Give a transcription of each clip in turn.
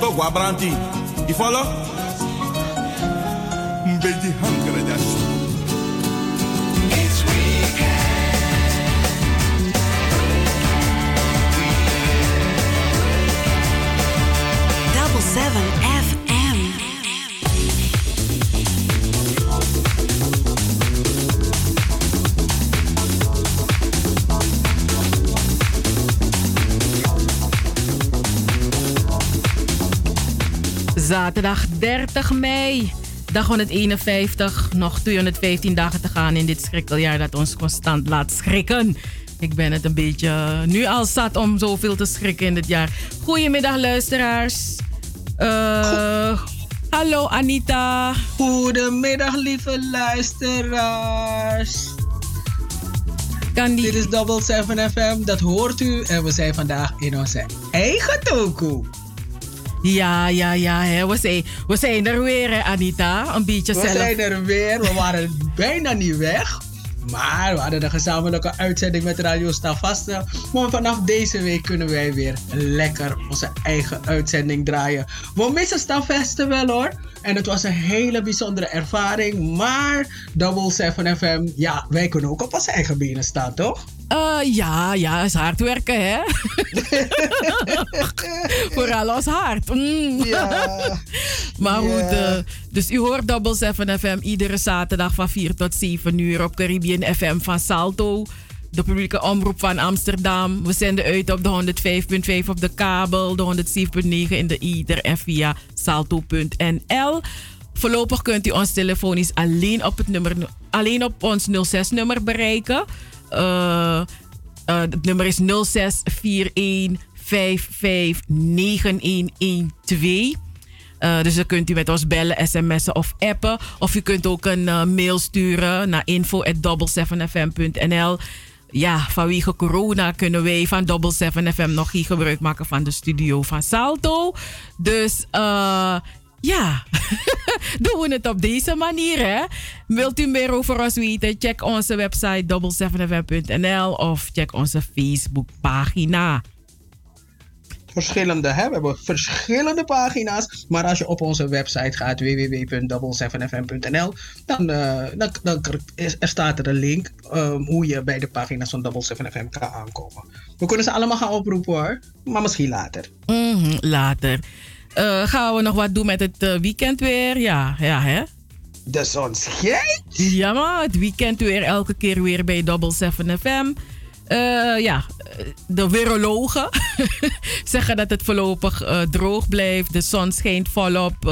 to go. You follow? Hungry. Seven. Zaterdag 30 mei, dag 151. Nog 215 dagen te gaan in dit schrikkeljaar dat ons constant laat schrikken. Ik ben het een beetje nu al zat om zoveel te schrikken in dit jaar. Goedemiddag luisteraars. Eh, hallo Anita. Goedemiddag, lieve luisteraars. Kan die... Dit is Double 7 FM, dat hoort u. En we zijn vandaag in onze eigen toko. Ja, ja, ja. Hè. We, zijn, we zijn er weer, hè, Anita. Een beetje We zelf. zijn er weer. We waren bijna niet weg. Maar we hadden een gezamenlijke uitzending met Radio Stavaste. Maar vanaf deze week kunnen wij weer lekker onze eigen uitzending draaien. We missen Stavaste wel hoor. En het was een hele bijzondere ervaring. Maar Double 7 FM, ja, wij kunnen ook op onze eigen benen staan, toch? Eh, ja, ja, is hard werken, hè? Vooral als hard. Mm. Ja. maar goed, eh, dus u hoort Double 7 FM iedere zaterdag van 4 tot 7 uur op Caribbean FM van Salto. De publieke omroep van Amsterdam. We zenden uit op de 105.5 op de kabel, de 107.9 in de ether en via salto.nl. Voorlopig kunt u ons telefonisch alleen op, het nummer, alleen op ons 06-nummer bereiken. Eh, het nummer is 0641 559112. Eh, dus dan kunt u met ons bellen, sms'en of appen. Of u kunt ook een mail sturen naar info.double7fm.nl. Ja, vanwege corona kunnen wij van Double 7 FM nog geen gebruik maken van de studio van Salto. Dus ja, doen we het op deze manier. Hè? Wilt u meer over ons weten? Check onze website double7fm.nl of check onze Facebookpagina. verschillende. Hè? We hebben verschillende pagina's. Maar als je op onze website gaat, www.double7fm.nl, dan, eh, dan, dan is, er staat er een link um, hoe je bij de pagina's van Double 7 FM kan aankomen. We kunnen ze allemaal gaan oproepen hoor, maar misschien later. Mhm, later. Eh, gaan we nog wat doen met het eh, weekend weer? Ja, ja hè? De zon schijnt. Ja, maar het weekend weer elke keer weer bij Double 7 FM. Eh, ja, de virologen zeggen dat het voorlopig droog blijft. De zon schijnt volop.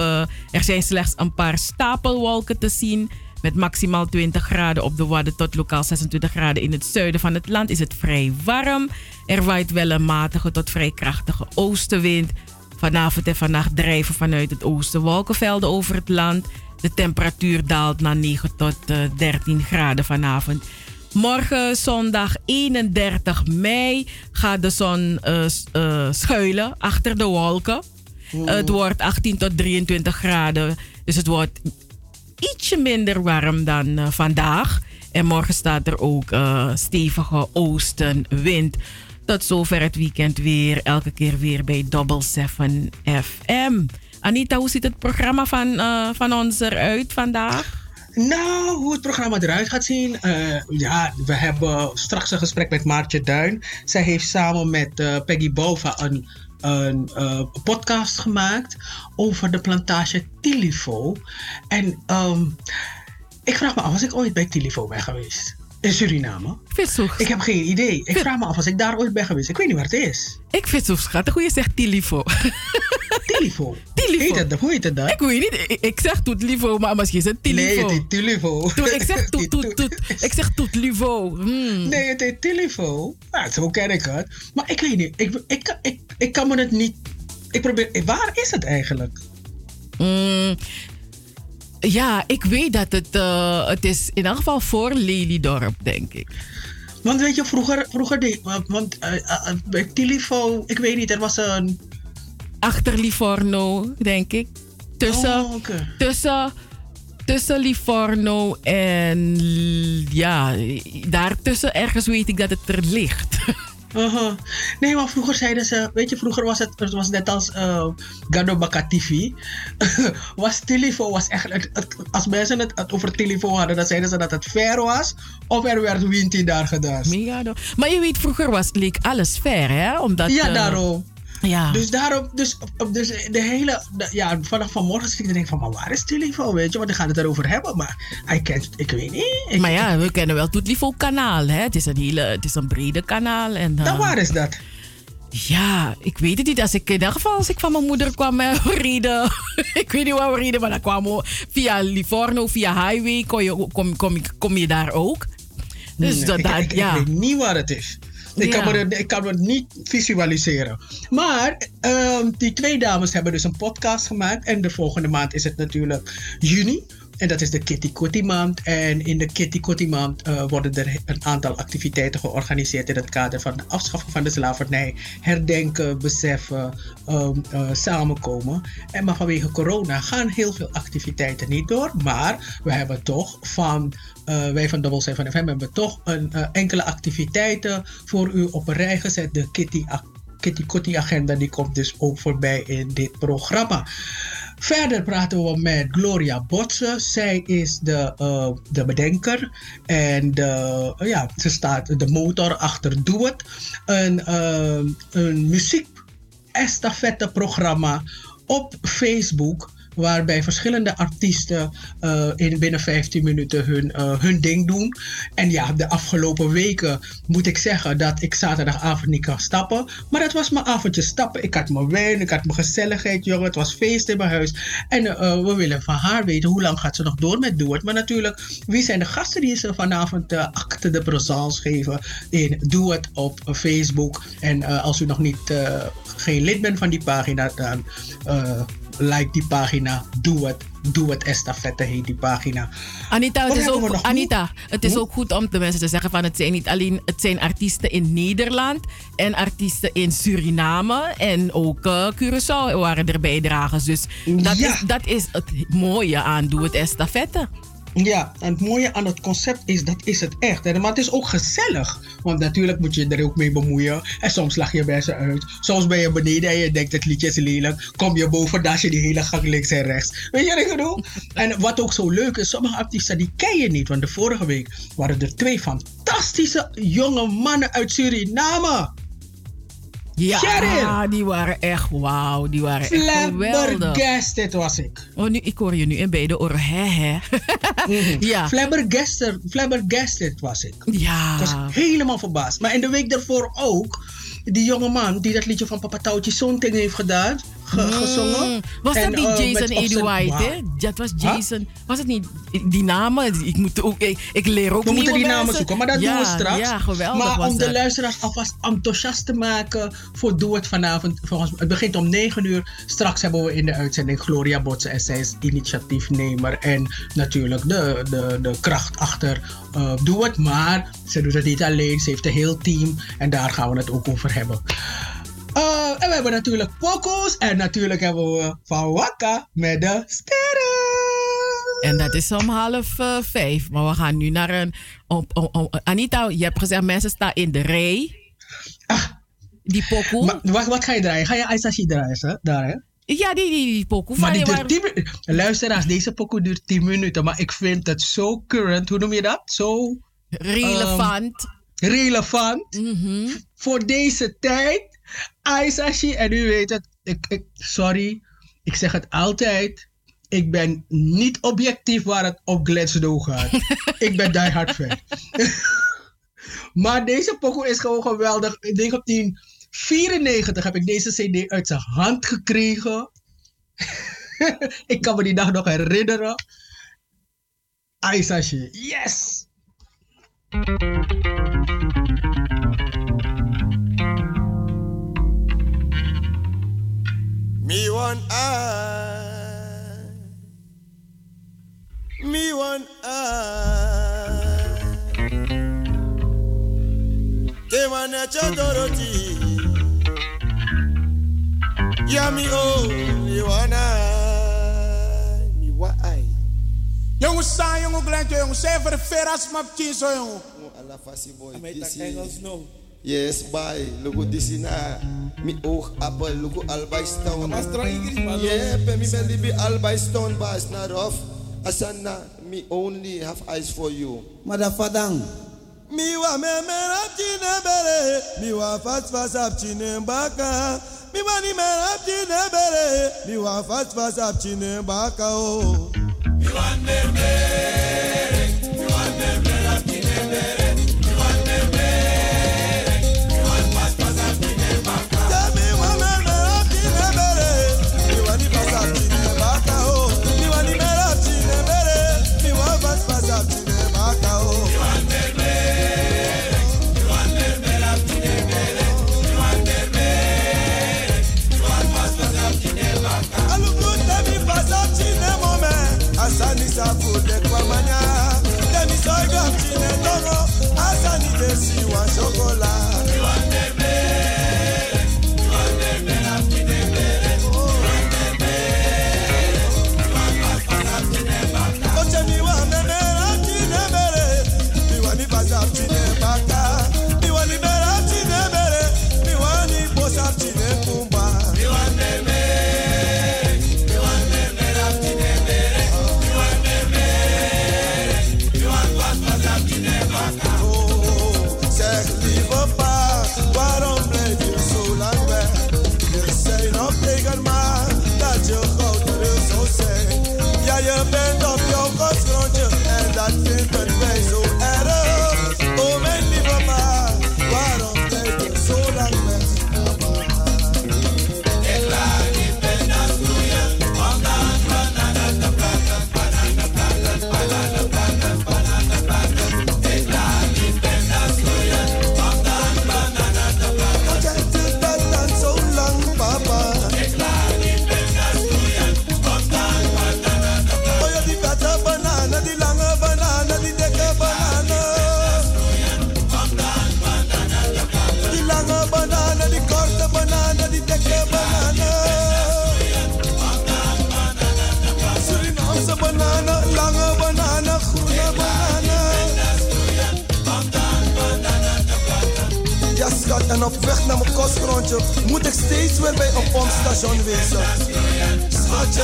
Er zijn slechts een paar stapelwolken te zien. Met maximaal 20 graden op de Wadden tot lokaal 26 graden in het zuiden van het land is het vrij warm. Er waait wel een matige tot vrij krachtige oostenwind. Vanavond en vannacht drijven vanuit het oosten wolkenvelden over het land. De temperatuur daalt naar 9 tot eh, 13 graden vanavond. Morgen zondag 31 mei gaat de zon eh, eh, schuilen achter de wolken. Het wordt 18 tot 23 graden. Dus het wordt ietsje minder warm dan eh, vandaag. En morgen staat er ook eh, stevige oostenwind. Tot zover het weekend weer. Elke keer weer bij Double 7 FM. Anita, hoe ziet het programma van, eh, van ons eruit vandaag? Nou, hoe het programma eruit gaat zien. eh, ja, we hebben straks een gesprek met Maartje Duin. Zij heeft samen met eh, Peggy Bova een, een podcast gemaakt over de plantage Tilifo. En ehm, ik vraag me af, als ik ooit bij Tilifo ben geweest. In Suriname. Zo, Ik heb geen idee. Ik vraag me af als ik daar ooit ben geweest. Ik weet niet waar het is. ik vind het zo schattig hoe je zegt Tilifo. Tilifo. Tilifo. Heet het, hoe heet het dan? ik weet niet, ik, ik zeg Toetlifo, maar misschien is het Nee, Tilifo. het heet Tilifo. Ik zeg toet, toet, toet. Ik zeg Toetlifo. Hmm. Nee, het heet Tilifo. Nou, zo ken ik het. Maar ik weet niet. Ik, ik, kan- ik, ik kan me het niet... Ik probeer... Waar is het eigenlijk? Mm, ja, ik weet dat het, eh, het is in ieder geval voor Lelydorp, denk ik. Want weet je, vroeger... vroeger deed, want eh, bij Tilifo... Ik weet niet, er was een... Achter Livorno, denk ik. Tussen, Oh, tussen, tussen Livorno en ja, daartussen ergens weet ik dat het er ligt. Nee, maar vroeger zeiden ze... Weet je, vroeger was het, het was net als uh, Gado Baka TV. was Tilifo was echt... het- het- als mensen het, het over Tilifo hadden, dan zeiden ze dat het ver was. Of er werd winter daar do- Maar je weet, vroeger was, leek alles ver, hè? Omdat, Ja, eh, daarom. Ja. Dus daarom, dus, dus de hele, de- ja, vanaf vanmorgen zit ik te denken van, maar waar is Tilifo, weet je? Want dan gaat het erover hebben, maar hij kent, ik weet niet. Ik, maar ja, we kennen wel Toetlifo kanaal, hè? Het is een hele, het is een brede kanaal. En, Dan eh, waar is dat? Ja, ik weet het niet. Als ik, in ieder geval als ik van mijn moeder kwam eh, reden. ik weet niet waar we reden, maar dan kwamen we via Livorno, via Highway. Kom je, kom, kom, kom je daar ook? Dus Nee, dat, ik, dat- ik, ja. ik weet niet waar het is. Ik, Ja. kan me, ik kan me het niet visualiseren. Maar ehm, die twee dames hebben dus een podcast gemaakt. En de volgende maand is het natuurlijk juni. En dat is de Kitty Kotti maand. En in de Kitty Kotti maand eh, worden er een aantal activiteiten georganiseerd in het kader van de afschaffing van de slavernij. Herdenken, beseffen, ehm, eh, samenkomen. En maar vanwege corona gaan heel veel activiteiten niet door. Maar we hebben toch van, eh, wij van Double 7 FM hebben toch een, enkele activiteiten voor u op een rij gezet. De Kitty Kitty agenda die komt dus ook voorbij in dit programma. Verder praten we met Gloria Botsen. Zij is de, eh, de bedenker en ja, ze staat de motor achter Doe Het. Een, eh, een muziek estafette programma op Facebook. Waarbij verschillende artiesten eh, in binnen 15 minuten hun, eh, hun ding doen. En ja, de afgelopen weken moet ik zeggen dat ik zaterdagavond niet kan stappen. Maar het was mijn avondje stappen. Ik had mijn wijn, ik had mijn gezelligheid, jongen. Het was feest in mijn huis. En eh, we willen van haar weten hoe lang gaat ze nog door met Het. Maar natuurlijk, wie zijn de gasten die ze vanavond acte de présence geven in Doe Het op Facebook. En als u nog niet geen lid bent van die pagina, dan like die pagina. Doe het. Doe het estafette heet die pagina. Anita, het is, ook, Anita, het is Hm? ook goed om de mensen te zeggen van het zijn niet alleen het zijn artiesten in Nederland en artiesten in Suriname en ook eh, Curaçao waren er bijdragers. Dus dat, Ja. is, dat is het mooie aan Doe het Estafette. Ja, en het mooie aan het concept is, dat is het echt. En, maar het is ook gezellig. Want natuurlijk moet je er ook mee bemoeien. En soms lach je bij ze uit. Soms ben je beneden en je denkt het liedje is lelijk. Kom je boven, daas je die hele gang links en rechts. Weet je wat ik bedoel? En wat ook zo leuk is, sommige artiesten die ken je niet. Want de vorige week waren er twee fantastische jonge mannen uit Suriname. Ja, die waren echt wauw. Die waren echt geweldig. Was ik. Oh, nu, ik hoor je nu in beide oren. Hè, hè. ja. Flabbergasted, flabbergasted was ik. Ja. Ik was helemaal verbaasd. Maar in de week daarvoor ook, die jonge man die dat liedje van Papa Touwtje Zonting heeft gedaan, ge- gezongen. Mm. Was En, dat niet eh, Jason Eddie White, hè? Dat was Jason. Was het niet die namen? Ik, moet ook, ik, ik leer ook We moeten die namen zoeken, maar dat ja, doen we straks. Ja, geweldig maar was om de luisteraars alvast enthousiast te maken voor Doe het vanavond. Volgens, het begint om 9 uur. Straks hebben we in de uitzending Gloria Botsen en zij is initiatiefnemer. En natuurlijk de, de, de kracht achter eh, Doe het. Maar ze doet het niet alleen, ze heeft een heel team. En daar gaan we het ook over hebben. Eh, en we hebben natuurlijk Poco's. En natuurlijk hebben we Van Wakka met de sterren. En dat is om half eh, vijf. Maar we gaan nu naar een... om- om- om- Anita, je hebt gezegd mensen staan in de rij. Ah. Die pokoe. Maar wat, wat ga je draaien? Ga je Aisashi draaien? Hè? Daar, hè? ja, die, die, die pokoe. Maar die duurt 10 minuten. Luisteraars, deze pokoe duurt 10 minuten. Maar ik vind het zo current. Hoe noem je dat? Zo relevant. relevant Mhm. voor deze tijd. Aisashi, en u weet het. Ik, ik, sorry, ik zeg het altijd. Ik ben niet objectief waar het op Glendsdo gaat. ik ben die hard fan. maar deze pokoe is gewoon geweldig. In 1994 heb ik deze cd uit zijn hand gekregen. ik kan me die dag nog herinneren. Aisashi, yes! Me one eye, me one eye. Came on a Dorothy. Yeah, me only one eye, me one eye. Jongens, staan jongen, glentje, jongens. Zijn voor de veras, maar tien zo, jongen. Alla fassi boy, Met this dat is- Engels no. Yes, bye. Look at this in a me oog appel. Look at Alba Stone. Maar straks Ingrid, maar Yeah, pe mi belly be Alba Stone, but it's not off. Asana, me only have eyes for you. Madafadang. Mi wa me me rap chine bere. Mi wa fast fast up chine baka. Mi wa ni me rap chine bere. Mi wa fast fast up chine baka oh. Yeah, moet ik steeds weer bij een pompstation wezen. Schatje,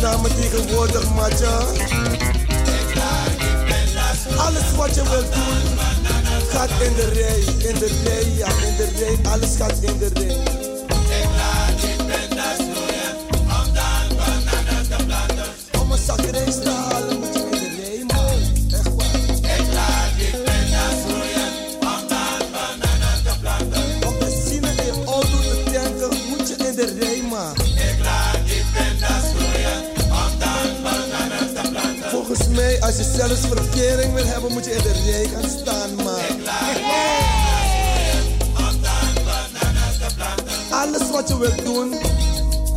Suriname tegenwoordig, matja. Alles wat je wilt doen, gaat in de rij, in de rij, ja, in de rij. Alles gaat in de rij. Als je zelfs verkering wil hebben, moet je in de rij gaan staan, man. Alles wat je wilt doen,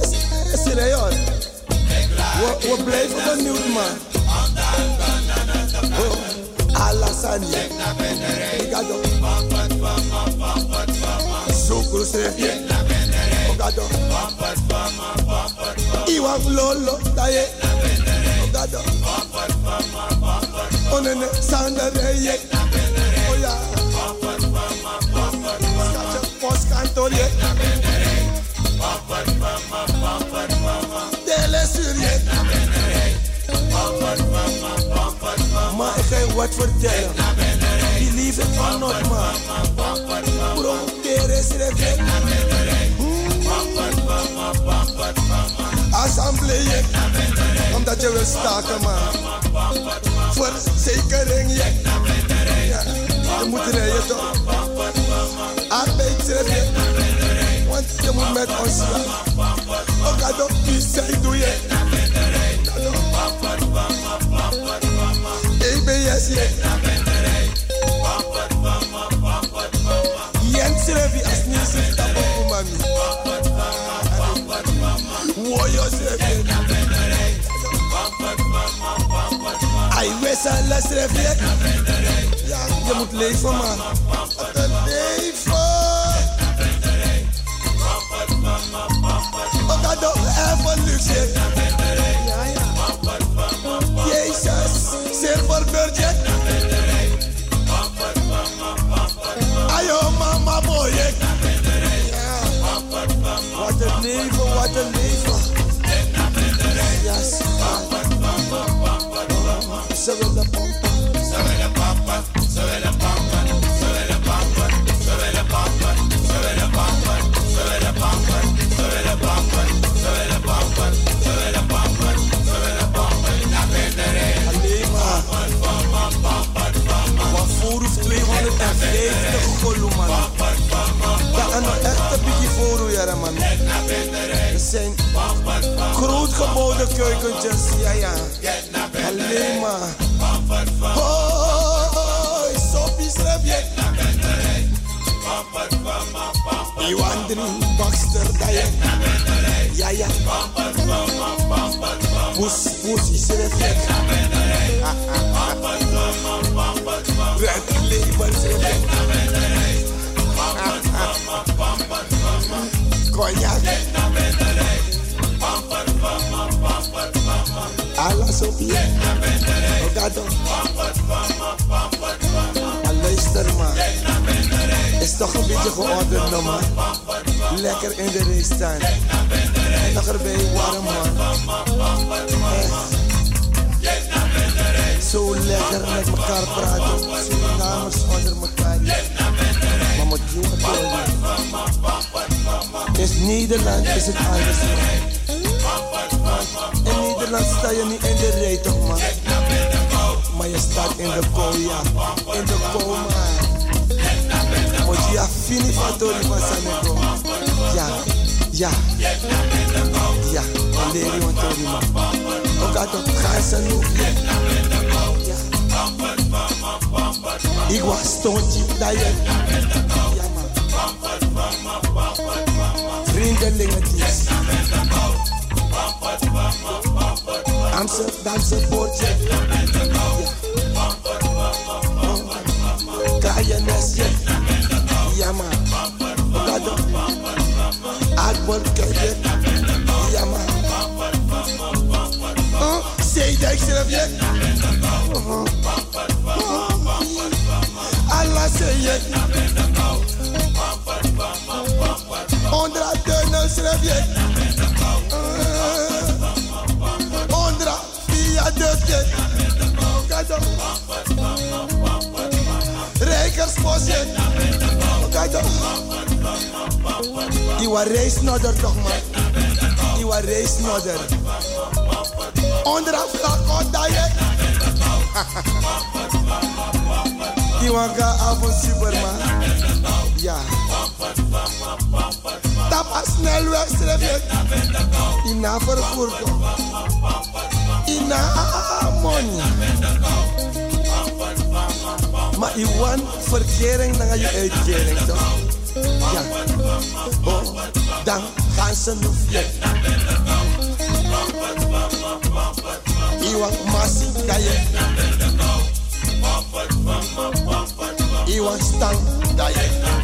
is, is rij, hoor. We, we blijven benieuwd, man. Alassane. Obrigado. Zoekers je. Obrigado. Iwan Lolo, daye. Onene Sanda Reye. Oh ja. Schatje, postkantoor je. Dele sur je. Maar ik ga je wat vertellen. Die liefde van nooit man. Bro, tere is er Assemblee, omdat je wil staken man. Voor zekering, ja. Je moet rijden toch? Arbeidsrecht, want je moet met ons gaan. Ook al dat die doe je. EBS, ja. Jens Revi als. Ai, wesa les Revi. Ja, je moet leven man. Wat een leven. Ook dat even luxe. Ja, ja. Jezus, silver budget. Ayo mama boy. Ja. Wat een leven, wat een leven. Yes. about the girl. Get ah, oh, so. Get eh, You Baxter Diane. Yeah the Red label. Get na Bentley. Alla Sophie. Ogato. Luister man. Is toch een beetje geordend no, man. Lekker in de race staan. Nog erbij warm man. Echt. Zo lekker met elkaar praten. Surinamers onder elkaar. Maar moet je het In Nederland is het anders. Nederland sta je niet in de rij toch man. Maar je staat in de kou ja. In de kou man. Moet je affini van Tori van Sanego. Ja, ja. Ja, Valeri van Tori man. Ook uit ze nu. Ja. Ik was stoontje dat je. Ja man. dansen, dansen voortje. KNS, ja man. Kadam, Akbar Kajer, ja man. Say that shit yet. Allah say yet. Onder de tunnel schrijf je. Adusje. Kado. Die was race nodder toch man. Die was reis nodder. Onder een vlak onder je. Die wanga avond superman. Ja. Tap een snelweg streven. Die na vervoer toch. Ina money. Maar Iwan verkering dan eh, ga je uitkering toch? Ja. Oh, dan gaan ze nu vlek. Iwan masi je. Iwan stang je.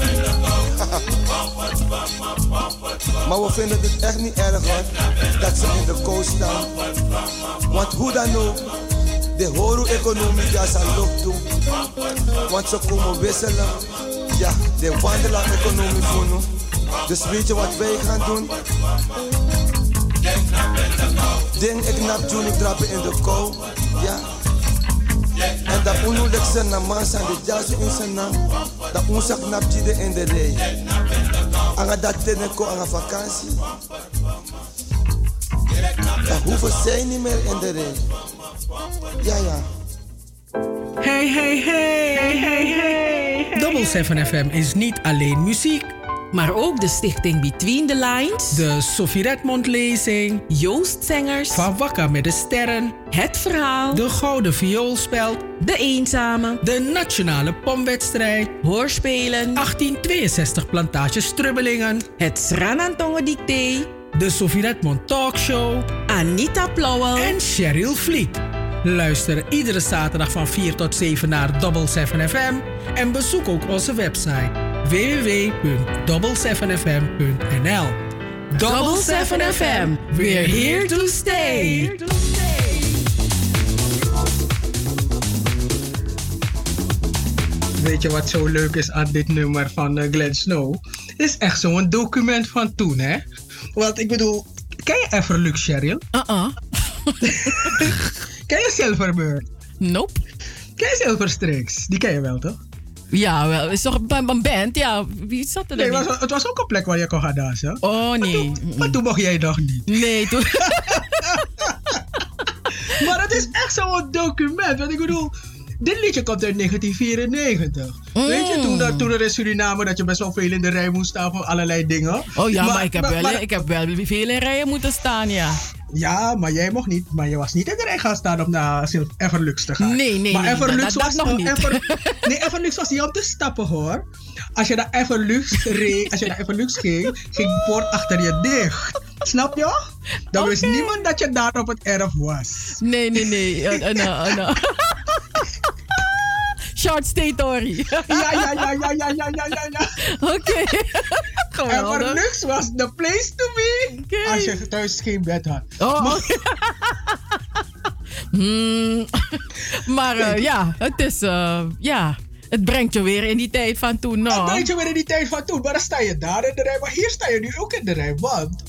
Maar we vinden het echt niet erg hoor, dat ze in de koos staan. Want hoe dan ook, de horo-economie ja, zal loop doen. Want ze komen wisselen. Ja, de wandelaar-economie voelen. Dus weet je wat wij gaan doen? Ding ik nap Juni trappen in de kou. Ja. En dat onnodig zijn naar man zijn de jas in zijn naam. Dat onzak nap jide in de rij. Anga dat teneko anga vakantie. Dat hoeven zij niet meer in de rij. Ja, ja. Hey, hey, hey, hey, hey, hey. Double 7 FM is niet alleen muziek. Maar ook de stichting Between the Lines, De Sophie Redmond lezing. Joost Zengers, Van Wakker met de Sterren. Het Verhaal, De Gouden Vioolspeld. De Eenzame, De Nationale Pomwedstrijd. Hoorspelen, 1862 Plantage Strubbelingen. Het Sranantongen Dicté, De Sophie Redmond Talkshow. Anita Plauwel, En Cheryl Vliet. Luister iedere zaterdag van 4 tot 7 naar Double 7 FM. En bezoek ook onze website www.double7fm.nl Double 7 FM. We're here to stay. Weet je wat zo leuk is aan dit nummer van eh, Glenn Snow? Het is echt zo'n document van toen, hè? Want ik bedoel, ken je Everlux, Cheryl? Uh-uh. Ken je Silverbird? Nope. Ken je Silverstrix? Die ken je wel, toch? Ja, wel. Is toch een een band? Ja, wie zat er Nee, dan het was, het was ook een plek waar je kon gaan dansen. Oh, Maar nee. toen, maar toen mocht jij nog niet. Nee, toen... Maar het is echt zo'n document. Want ik bedoel, dit liedje komt uit 1994. Weet je, toen, dat, toen er in Suriname dat je best wel veel in de rij moest staan voor allerlei dingen. Oh ja, maar, ik, heb wel, maar- ik heb wel veel in rijen moeten staan, ja. Ja, maar jij mocht niet. Maar je was niet in de rij gaan staan om naar Everlux te gaan. Nee, nee, maar nee, Everlux was nog niet. Ever- nee, Everlux was niet om te stappen hoor. Als je naar Everlux reed, als je naar Everlux ging, ging de poort achter je dicht. Snap je? Dan wist Oké. niemand dat je daar op het erf was. Nee, nee, nee. Uh, uh, no, uh, no short stay ja, ja, ja, ja, ja, ja, ja, ja. Oké. Okay. en voor niks was the place to be. Als je thuis geen bed had. Oh. Maar, hmm. maar eh, ja, het is... Uh, ja het brengt je weer in die tijd van toen. Het brengt je weer in die tijd van toen. Maar dan sta je daar in de rij. Maar hier sta je nu ook in de rij. Want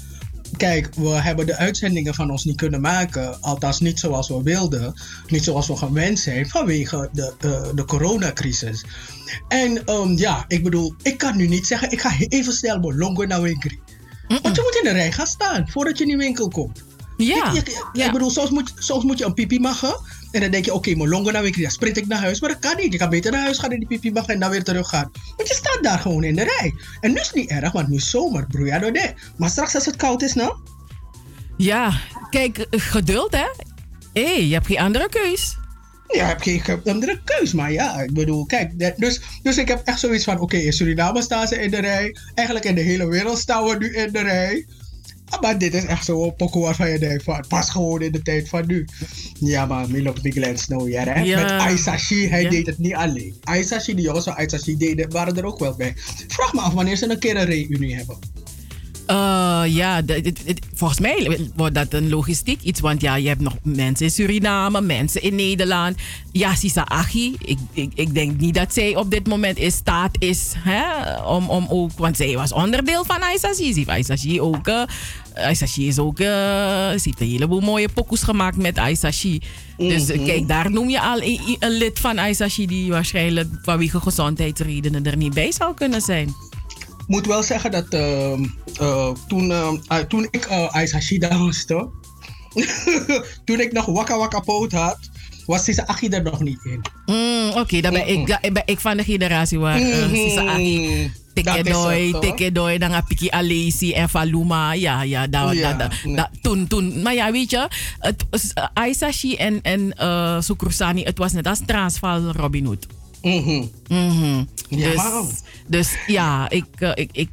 kijk, we hebben de uitzendingen van ons niet kunnen maken. Althans, niet zoals we wilden. Niet zoals we gewend zijn. Vanwege de, eh, de coronacrisis. En ehm, ja, ik bedoel, ik kan nu niet zeggen. Ik ga even snel Molongo naar winkel. Want je moet in de rij gaan staan voordat je in die winkel komt. Ja. Ik, ik, ja. ik bedoel, soms moet, soms moet je een pipi maken. En dan denk je, oké, dan weet ik, dan sprint ik naar huis. Maar dat kan niet. Je kan beter naar huis gaan in die pipi maken en dan weer terug gaan. Want je staat daar gewoon in de rij. En nu is het niet erg, want nu is zomer, broeia de. Maar straks als het koud is, nou? Ja, kijk, geduld hè. Hé, hey, je hebt geen andere keus. Ja, heb geen ge- andere keus. Maar ja, ik bedoel, kijk. Dus, dus ik heb echt zoiets van: oké, in Suriname staan ze in de rij. Eigenlijk in de hele wereld staan we nu in de rij. Ah, Maar dit is echt zo'n pokoe waarvan je denkt: van, past gewoon in de tijd van nu. Ja, maar Milo Big Glenn Snow, ja, hè? Ja. Met Aisashi, hij Ja. deed het niet alleen. Aisashi, die jongens van Aisashi deden, waren er ook wel bij. Vraag me af wanneer ze een keer een reunie hebben. Eh, ja, volgens mij wordt dat een logistiek iets. Want ja, je hebt nog mensen in Suriname, mensen in Nederland. Ja, Sisa Achi. Ik, ik, ik denk niet dat zij op dit moment in staat is hè, om, om ook... Want zij was onderdeel van Aisashi. Aisashi ook... Aisashi is ook... heeft een heleboel mooie pokoes gemaakt met Aisashi. Dus eh, kijk, daar noem je al een, een lid van Aisashi... die waarschijnlijk vanwege gezondheidsredenen er niet bij zou kunnen zijn. Moet wel zeggen dat ehm, eh, toen, ehm, ah, toen ik uh, Aisashi danste, toen ik nog Waka Waka Poot had, was Sisa Achi er nog niet in. Mm, Oké, dan ben ik, ben ik van de generatie waar uh, Sisa Aki, Mm, Tekedoi. Tekedoi, dan heb Piki Alesi en Faluma. Ja, ja, dat, Ja, dat, nee. dat- toen, toen. Maar ja, weet je, het, was, Aisashi en, en uh, Sukrusani, het was net als Transvaal Robin Hood. Mhm. Mhm. Ja, dus, dus ja, ik, uh, ik, ik,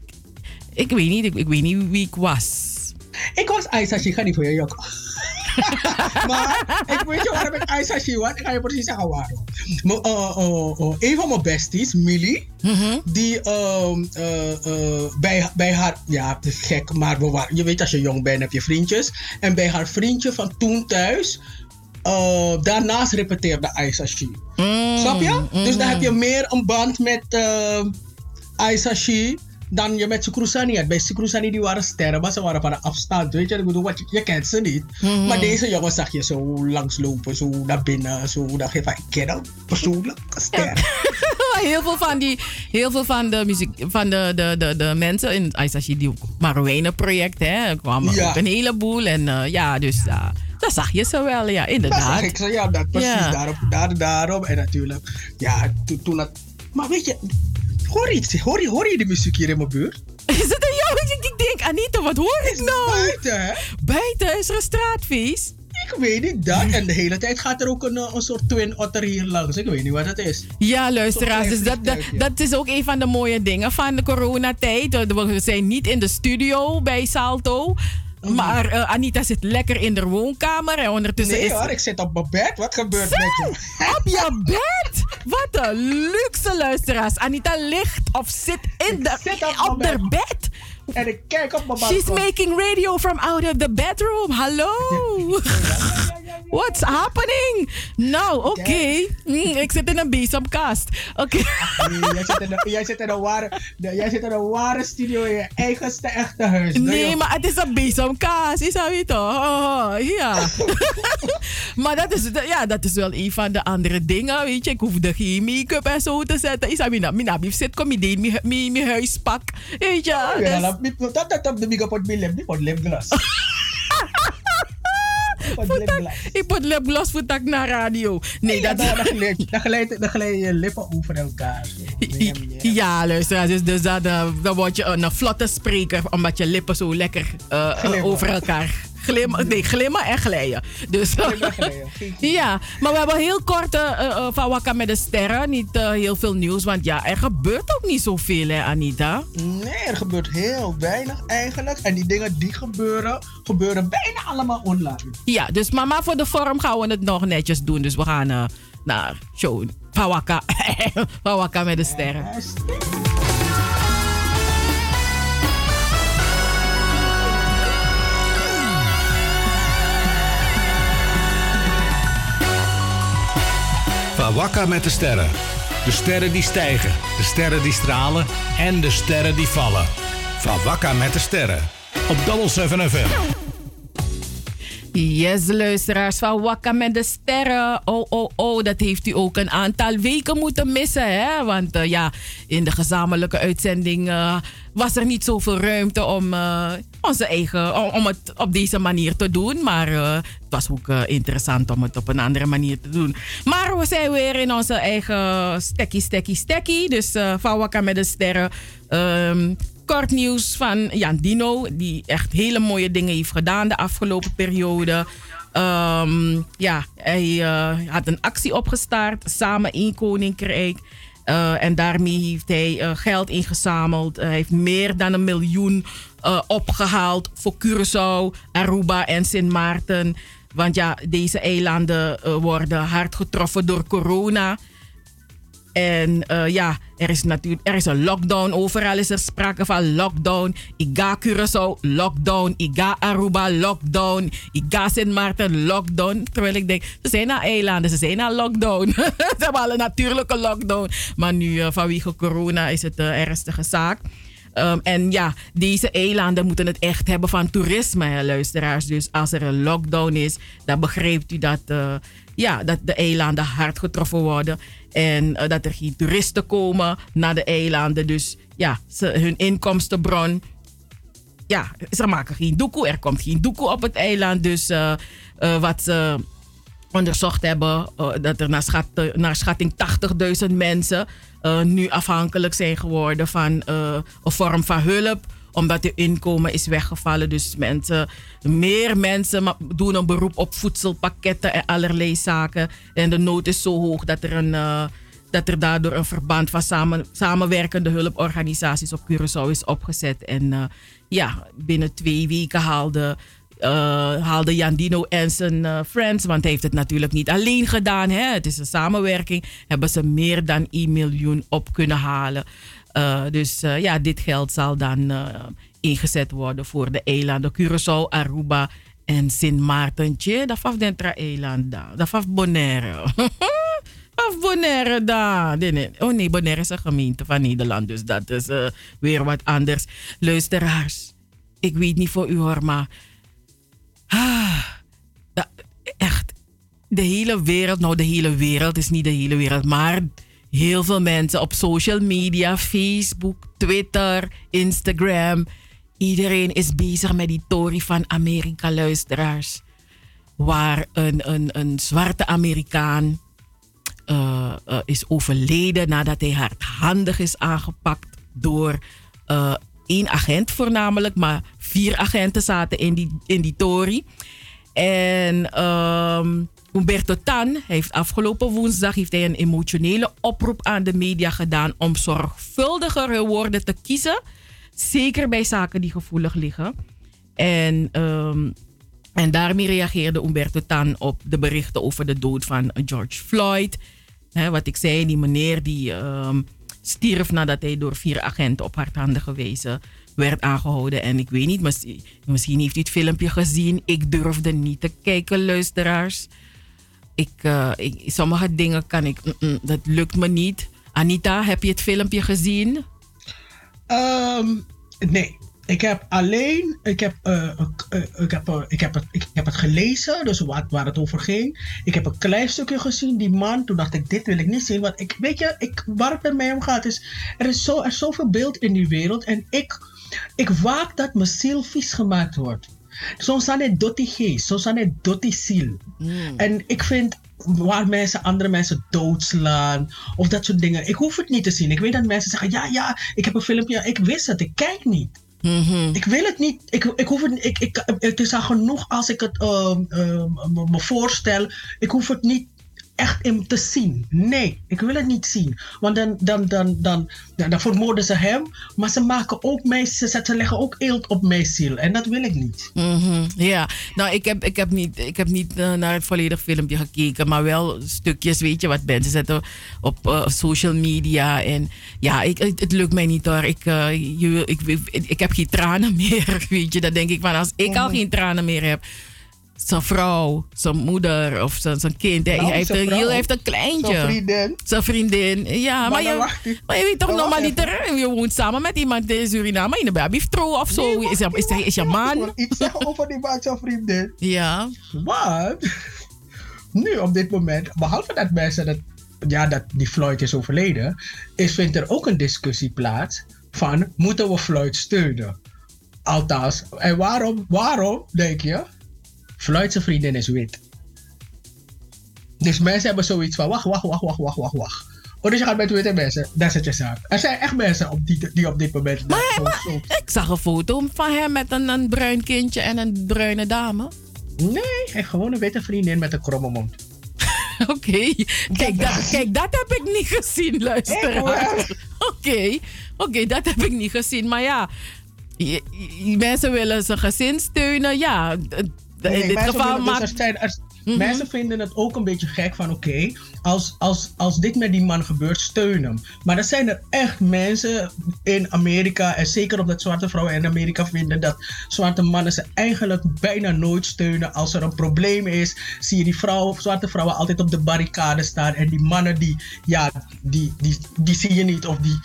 ik, weet niet, ik, ik weet niet wie ik was. Ik was Aisashi, ga niet voor je jok. maar ik weet je waarom ik Aisashi was? Ik ga je precies zeggen waarom. Maar, eh, eh, eh, een van mijn besties, Millie, die ehm, eh, eh, bij, bij haar, ja, het is gek, maar we waren, je weet als je jong bent heb je vriendjes. En bij haar vriendje van toen thuis, eh, daarnaast repeteerde Aisashi. Snap je? Dus dan heb je meer een band met uh, Aisashi dan je met had. Bij Sukrusani die waren sterren, maar ze waren van een afstand. Weet je, ik bedoel, wat je, je kent ze niet. Maar deze jongens zag je zo langslopen, zo naar binnen. Zo je van, ik ken hem persoonlijk, een ster. heel veel van die, heel veel van de muziek, van de, de, de, de mensen in Aisashi, die Marowijnen project, hè, kwamen Ja. ook een heleboel. En eh, ja, dus daar zag je ze wel, ja, Dat inderdaad. zag ik zo, ja, dat, precies, Ja. daarom, daar, daarom. En natuurlijk, ja, toen, toen dat... Maar weet je, hoor je hoor je, hoor je de muziek hier in mijn buurt? Is het een jou? Ik, denk, Anita, wat hoor ik nou? Buiten, hè? Buiten is er een straatfeest. Ik weet niet dat. En de hele tijd gaat er ook een, eh, een soort twin otter hier langs. Ik weet niet wat het is. Ja, luisteraars, dus dat, dat, dat is ook een van de mooie dingen van de coronatijd. Eh, We zijn niet in de studio bij Salto. Maar eh, Anita zit lekker in de woonkamer. En ondertussen Nee is hoor, ik zit op mijn bed. Wat gebeurt Zo, met je? op je bed. Wat een luxe luisteraars. Anita ligt of zit in de, zit op de bed. En ik kijk op mijn She's making radio from out of the bedroom. Hallo. What's happening? Nou, oké. Mm, ik zit in een bezemkast. Oké. Nee, jij, zit in een, jij, zit in een ware, de- jij zit in een ware studio in je eigenste echte huis. Nee, maar het is een bezemkaas. Is dat weet toch? Oh, ja. maar dat is, ja, dat is wel een van de andere dingen. Weet je, ik hoefde geen make-up en zo te zetten. Is dat mina, mina, zit kom je deed mijn- mijn mijn huispak. Weet je. Ja, dus- dat op de big up op mijn lip, niet op. Ik moet lipgloss voor tak naar radio. Nee, dat dan, glijden je lippen over elkaar. Ja, luister. Dus, dus dat, eh, dan word je een, vlotte spreker, omdat je lippen zo lekker eh, over elkaar glimmen. Nee, glimmen en glijden. Dus, Glimmen, glijden. Ja, maar we hebben heel kort eh, eh, van Wakka met de Sterren. Niet eh, heel veel nieuws, want ja, er gebeurt ook niet zoveel, hè, Anita? Nee, er gebeurt heel weinig eigenlijk. En die dingen die gebeuren, gebeuren bijna allemaal online. Ja, dus mama, voor de vorm gaan we het nog netjes doen. Dus we gaan eh, naar show van Wakka. van Wakka met de Sterren. Van Wakka met de sterren. De sterren die stijgen, de sterren die stralen en de sterren die vallen. Van Wakka met de sterren. Op Double 7 FM. Yes, luisteraars van Wakka met de Sterren. Oh, oh, oh, dat heeft u ook een aantal weken moeten missen, hè? Want eh, ja, in de gezamenlijke uitzending eh, was er niet zoveel ruimte om eh, onze eigen, om, het op deze manier te doen. Maar eh, het was ook eh, interessant om het op een andere manier te doen. Maar we zijn weer in onze eigen stekkie, stekkie, stekkie. Dus Wakka met de Sterren. Ehm, kort nieuws van Jan Dino, die echt hele mooie dingen heeft gedaan de afgelopen periode. Ehm, ja, hij had een actie opgestart, samen één koninkrijk. Eh, en daarmee heeft hij eh, geld ingezameld. hij heeft meer dan een miljoen opgehaald voor Curaçao, Aruba en Sint Maarten. Want ja, deze eilanden worden hard getroffen door corona. En uh, ja, er is natuurlijk er is een lockdown. Overal is er sprake van lockdown. Ik ga Curaçao, lockdown. Ik ga Aruba, lockdown. Ik ga Sint Maarten, lockdown. Terwijl ik denk, ze zijn naar eilanden, ze zijn naar lockdown. ze hebben al een natuurlijke lockdown. Maar nu uh, vanwege corona is het een ernstige zaak. Um, en ja, deze eilanden moeten het echt hebben van toerisme, luisteraars. Dus als er een lockdown is, dan begrijpt u dat, ja, dat de eilanden hard getroffen worden. En uh, dat er geen toeristen komen naar de eilanden. Dus ja, hun inkomstenbron. Ja, ze maken geen doekoe. Er komt geen doekoe op het eiland. Dus uh, wat ze onderzocht hebben, dat er naar, naar schatting 80.000 mensen nu afhankelijk zijn geworden van een vorm van hulp omdat de inkomen is weggevallen. Dus mensen, meer mensen doen een beroep op voedselpakketten en allerlei zaken. En de nood is zo hoog dat er, een, uh, dat er daardoor een verband van samen, samenwerkende hulporganisaties op Curaçao is opgezet. En uh, ja, binnen twee weken haalde uh, haalde Jandino en zijn friends, want hij heeft het natuurlijk niet alleen gedaan. Hè? Het is een samenwerking. Hebben ze meer dan 1 miljoen op kunnen halen. Uh, dus ja, dit geld zal dan ingezet worden voor de eilanden Curaçao, Aruba en Sint Maartentje. Dat was dentra eiland Dat was Bonaire. Of Bonaire daar. Oh nee, Bonaire is een gemeente van Nederland. Dus dat is weer wat anders. Luisteraars, ik weet niet voor u hoor, maar Ah, echt. De hele wereld, nou de hele wereld is niet de hele wereld, maar heel veel mensen op social media, Facebook, Twitter, Instagram. Iedereen is bezig met die Tory van Amerika, luisteraars. Waar een, een, een zwarte Amerikaan uh, uh, is overleden nadat hij hardhandig is aangepakt door uh, één agent voornamelijk, maar vier agenten zaten in die, in die tory. En um, Umberto Tan heeft afgelopen woensdag heeft hij een emotionele oproep aan de media gedaan om zorgvuldiger woorden te kiezen. Zeker bij zaken die gevoelig liggen. En, um, en daarmee reageerde Umberto Tan op de berichten over de dood van George Floyd. Wat ik zei, die meneer die um, stierf nadat hij door vier agenten op hardhandige wijze werd aangehouden. En ik weet niet, misschien, misschien heeft u het filmpje gezien. Ik durfde niet te kijken, luisteraars. Ik, uh, ik sommige dingen kan ik, mm, mm, dat lukt me niet. Anita, heb je het filmpje gezien? Um, nee. Ik heb alleen, ik heb, uh, uh, ik, heb, ik, heb het, ik heb het gelezen, dus wat, waar het over ging. Ik heb een klein stukje gezien, die man. Toen dacht ik, dit wil ik niet zien. Want ik, weet je, ik, waar het bij mij om gaat is, er is, zo, er is zoveel beeld in die wereld. En ik, ik waak dat mijn ziel vies gemaakt wordt. Het dotti geest, soms zijn het dotti ziel. Mm. En ik vind, waar mensen andere mensen doodslaan of dat soort dingen. Ik hoef het niet te zien. Ik weet dat mensen zeggen, ja, ja, ik heb een filmpje. Ik wist het, ik kijk niet. Mm-hmm. Ik wil het niet. Ik, ik hoef het, ik, ik, het is al genoeg als ik het uh, uh, me voorstel. Ik hoef het niet echt in te zien. Nee, ik wil het niet zien. Want dan, dan, dan, dan, dan, dan vermoorden ze hem. Maar ze maken ook mij, ze, ze leggen ook eelt op mijn ziel. En dat wil ik niet. Mm-hmm. Ja, nou, ik heb, ik heb niet, ik heb niet uh, naar het volledige filmpje gekeken. Maar wel stukjes, weet je, wat mensen zetten op uh, social media. En ja, ik, het, het, lukt mij niet hoor. Ik, uh, je, ik, ik, ik, heb geen tranen meer, weet je. Dan denk ik van, als ik al geen tranen meer heb zijn vrouw, zijn moeder of zijn, zijn kind. Nou, hij, heeft een, hij heeft een kleintje. Zijn vriendin. Zijn vriendin. Ja, maar, maar, je, maar je weet toch niet, je woont samen met iemand in Suriname, in een babyftro of zo. Nee, is, is, is, is je man? Ik iets zeggen over die man, zijn vriendin. Ja. Wat? Nu op dit moment, behalve dat mensen dat, ja, dat die Floyd is overleden, is, vindt er ook een discussie plaats van moeten we Floyd steunen? Althans, en waarom, waarom denk je? Floyd's vriendin is wit. Dus mensen hebben zoiets van: wacht, wacht, wacht, wacht, wacht, wacht, wacht. Oh, dus je gaat met witte mensen, dat is je zaak. Er zijn echt mensen op die, die op dit moment. Maar, maar ik zag een foto van hem met een, een bruin kindje en een bruine dame. Nee, hij gewoon een witte vriendin met een kromme mond. Oké, kijk, dat, kijk, dat heb ik niet gezien, luisteraar. Oké, oké, dat heb ik niet gezien. Maar ja, je- je- mensen willen zijn gezin steunen. Ja, Nee, in dit mensen geval dus er. Mensen vinden het ook een beetje gek van oké, als, als, als dit met die man gebeurt, steun hem. Maar er zijn er echt mensen in Amerika, en zeker omdat zwarte vrouwen in Amerika vinden dat zwarte mannen ze eigenlijk bijna nooit steunen. Als er een probleem is, zie je die vrouwen, zwarte vrouwen altijd op de barricade staan. En die mannen die, ja, die, die, die zie je niet of die,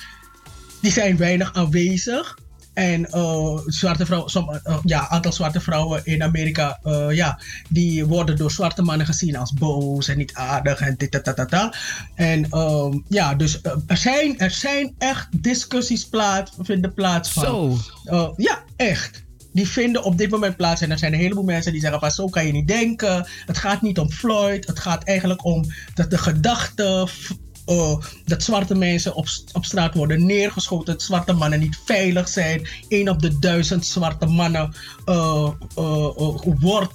die zijn weinig aanwezig. En eh, zwarte vrouwen, som, eh, ja, aantal zwarte vrouwen in Amerika, eh, ja, die worden door zwarte mannen gezien als boos en niet aardig en dit, dat, dat, dat, dat. En ehm, ja, dus eh, er, zijn, er zijn echt discussies plaats, vinden plaats van. Zo. Eh, ja, echt. Die vinden op dit moment plaats. En er zijn een heleboel mensen die zeggen: van zo kan je niet denken. Het gaat niet om Floyd. Het gaat eigenlijk om dat de gedachte. Eh, dat zwarte mensen op, op straat worden neergeschoten. Dat zwarte mannen niet veilig zijn. Eén op de duizend zwarte mannen eh, wordt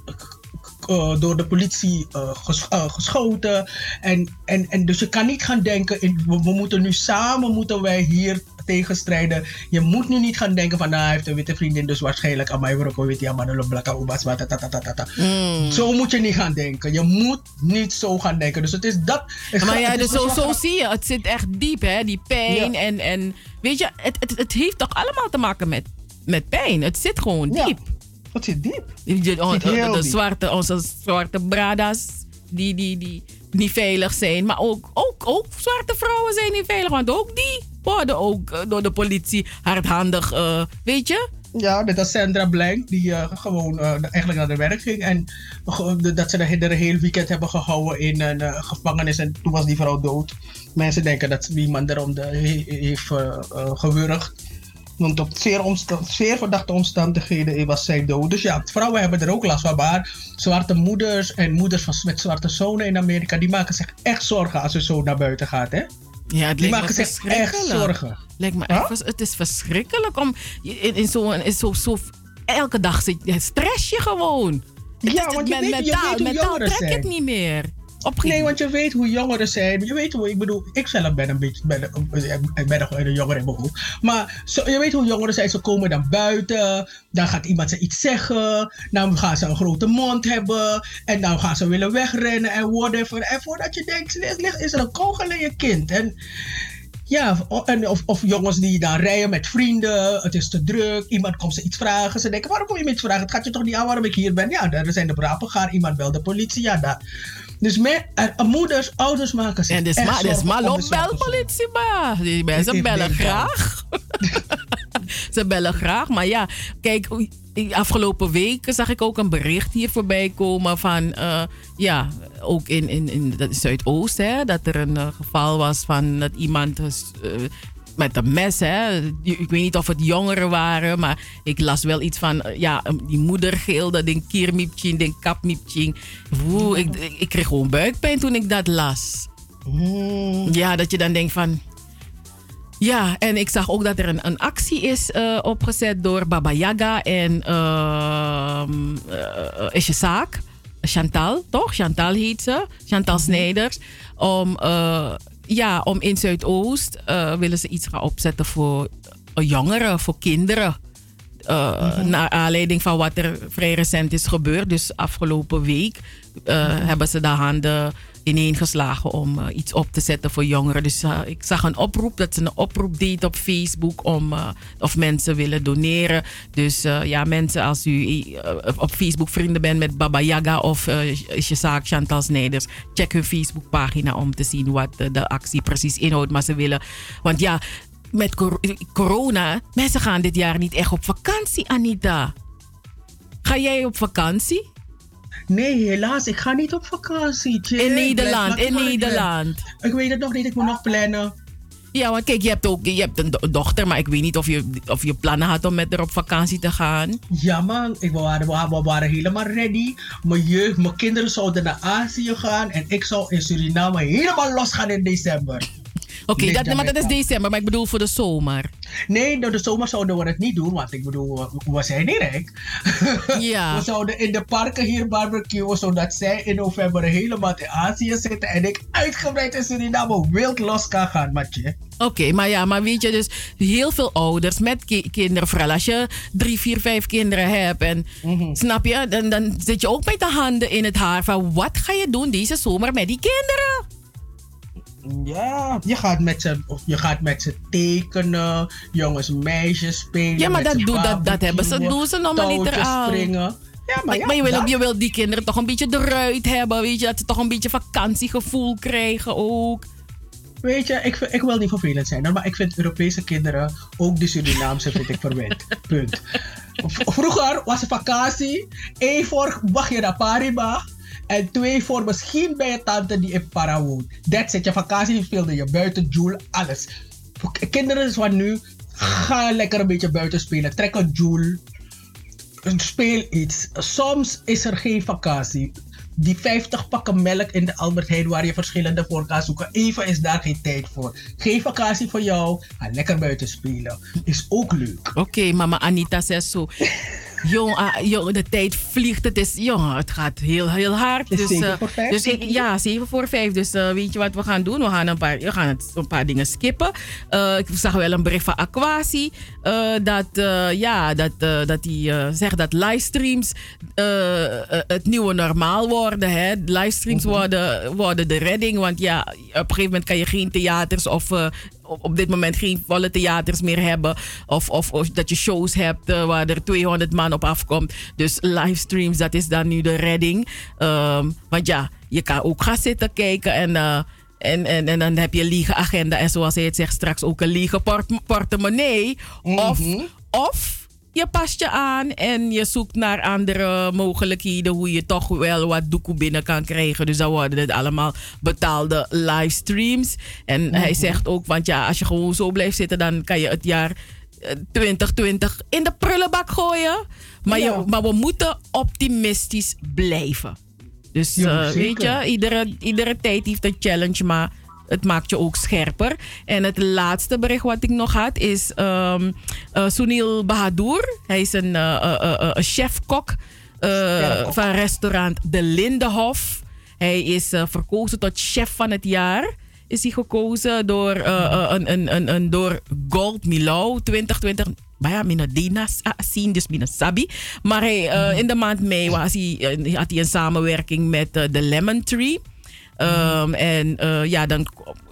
eh, door de politie eh, ges- eh, geschoten. En, en, en dus je kan niet gaan denken, in, we, we moeten nu samen moeten wij hier tegen strijden. Je moet nu niet gaan denken van, nou, hij heeft een witte vriendin, dus waarschijnlijk aan mij wordt ook een witte man, een blakke ubas, wat, ta, ta, ta, ta, ta. Zo moet je niet gaan denken. Je moet niet zo gaan denken. Dus het is dat. het Maar gaat- ja, dus zo, zo zie je. Het zit echt diep, hè? Die pijn. Ja. En, en weet je, het, het, het heeft toch allemaal te maken met, met pijn. Het zit gewoon Ja. Het zit diep. De, zwarte, onze zwarte bradas die, die, die niet veilig zijn. Maar ook, ook, ook zwarte vrouwen zijn niet veilig. Want ook die worden ook eh, door de politie hardhandig, eh, weet je? Ja, net als Sandra Blank, die eh, gewoon eigenlijk naar de werk ging. En dat ze de, de hele weekend hebben gehouden in een gevangenis. En toen was die vrouw dood. Mensen denken dat iemand erom de, he- heeft gewurgd. Want op zeer, verdachte omstandigheden was zij dood. Dus ja, vrouwen hebben er ook last van. Maar zwarte moeders en moeders van, met zwarte zonen in Amerika... die maken zich echt zorgen als ze zo naar buiten gaat, hè? Ja, het Die lijkt me maken zich echt zorgen. Lijkt me Huh? echt, het is verschrikkelijk om in, in zo'n zo, zo, elke dag zit je stress je gewoon. Het Ja, is- want je men- weet- je weet mentaal trek je het niet meer. Op Nee, want je weet hoe jongeren zijn. Je weet hoe, ik bedoel, ik zelf ben een beetje, ben, ik ben nog een jongere in mijn hoofd. Maar je weet hoe jongeren zijn. Ze komen dan buiten, dan gaat iemand ze iets zeggen, dan gaan ze een grote mond hebben, en dan gaan ze willen wegrennen en whatever. En voordat je denkt, is, er een kogel in je kind. En ja, of, of jongens die dan rijden met vrienden, het is te druk, iemand komt ze iets vragen. Ze denken, waarom kom je me iets vragen? Het gaat je toch niet aan waarom ik hier ben? Ja, er zijn de brapen gaan, iemand belt de politie, ja, dat. Dus me, eh, moeders, ouders maken zich En dit is echt maar, bel politie, maar. Die mensen Ik bellen graag. Ze bellen graag, maar ja, kijk, afgelopen weken zag ik ook een bericht hier voorbij komen van, eh, ja, ook in, in, in dat is Zuidoost, hè, dat er een eh, geval was van dat iemand eh, met een mes, hè, ik weet niet of het jongeren waren, maar ik las wel iets van, eh, ja, die moeder gilde, den kiermiepching, den kapmiepching. Woe, ik, ik, kreeg gewoon buikpijn toen ik dat las. Hmm. Ja, dat je dan denkt van. Ja, en ik zag ook dat er een, een actie is eh, opgezet door Baba Yaga en ehm eh, is je zaak? Chantal, toch? Chantal heet ze. Chantal Snijders. Om, eh, ja, om in Zuidoost eh, willen ze iets gaan opzetten voor eh, jongeren, voor kinderen. Uh, Naar aanleiding van wat er vrij recent is gebeurd. Dus afgelopen week eh, hebben ze de handen ineengeslagen om eh, iets op te zetten voor jongeren. Dus eh, ik zag een oproep dat ze een oproep deed op Facebook om eh, of mensen willen doneren. Dus ja, mensen, als u op Facebook vrienden bent met Baba Yaga of is je zaak Chantal Snijders, check hun Facebookpagina om te zien wat de actie precies inhoudt. Maar ze willen, want ja, met cor- corona, mensen gaan dit jaar niet echt op vakantie, Anita. Ga jij op vakantie? Nee, helaas, ik ga niet op vakantie. In Nederland, in. Nederland. Ik weet het nog niet, ik moet nog plannen. Ja, want kijk, je hebt ook je hebt een do- dochter, maar ik weet niet of je, of je plannen had om met haar op vakantie te gaan. Ja man, ik, we, waren, we waren- helemaal ready. Mijn jeugd, mijn kinderen zouden naar Azië gaan en ik zou in Suriname helemaal losgaan in december. Oké, dat, maar dat is december, maar ik bedoel voor de zomer. Nee, door de zomer zouden we het niet doen, want ik bedoel, we- we zijn niet rijk. Ja. We zouden in de parken hier barbecuen, zodat zij in november helemaal in Azië zitten en ik uitgebreid in Suriname wild los kan gaan, matje. Oké, maar ja, maar weet je, dus heel veel ouders met ki- kinderen, vooral als je drie, vier, vijf kinderen hebt. En snap je, dan, dan zit je ook met de handen in het haar van wat ga je doen deze zomer met die kinderen? Ja, je gaat met ze, of je gaat met ze tekenen, jongens, meisjes spelen. Ja, maar dat ze doen- dat- dat hebben ze- doen ze normaliter touwtjes al. springen. Ja, maar, ja, maar je, wil, dat- je wil die kinderen toch een beetje eruit hebben, weet je, dat ze toch een beetje vakantiegevoel krijgen ook. Weet je, ik, ik wil niet vervelend zijn, maar ik vind Europese kinderen, ook de Surinaamse, vind ik verwend. Punt. Vroeger was het vakantie, één voor wacht je naar Pariba en twee voor misschien bij je tante die in Para woont. That's it, je vakantie speelde je buiten, Joule, alles. Kinderen van nu, ga lekker een beetje buiten spelen, trek een Joule, speel iets. Soms is er geen vakantie. Die 50 pakken melk in de Albert Heijn waar je verschillende voor kan zoeken. Even is daar geen tijd voor. Geen vakantie voor jou. Ga lekker buiten spelen. Is ook leuk. Oké, mama Anita zegt zo. Jong, jong, de tijd vliegt. Het is, jong, het gaat heel, heel hard. Dus, vijf, dus ik, ja, 7 voor 5. Dus eh, weet je wat we gaan doen? We gaan een paar, we gaan het, een paar dingen skippen. Eh, ik zag wel een bericht van Aquasi. dat, ja, dat, dat die eh, zegt dat livestreams het nieuwe normaal worden. Hè? Livestreams Mhm. worden, worden de redding. Want ja, op een gegeven moment kan je geen theaters of op, dit moment geen volle theaters meer hebben. Of, of, of dat je shows hebt eh, waar er 200 man op afkomt. Dus livestreams, dat is dan nu de redding. Ehm, want ja, je kan ook gaan zitten kijken en... eh, en, en, en dan heb je een liege agenda en zoals hij het zegt straks ook een liege port portemonnee. Of, of je past je aan en je zoekt naar andere mogelijkheden hoe je toch wel wat doekoe binnen kan krijgen. Dus dan worden het allemaal betaalde livestreams. En hij zegt ook, want ja, als je gewoon zo blijft zitten, dan kan je het jaar eh, 2020 in de prullenbak gooien. Maar, Ja. je, maar we moeten optimistisch blijven. Dus Ja, eh, weet je, iedere, iedere tijd heeft een challenge, maar het maakt je ook scherper. En het laatste bericht wat ik nog had is ehm eh, Sunil Bahadur. Hij is een, een chef-kok van restaurant De Lindenhof. Hij is verkozen tot chef van het jaar. Is hij gekozen door, een, een, een, een, door Gold Milo 2020. Maar ja, mina Dina zien, dus mina Sabi. Maar hij, in de maand mei was hij, had hij een samenwerking met de Lemon Tree. Ehm, en eh, ja, dan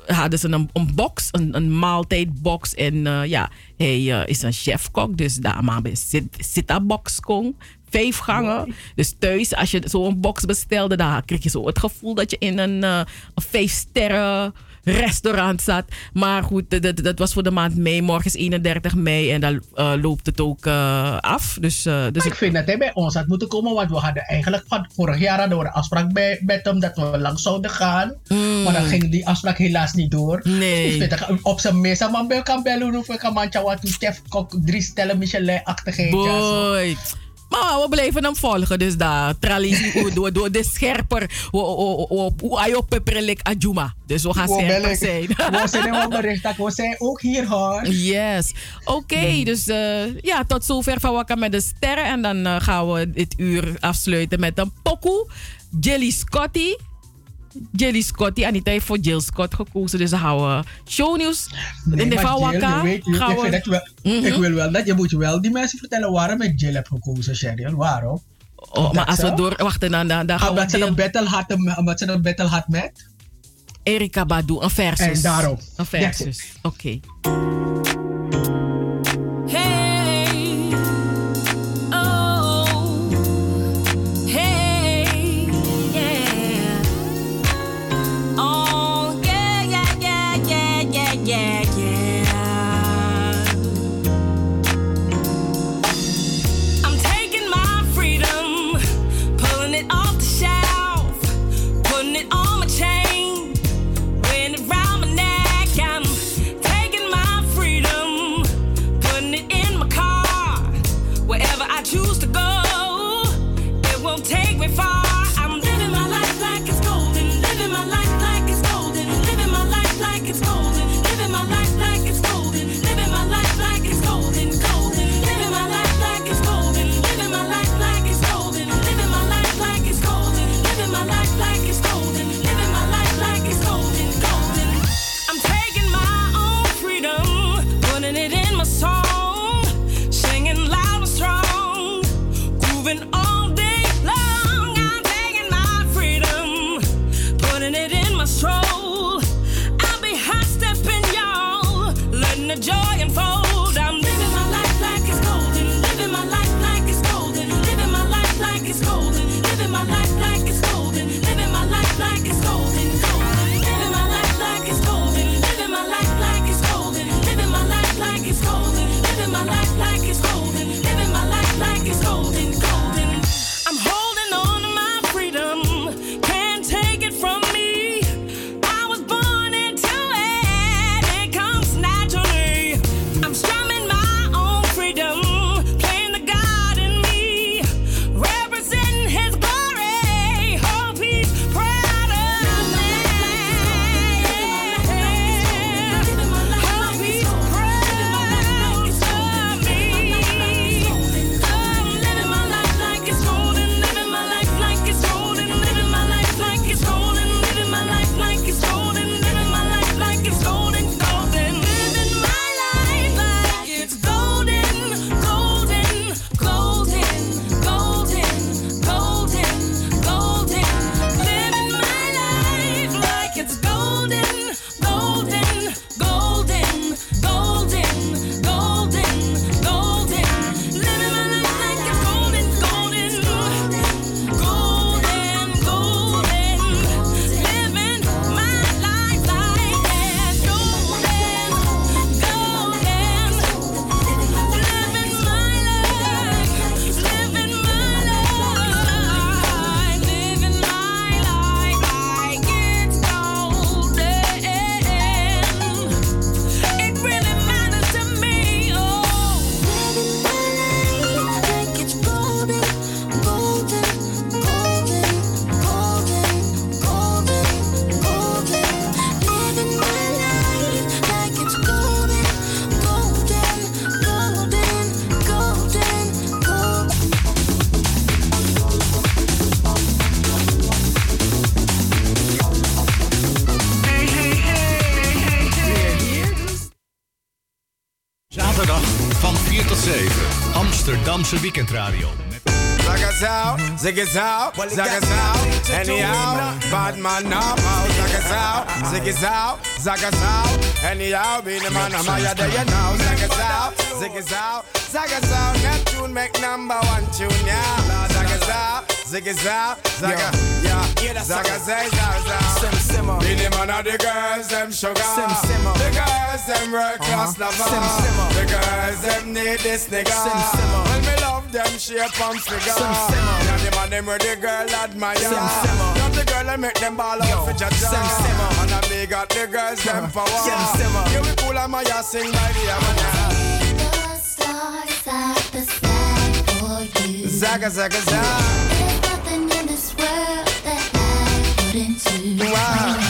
hadden ze een, een box, een, een maaltijdbox. En eh, ja, hij eh, is een chefkok, dus daar maar bij zit, box kon. Vijf gangen. Dus thuis, als je zo'n box bestelde, dan kreeg je zo het gevoel dat je in een, een vijf sterren restaurant zat. Maar goed, dat, dat, was voor de maand mei. Morgen is 31 mei en dan eh, loopt het ook eh, af. Dus, eh, dus ik vind dat hij bij ons had moeten komen, want we hadden eigenlijk van vorig jaar hadden we een afspraak bij, met hem dat we lang zouden gaan. Maar dan ging die afspraak helaas niet door. Nee. Dat op zijn mesa, man, bel kan bellen of ik kan mancha wat toe chef kok drie stellen Michelin-achtigheden. Boy. Maar we blijven hem volgen. Dus daar. Tralies door, door de scherper. Peperlik ajuma. Dus we gaan scherper zijn. We zijn helemaal bericht dat we zijn ook hier hoor. Yes. Oké, dus eh, ja, tot zover van Wakka met de sterren. En dan eh, gaan we dit uur afsluiten met een pokoe. Jelly Scotty. Jelly Scotty. Anita heeft voor Jill Scott gekozen. Dus dan gaan we shownieuws. in de gaan ik, we... Mhm. ik wil wel dat je moet wel die mensen vertellen waarom ik Jill heb gekozen, Sheryl. Waarom? Oh, maar als we door... Wachten, dan, dan, dan gaan we... Ze, een battle had, omdat ze een battle had met. Erika Badu, een versus. En daarom. Een versus. Oké. Amsterdamse weekendradio. Zou, zaga zou. Anyhow, bad man now, zou. Anyhow, be the man of my day you know. Zaga zou. Neptune make number one tune, yeah. Zaga zou, ziggy zou, zaga, yeah. Zaga zay, zaga zou. Sim simmer. Be the man of the girls, them sugar. Sim simmer. The girls, them world class Uh-huh. lover. Sim simmer. The girls, them need this nigga. Sim simmer. When me love them shape and figure. Sim simmer. Yeah, the man them where the girl admire. Sim simmer. Not the girl that make them ball out for jaja. Sim simmer. And I me got the girls them power. Sim simmer. Yeah, we cool and my ass sing by the amana. Zaga zaga zaga. Wow, wow.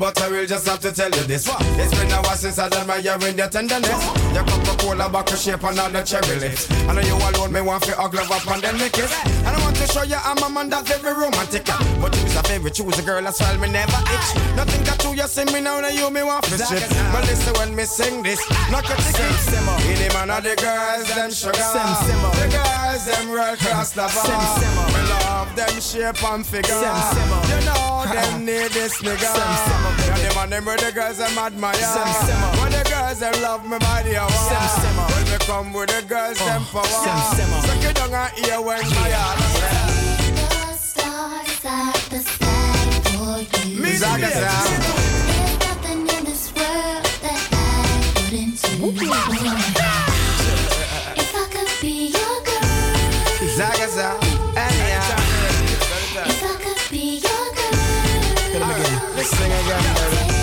But I will just have to tell you this. It's been a while since I done my in your tenderness. Your Coca-Cola bottle shape and all the cherry lips. I know you alone, me want to hug love up and then make it. And I want to show you I'm a man that's very romantic. But choose a favorite, choose a girl, that's why me never itch. Nothing got to you, see me now, now you me want to shit. But listen when me sing this, not a ticket. the man of the girls, them sugar. The girls, them world class lover them shape and figure. Sem, semo. You know them need this nigga. Sem, semo, yeah, them and them where the girls them admire. Sem, semo. When the girls them love me by the hour. Sem, semo. When me come with the girls oh. them power. Sem, semo. Suck it down and hear when my heart. The stars are the sky for you. Me, There's nothing in this world that I wouldn't do. Sing again, baby.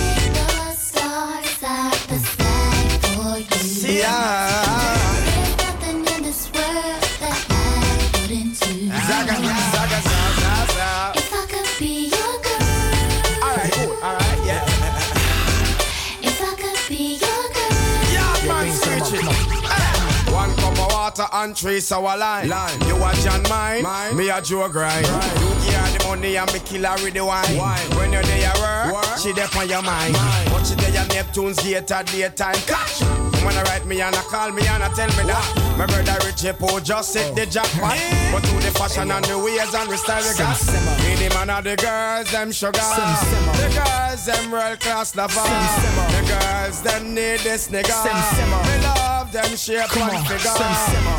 Zaga, zaga, zaga, zaga. If I could be your girl. Alright, cool, alright, yeah. if I could be your girl. Yeah, man. One cup of water and three sour lime. lime. You watch on mine, mine, me a Joe grind. Right. You money and me kill her with the wine. wine. When you're there work, work. she there on your mind. mind. But she there at Neptune's gate at daytime. Catch! When I write me and I call me and I tell me that My brother Richie Poe just hit the jackpot But through the fashion and the ways and the style we got Me the man of the girls, them sugar The girls, them world class lover The girls, them need this nigga Me love them shape and figure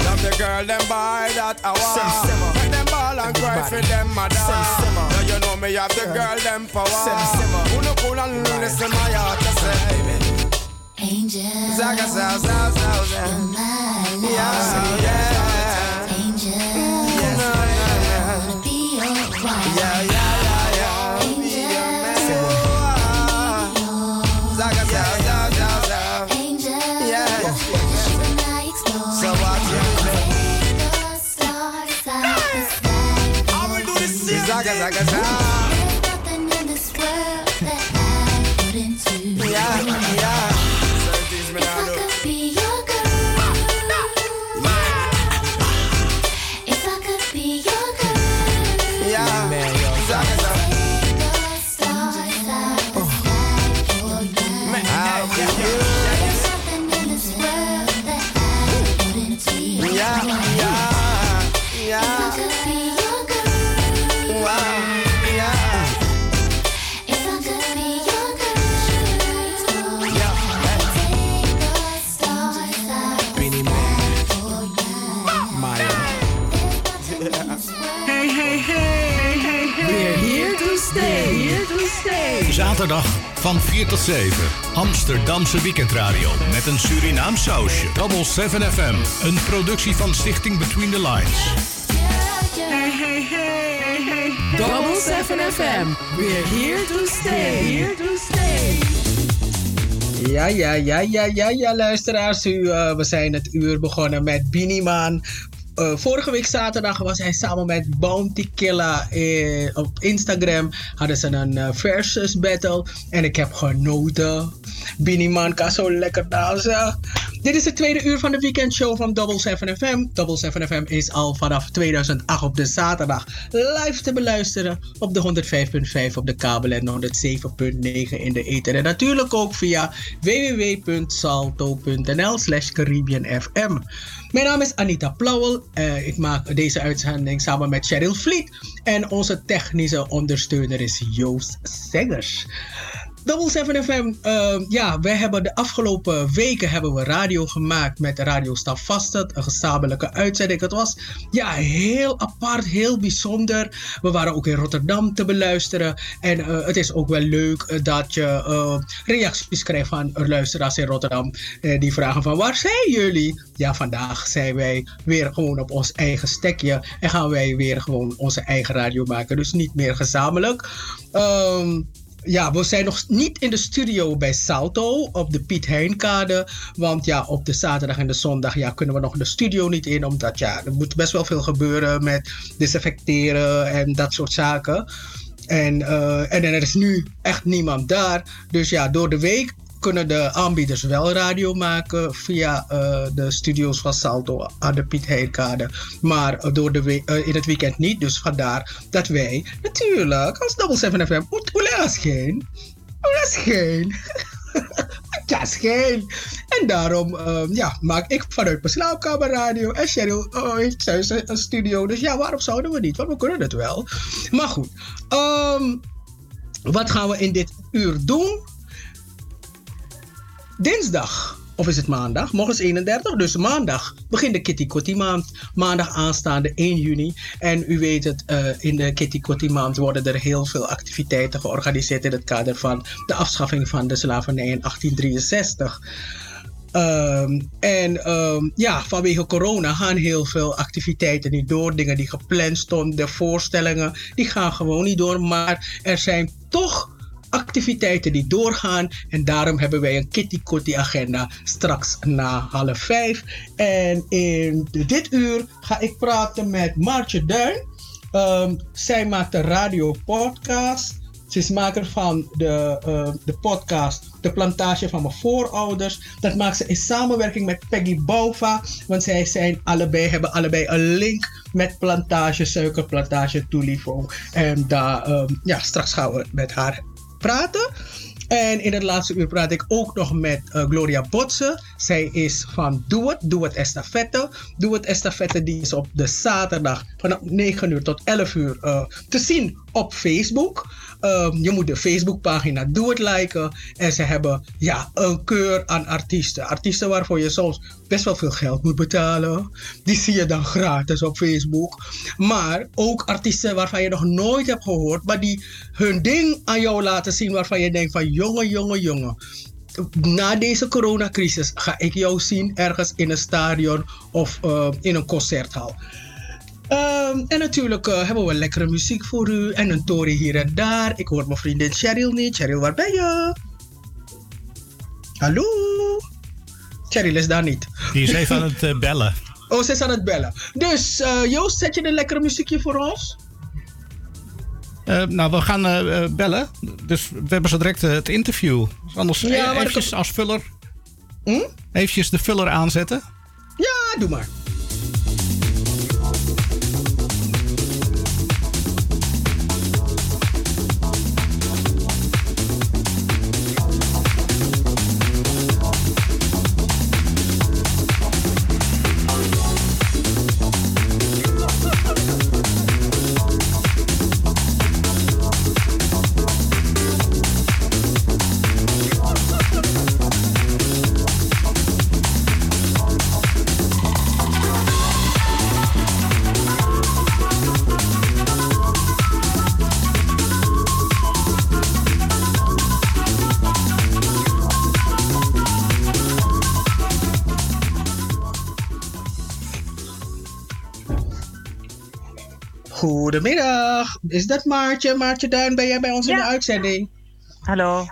Love the girl, them buy that hour Make them ball and cry for them mother Now you know me have the girl, them power. Who no cool and listen my heart to say Angel, Zaga, zaga, zaga, zaga, zaga. my Yeah, yeah. Gaga Zaterdag van 4 tot 7. Amsterdamse weekendradio met een Surinaam sausje. Double 7 FM. Een productie van Stichting Between the Lines. Hey, hey, hey, hey. Double 7 FM. We're here to stay. Here to stay. Ja, ja, ja, ja, ja, ja, luisteraars. U, eh, we zijn het uur begonnen met Biniman. Eh, vorige week zaterdag was hij samen met Bounty Killa eh, op Instagram. Hadden ze een eh, versus battle. En ik heb genoten. Biniman kan zo lekker dansen. Dit is het tweede uur van de weekendshow van Double 7 FM. Double 7 FM is al vanaf 2008 op de zaterdag live te beluisteren op de 105.5 op de kabel en 107.9 in de ether. En natuurlijk ook via www.salto.nl slash Caribbean FM. Mijn naam is Anita Plauwel. Uh, ik maak deze uitzending samen met Cheryl Vliet. En onze technische ondersteuner is Joost Seggers. Double 7 FM, uh, ja, wij hebben de afgelopen weken hebben we radio gemaakt met Radio Staf Vastert. Een gezamenlijke uitzending. Het was ja, heel apart, heel bijzonder. We waren ook in Rotterdam te beluisteren. En uh, het is ook wel leuk uh, dat je uh, reacties krijgt van luisteraars in Rotterdam. die vragen van waar zijn jullie? Ja, vandaag zijn wij weer gewoon op ons eigen stekje. En gaan wij weer gewoon onze eigen radio maken. Dus niet meer gezamenlijk. Um, ja, we zijn nog niet in de studio bij Salto op de Piet Heinkade. Want ja, op de zaterdag en de zondag ja, kunnen we nog de studio niet in. Omdat ja, er moet best wel veel gebeuren met desinfecteren en dat soort zaken. En, uh, en er is nu echt niemand daar. Dus ja, door de week kunnen de aanbieders wel radio maken via uh, de studio's van Salto aan de Piet Heinkade. Maar door de uh, in het weekend niet. Dus vandaar dat wij natuurlijk als Double 7 FM hoe geen. Hoe geen. Ja, geen. En daarom uh, ja, maak ik vanuit mijn slaapkamer radio. En Cheryl oh, heeft thuis een studio. Dus ja, waarom zouden we niet? Want we kunnen het wel. Maar goed. Um, wat gaan we in dit uur doen? Dinsdag, of is het maandag? Morgen is 31, dus maandag begint de Kitty Kotti maand. Maandag aanstaande 1 juni. En u weet het, uh, in de Kitty Kotti maand worden er heel veel activiteiten georganiseerd in het kader van de afschaffing van de slavernij in 1863. Um, en um, ja, vanwege corona gaan heel veel activiteiten niet door. Dingen die gepland stonden, voorstellingen, die gaan gewoon niet door. Maar er zijn toch activiteiten die doorgaan. En daarom hebben wij een Kitty Kotti agenda straks na half vijf. En in dit uur ga ik praten met Maartje Duin. Um, zij maakt een radio podcast. Ze is maker van de, uh, de podcast De Plantage van mijn voorouders. Dat maakt ze in samenwerking met Peggy Bouva. Want zij zijn allebei, hebben allebei een link met plantage, suikerplantage Tulivo. En daar, um, ja, straks gaan we met haar praten. En in het laatste uur praat ik ook nog met uh, Gloria Botsen. Zij is van Doe Het, Doe Het Estafette. Doe Het Estafette die is op de zaterdag vanaf 9 uur tot 11 uur uh, te zien op Facebook. Um, je moet de Facebookpagina Doe Het liken. En ze hebben ja, een keur aan artiesten. Artiesten waarvoor je soms best wel veel geld moet betalen. Die zie je dan gratis op Facebook. Maar ook artiesten waarvan je nog nooit hebt gehoord. Maar die hun ding aan jou laten zien waarvan je denkt van jongen, jongen, jongen na deze coronacrisis ga ik jou zien ergens in een stadion of uh, in een concerthal. Um, en natuurlijk uh, hebben we lekkere muziek voor u en een tory hier en daar. Ik hoor mijn vriendin Cheryl niet. Cheryl, waar ben je? Hallo? Cheryl is daar niet. Die is even aan het uh, bellen. Oh, ze is aan het bellen. Dus uh, Joost, zet je een lekkere muziekje voor ons? Uh, nou, we gaan uh, bellen. Dus we hebben zo direct uh, het interview. Dus anders ja, e als vuller. Hm? Eventjes de vuller aanzetten. Ja, doe maar. Goedemiddag, is dat Maartje? Maartje Duin, ben jij bij ons ja. in de uitzending? Hallo.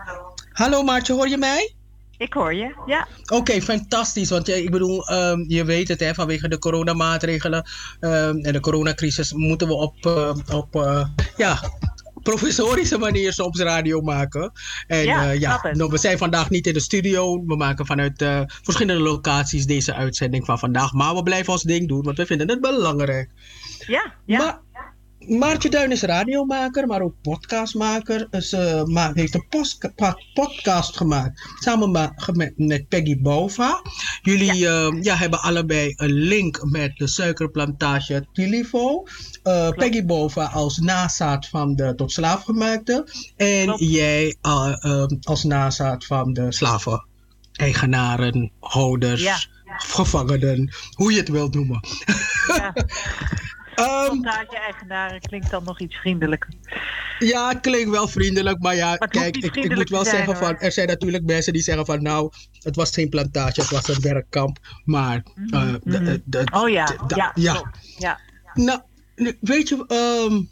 Hallo Maartje, hoor je mij? Ik hoor je, ja. Oké, okay, fantastisch. Want ik bedoel, um, je weet het, hè, vanwege de coronamaatregelen um, en de coronacrisis moeten we op, uh, op uh, ja, provisorische manier soms radio maken. En Ja, ja, ja nou, we zijn vandaag niet in de studio. We maken vanuit eh, verschillende locaties deze uitzending van vandaag. Maar we blijven ons ding doen, want we vinden het belangrijk. Ja, ja. Maar, Maartje Duin is radiomaker, maar ook podcastmaker. Ze ma- heeft een podcast gemaakt samen met, met Peggy Bova. Jullie ja. ja, hebben allebei een link met de suikerplantage Tilivo. Eh, Peggy Bova als nazaat van de tot slaafgemaakte. En jij eh, eh, als nazaat van de slaven. Eigenaren, houders, Ja. gevangenen, hoe je het wilt noemen. Ja. Ehm, Plantage-eigenaren klinkt dan nog iets vriendelijker. Ja, klinkt wel vriendelijk, maar ja, kijk, ik, ik moet wel zijn, zeggen van, er zijn natuurlijk mensen die zeggen van, nou, het was geen plantage, het was een werkkamp, maar... eh, de- de- de- Oh ja, ja, ja. Nou, weet je, ehm,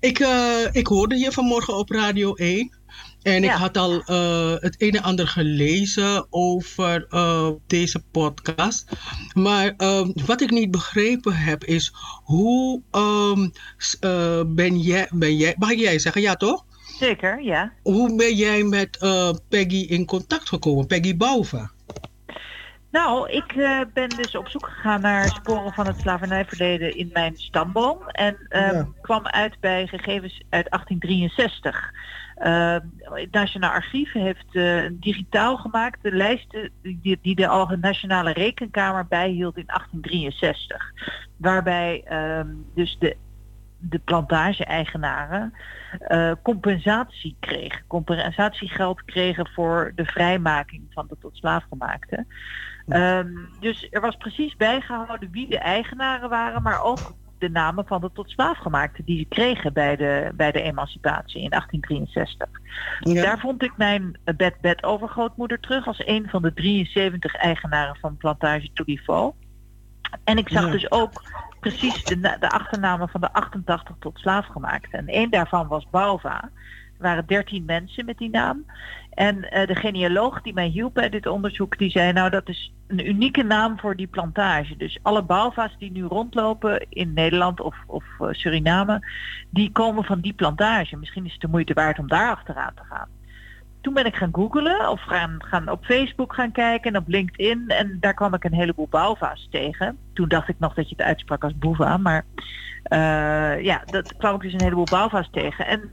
ik, eh, ik hoorde je vanmorgen op Radio 1. En ik Ja. had al eh, het een en ander gelezen over eh, deze podcast. Maar ehm, wat ik niet begrepen heb is hoe ehm, eh, ben, jij, ben jij, mag jij zeggen, ja toch? Zeker, ja. Hoe ben jij met Peggy in contact gekomen, Peggy Bouva? Nou, ik ben dus op zoek gegaan naar sporen van het slavernijverleden in mijn stamboom. En ehm, Ja. kwam uit bij gegevens uit 1863. Ehm, het Nationaal Archief heeft eh, digitaal gemaakt de lijsten die, die de Nationale Rekenkamer bijhield in 1863. Waarbij ehm, dus de, de plantage-eigenaren eh, compensatie kregen. Compensatiegeld kregen voor de vrijmaking van de tot slaafgemaakte. Ehm, dus er was precies bijgehouden wie de eigenaren waren, maar ook de namen van de tot slaafgemaakten die ze kregen bij de, bij de emancipatie in 1863. Ja. Daar vond ik mijn bed-bed overgrootmoeder terug als een van de 73 eigenaren van plantage Touliveau. En ik zag Ja. dus ook precies de, de achternamen van de 88 tot slaafgemaakten. En één daarvan was Bauva. Er waren 13 mensen met die naam. En eh, de genealoog die mij hielp bij dit onderzoek, die zei nou dat is een unieke naam voor die plantage. Dus alle Bauva's die nu rondlopen in Nederland of, of eh, Suriname, die komen van die plantage. Misschien is het de moeite waard om daar achteraan te gaan. Toen ben ik gaan googlen of gaan, gaan op Facebook gaan kijken en op LinkedIn. En daar kwam ik een heleboel Bauva's tegen. Toen dacht ik nog dat je het uitsprak als Boeva. Maar eh, ja, dat kwam ik dus een heleboel Bauva's tegen. En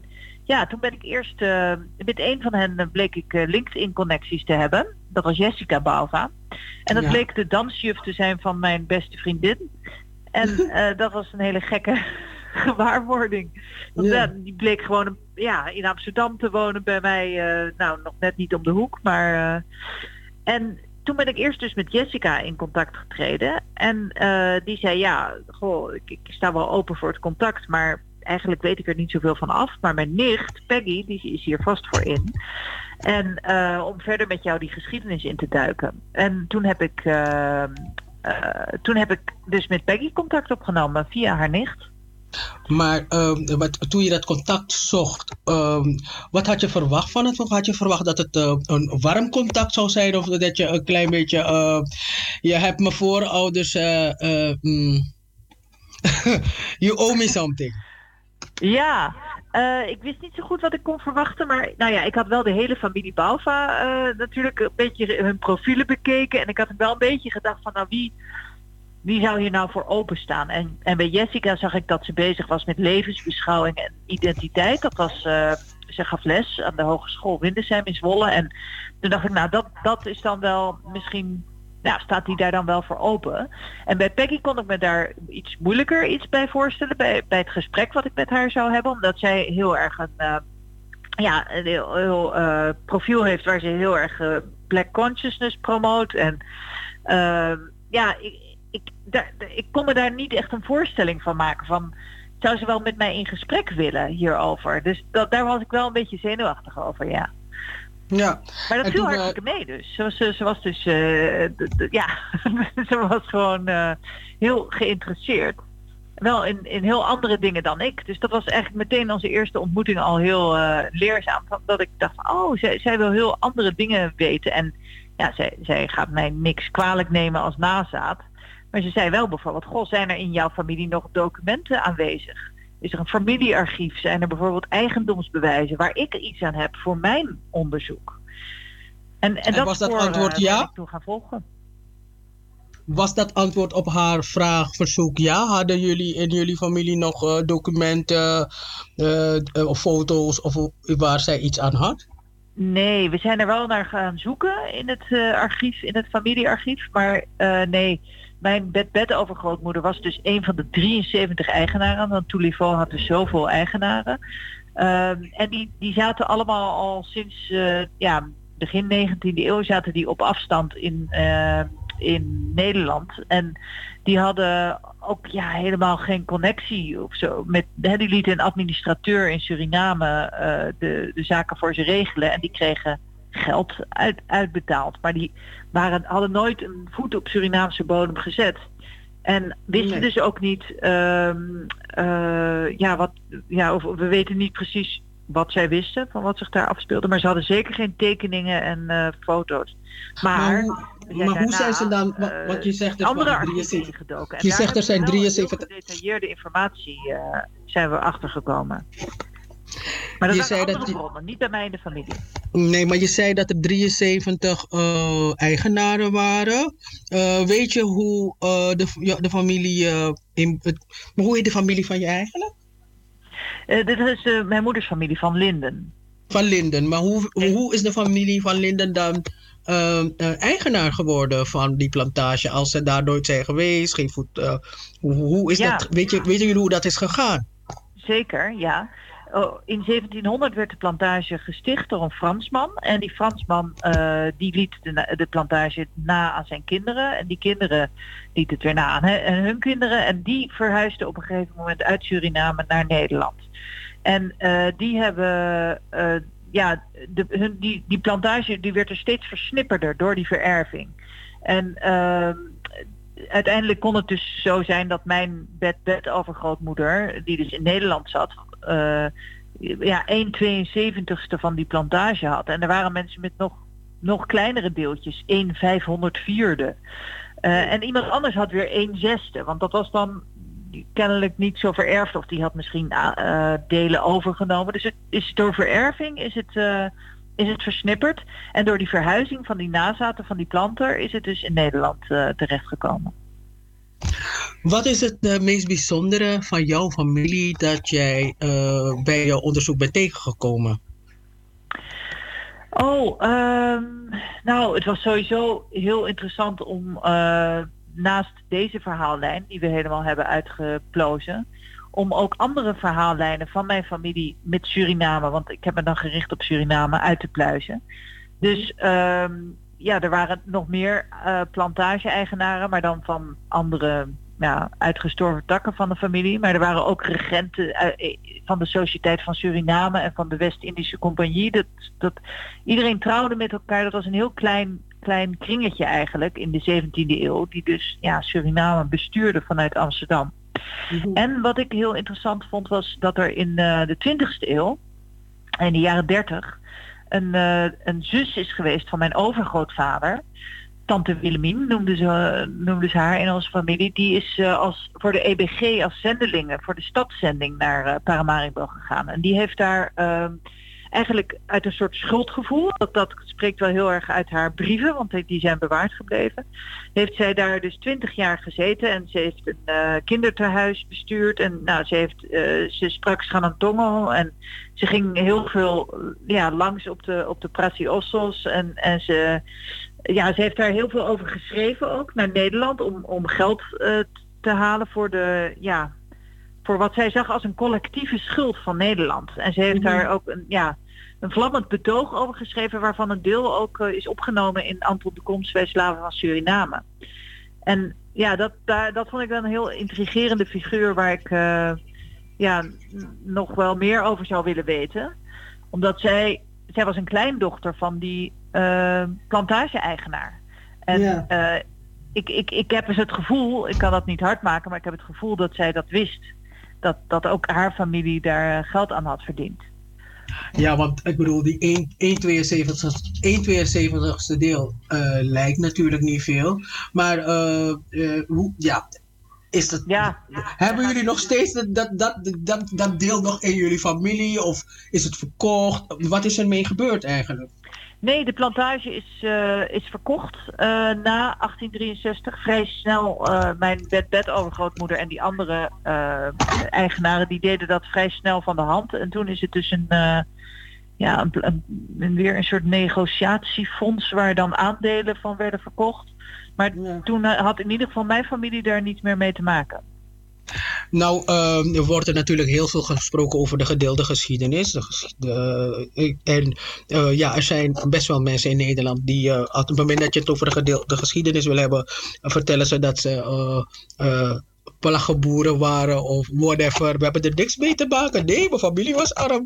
ja, toen ben ik eerst eh, met een van hen eh, bleek ik eh, LinkedIn-connecties te hebben. Dat was Jessica Bauva. En dat Ja. bleek de dansjuf te zijn van mijn beste vriendin. En dat was een hele gekke gewaarwording. Want Ja. die bleek gewoon een- ja, in Amsterdam te wonen bij mij. nou, nog net niet om de hoek, maar... en toen ben ik eerst dus met Jessica in contact getreden. En die zei, ja, goh, ik, ik sta wel open voor het contact, maar eigenlijk weet ik er niet zoveel van af. Maar mijn nicht, Peggy, die is hier vast voor in. En eh, om verder met jou die geschiedenis in te duiken. En toen heb ik, eh, eh, toen heb ik dus met Peggy contact opgenomen via haar nicht. Maar ehm, wat, toen je dat contact zocht, ehm, wat had je verwacht van het? Of had je verwacht dat het een warm contact zou zijn? Of dat je een klein beetje... je hebt mijn voorouders... eh, eh, mm, you owe me something. Ja, eh, ik wist niet zo goed wat ik kon verwachten, maar nou ja, ik had wel de hele familie Bauva eh, natuurlijk een beetje hun profielen bekeken en ik had wel een beetje gedacht van nou wie, wie zou hier nou voor openstaan? En, en bij Jessica zag ik dat ze bezig was met levensbeschouwing en identiteit. Dat was, eh, ze gaf les aan de Hogeschool Windesheim in Zwolle en toen dacht ik nou dat, dat is dan wel misschien nou, staat die daar dan wel voor open. En bij Peggy kon ik me daar iets moeilijker iets bij voorstellen. Bij, bij het gesprek wat ik met haar zou hebben. Omdat zij heel erg een, eh, ja, een heel, eh, profiel heeft waar ze heel erg eh, black consciousness promoot. En eh, ja, ik, ik, ik kon me daar niet echt een voorstelling van maken. Van, zou ze wel met mij in gesprek willen hierover? Dus dat, daar was ik wel een beetje zenuwachtig over, ja. Ja. Maar dat En viel toen, eh, hartstikke mee dus. Ze was, ze, was dus, eh, ja, ze was gewoon eh, heel geïnteresseerd. Wel in, in heel andere dingen dan ik. Dus dat was eigenlijk meteen onze eerste ontmoeting al heel leerzaam. Dat ik dacht, oh, zij, zij wil heel andere dingen weten. En ja, zij, zij gaat mij niks kwalijk nemen als nazaat. Maar ze zei wel bijvoorbeeld, goh, zijn er in jouw familie nog documenten aanwezig? Is er een familiearchief? Zijn er bijvoorbeeld eigendomsbewijzen waar ik iets aan heb voor mijn onderzoek? En, en, En dat was dat eh, antwoord ben ja? ik toen gaan volgen. Was dat antwoord op haar vraag, verzoek ja? Hadden jullie in jullie familie nog eh, documenten eh, eh, of foto's of waar zij iets aan had? Nee, we zijn er wel naar gaan zoeken in het eh, archief, in het familiearchief. Maar eh, nee, mijn bed-bed overgrootmoeder was dus een van de 73 eigenaren. Want Touliveau had dus zoveel eigenaren. Ehm, en die, die zaten allemaal al sinds eh, ja, begin 19e eeuw zaten die op afstand in, eh, in Nederland. En die hadden ook ja, helemaal geen connectie of zo. Met, die lieten een administrateur in Suriname eh, de, de zaken voor ze regelen. En die kregen geld uit, uitbetaald. Maar die waren, hadden nooit een voet op Surinaamse bodem gezet. En wisten Nee. dus ook niet, ehm, eh, ja, wat, ja, of we weten niet precies wat zij wisten van wat zich daar afspeelde. Maar ze hadden zeker geen tekeningen en eh, foto's. Maar, Maar hoe- zijn hoe ze dan- wa- eh, wat je zegt, er andere waren archieven 73 ingedoken. En Je zegt er zijn hebben we wel 73 heel gedetailleerde informatie zijn we achtergekomen. Maar dat Je zei dat bronnen, niet bij mij in de familie. Nee, maar je zei dat er 73 eh, eigenaren waren. Eh, weet je hoe eh, de, ja, de familie. in, hoe heet de familie van je eigenlijk? Dit is mijn moeders familie van Linden. Van Linden. Maar hoe, hoe is de familie van Linden dan eigenaar geworden van die plantage als ze daar nooit zijn geweest? Geen voet, hoe, hoe is Ja. dat? Weet, je, weten jullie hoe dat is gegaan? Zeker, ja. Oh, in 1700 werd de plantage gesticht door een Fransman. En die Fransman eh, die liet de, de plantage na aan zijn kinderen. En die kinderen lieten het weer na aan en hun kinderen. En die verhuisden op een gegeven moment uit Suriname naar Nederland. En eh, die hebben, eh, ja, de, hun, die, die plantage die werd er steeds versnipperder door die vererving. En uiteindelijk kon het dus zo zijn dat mijn bed-bed overgrootmoeder, die dus in Nederland zat, eh ja, 1 72ste van die plantage had. En er waren mensen met nog, nog kleinere deeltjes, 1 504de. Eh, en iemand anders had weer 1 zesde, want dat was dan kennelijk niet zo vererfd of die had misschien eh, delen overgenomen. Dus het is door vererving is het, is het versnipperd. En door die verhuizing van die nazaten van die planter is het dus in Nederland terechtgekomen. Wat is het eh, meest bijzondere van jouw familie dat jij eh, bij jouw onderzoek bent tegengekomen? Oh, ehm, nou, het was sowieso heel interessant om eh, naast deze verhaallijn, die we helemaal hebben uitgeplozen, om ook andere verhaallijnen van mijn familie met Suriname, want ik heb me dan gericht op Suriname, uit te pluizen. Dus ehm, ja, er waren nog meer eh, plantage-eigenaren, maar dan van andere ja, uitgestorven takken van de familie. Maar er waren ook regenten eh, van de Sociëteit van Suriname en van de West-Indische Compagnie. Dat, dat, iedereen trouwde met elkaar. Dat was een heel klein, klein kringetje eigenlijk in de 17e eeuw. Die dus ja, Suriname bestuurde vanuit Amsterdam. En wat ik heel interessant vond was dat er in eh, de 20e eeuw, in de jaren 30, een, eh, een zus is geweest van mijn overgrootvader. Tante Willemien noemde ze, noemde haar in onze familie. Die is eh, als, voor de EBG als zendelingen, voor de stadszending naar eh, Paramaribo gegaan. En die heeft daar ehm, eigenlijk uit een soort schuldgevoel, dat, dat spreekt wel heel erg uit haar brieven, want die- zijn bewaard gebleven. Heeft zij daar dus twintig jaar gezeten en ze heeft een kinderthuis bestuurd. En nou, ze, heeft, eh, ze sprak Schanantongo en ze ging heel veel ja, langs op de, op de Prati Ossos. En, en ze, ja, ze heeft daar heel veel over geschreven ook naar Nederland om, om geld eh, te halen voor de, ja, voor wat zij zag als een collectieve schuld van Nederland. En ze heeft Mhm. daar ook een, ja, een vlammend betoog over geschreven, waarvan een deel ook eh, is opgenomen in Anton de Komst bij Slaven van Suriname. En ja, dat, daar, dat vond ik wel een heel intrigerende figuur waar ik eh, ja, nog wel meer over zou willen weten. Omdat zij, zij was een kleindochter van die eh, plantage-eigenaar. En Ja. ik, ik, ik heb dus het gevoel, ik kan dat niet hard maken, maar ik heb het gevoel dat zij dat wist. Dat, dat ook haar familie daar eh, geld aan had verdiend. Ja, want ik bedoel, die 1 1,72ste deel eh, lijkt natuurlijk niet veel. Maar eh, hoe, ja, Is dat, ja. Hebben jullie nog steeds dat, dat, dat, dat, dat deel nog in jullie familie? Of is het verkocht? Wat is er mee gebeurd eigenlijk? Nee, de plantage is, eh, is verkocht eh, na 1863. Vrij snel, eh, mijn bed-bed-overgrootmoeder en die andere eigenaren, die deden dat vrij snel van de hand. En toen is het dus een, ja, een, weer een soort negociatiefonds waar dan aandelen van werden verkocht. Maar toen had in ieder geval mijn familie daar niets meer mee te maken. Nou, ehm, er wordt er natuurlijk heel veel gesproken over de gedeelde geschiedenis. De ik- en eh, ja, er zijn best wel mensen in Nederland die, eh, op het moment dat je het over de gedeelde geschiedenis wil hebben, eh, vertellen ze dat ze eh plaggenboeren waren of whatever. We hebben er niks mee te maken. Nee, mijn familie was arm.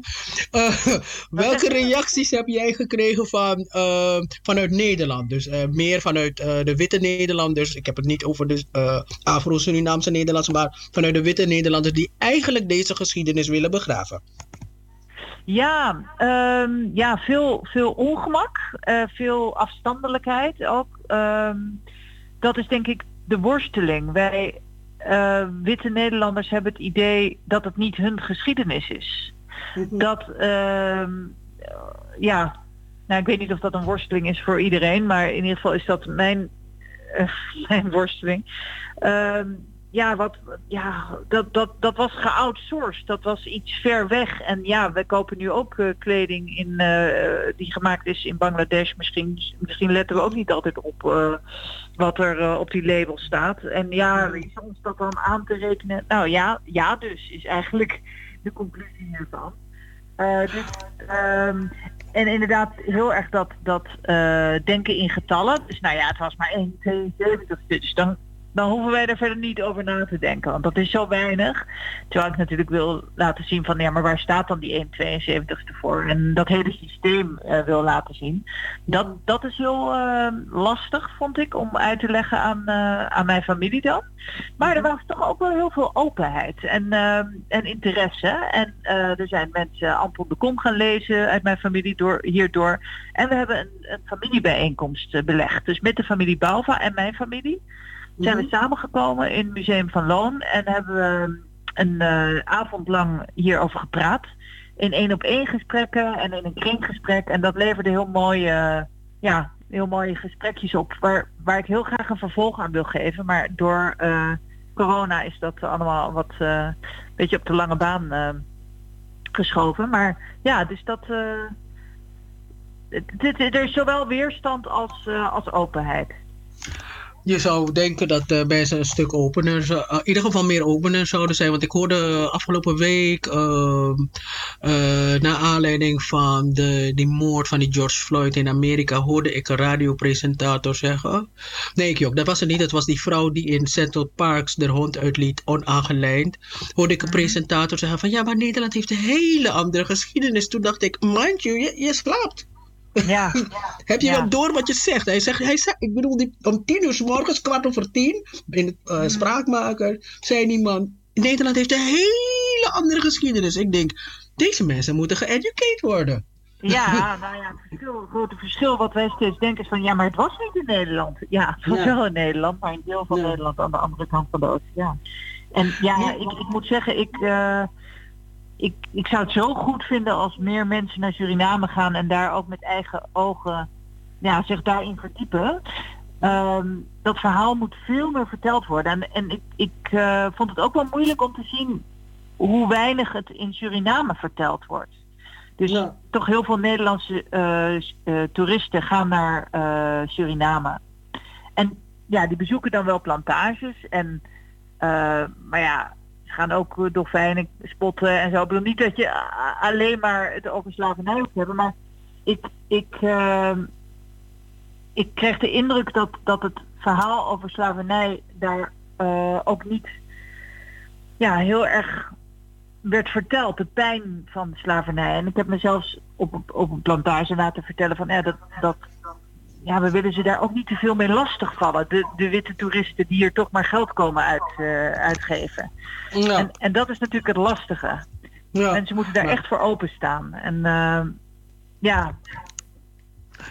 Eh, welke reacties heb jij gekregen van, eh, vanuit Nederland? Dus eh, meer vanuit de witte Nederlanders. Ik heb het niet over de Afro-Surinaamse Nederlanders, maar vanuit de witte Nederlanders die eigenlijk deze geschiedenis willen begraven. Ja, ehm, ja veel, veel ongemak, veel afstandelijkheid ook. Ehm, dat is denk ik de worsteling. Wij eh, witte Nederlanders hebben het idee dat het niet hun geschiedenis is. Dat, ehm, ja, nou ik weet niet of dat een worsteling is voor iedereen, maar in ieder geval is dat mijn, eh, mijn worsteling. Ehm, ja, wat, ja dat, dat, dat was geoutsourced. Dat was iets ver weg. En ja, we kopen nu ook eh, kleding in, die gemaakt is in Bangladesh. Misschien, misschien letten we ook niet altijd op wat er eh, op die label staat. En ja, is ons dat dan aan te rekenen? Nou ja, ja dus is eigenlijk de conclusie hiervan. Eh, dus, ehm, en inderdaad heel erg dat, dat eh, denken in getallen. Dus nou ja, het was maar 1,72. Dus dan, dan hoeven wij er verder niet over na te denken. Want dat is zo weinig. Terwijl ik natuurlijk wil laten zien van ja, maar waar staat dan die 1,72ste voor? En dat hele systeem eh, wil laten zien. Dat, dat is heel eh, lastig, vond ik, om uit te leggen aan, eh, aan mijn familie dan. Maar er was toch ook wel heel veel openheid en, en interesse. En er zijn mensen Anton de Kom gaan lezen uit mijn familie door, hierdoor. En we hebben een, een familiebijeenkomst belegd. Dus met de familie Balva en mijn familie zijn we samengekomen in het Museum van Loon. En hebben we een eh, avond lang hierover gepraat. In één op één gesprekken en in een kringgesprek. En dat leverde heel mooie, ja, heel mooie gesprekjes op. Waar, waar ik heel graag een vervolg aan wil geven. Maar door eh, corona is dat allemaal wat eh beetje op de lange baan geschoven. Maar ja, dus dat. het- er is zowel weerstand als, als openheid. Je zou denken dat eh, mensen een stuk opener, eh, in ieder geval meer opener zouden zijn. Want ik hoorde afgelopen week, eh, naar aanleiding van de, die moord van die George Floyd in Amerika, hoorde ik een radiopresentator zeggen. Nee, ik jok, dat was het niet. Dat was die vrouw die in Central Parks de hond uitliet, onaangelijnd. Hoorde ik een presentator zeggen van ja, maar Nederland heeft een hele andere geschiedenis. Toen dacht ik, mind you, je, je slaapt. Ja. Heb je Ja. wel door wat je zegt? Hij zegt, hij zegt ik bedoel, die, om tien uur s morgens, kwart over tien, in het eh, spraakmaker, zei die man, Nederland heeft een hele andere geschiedenis. Ik denk, deze mensen moeten geëducated worden. Ja, nou ja, het verschil, het grote verschil wat wij steeds denken is van ja, maar het was niet in Nederland. Ja, het was Ja. wel in Nederland, maar een deel van Nederland aan de andere kant van de oceaan. En ja, Ik, ik moet zeggen, ik, eh, ik, ik zou het zo goed vinden als meer mensen naar Suriname gaan en daar ook met eigen ogen ja, zich daarin verdiepen. Ehm, dat verhaal moet veel meer verteld worden. En, en ik, ik eh, vond het ook wel moeilijk om te zien hoe weinig het in Suriname verteld wordt. Dus toch heel veel Nederlandse eh, eh, toeristen gaan naar Suriname. En ja, die bezoeken dan wel plantages. En, maar ja, gaan ook eh, dolfijnen spotten en zo. Ik bedoel niet dat je alleen maar het over slavernij te hebben. Maar ik, ik, eh, ik kreeg de indruk dat, dat het verhaal over slavernij daar eh, ook niet ja, heel erg werd verteld, de pijn van slavernij. En ik heb me zelfs op, op, op een plantage laten vertellen van ja, dat, dat ja, we willen ze daar ook niet te veel mee lastigvallen. De, de witte toeristen die hier toch maar geld komen uit, eh, uitgeven. En, en dat is natuurlijk het lastige. Mensen moeten daar Ja. echt voor openstaan. En eh, ja,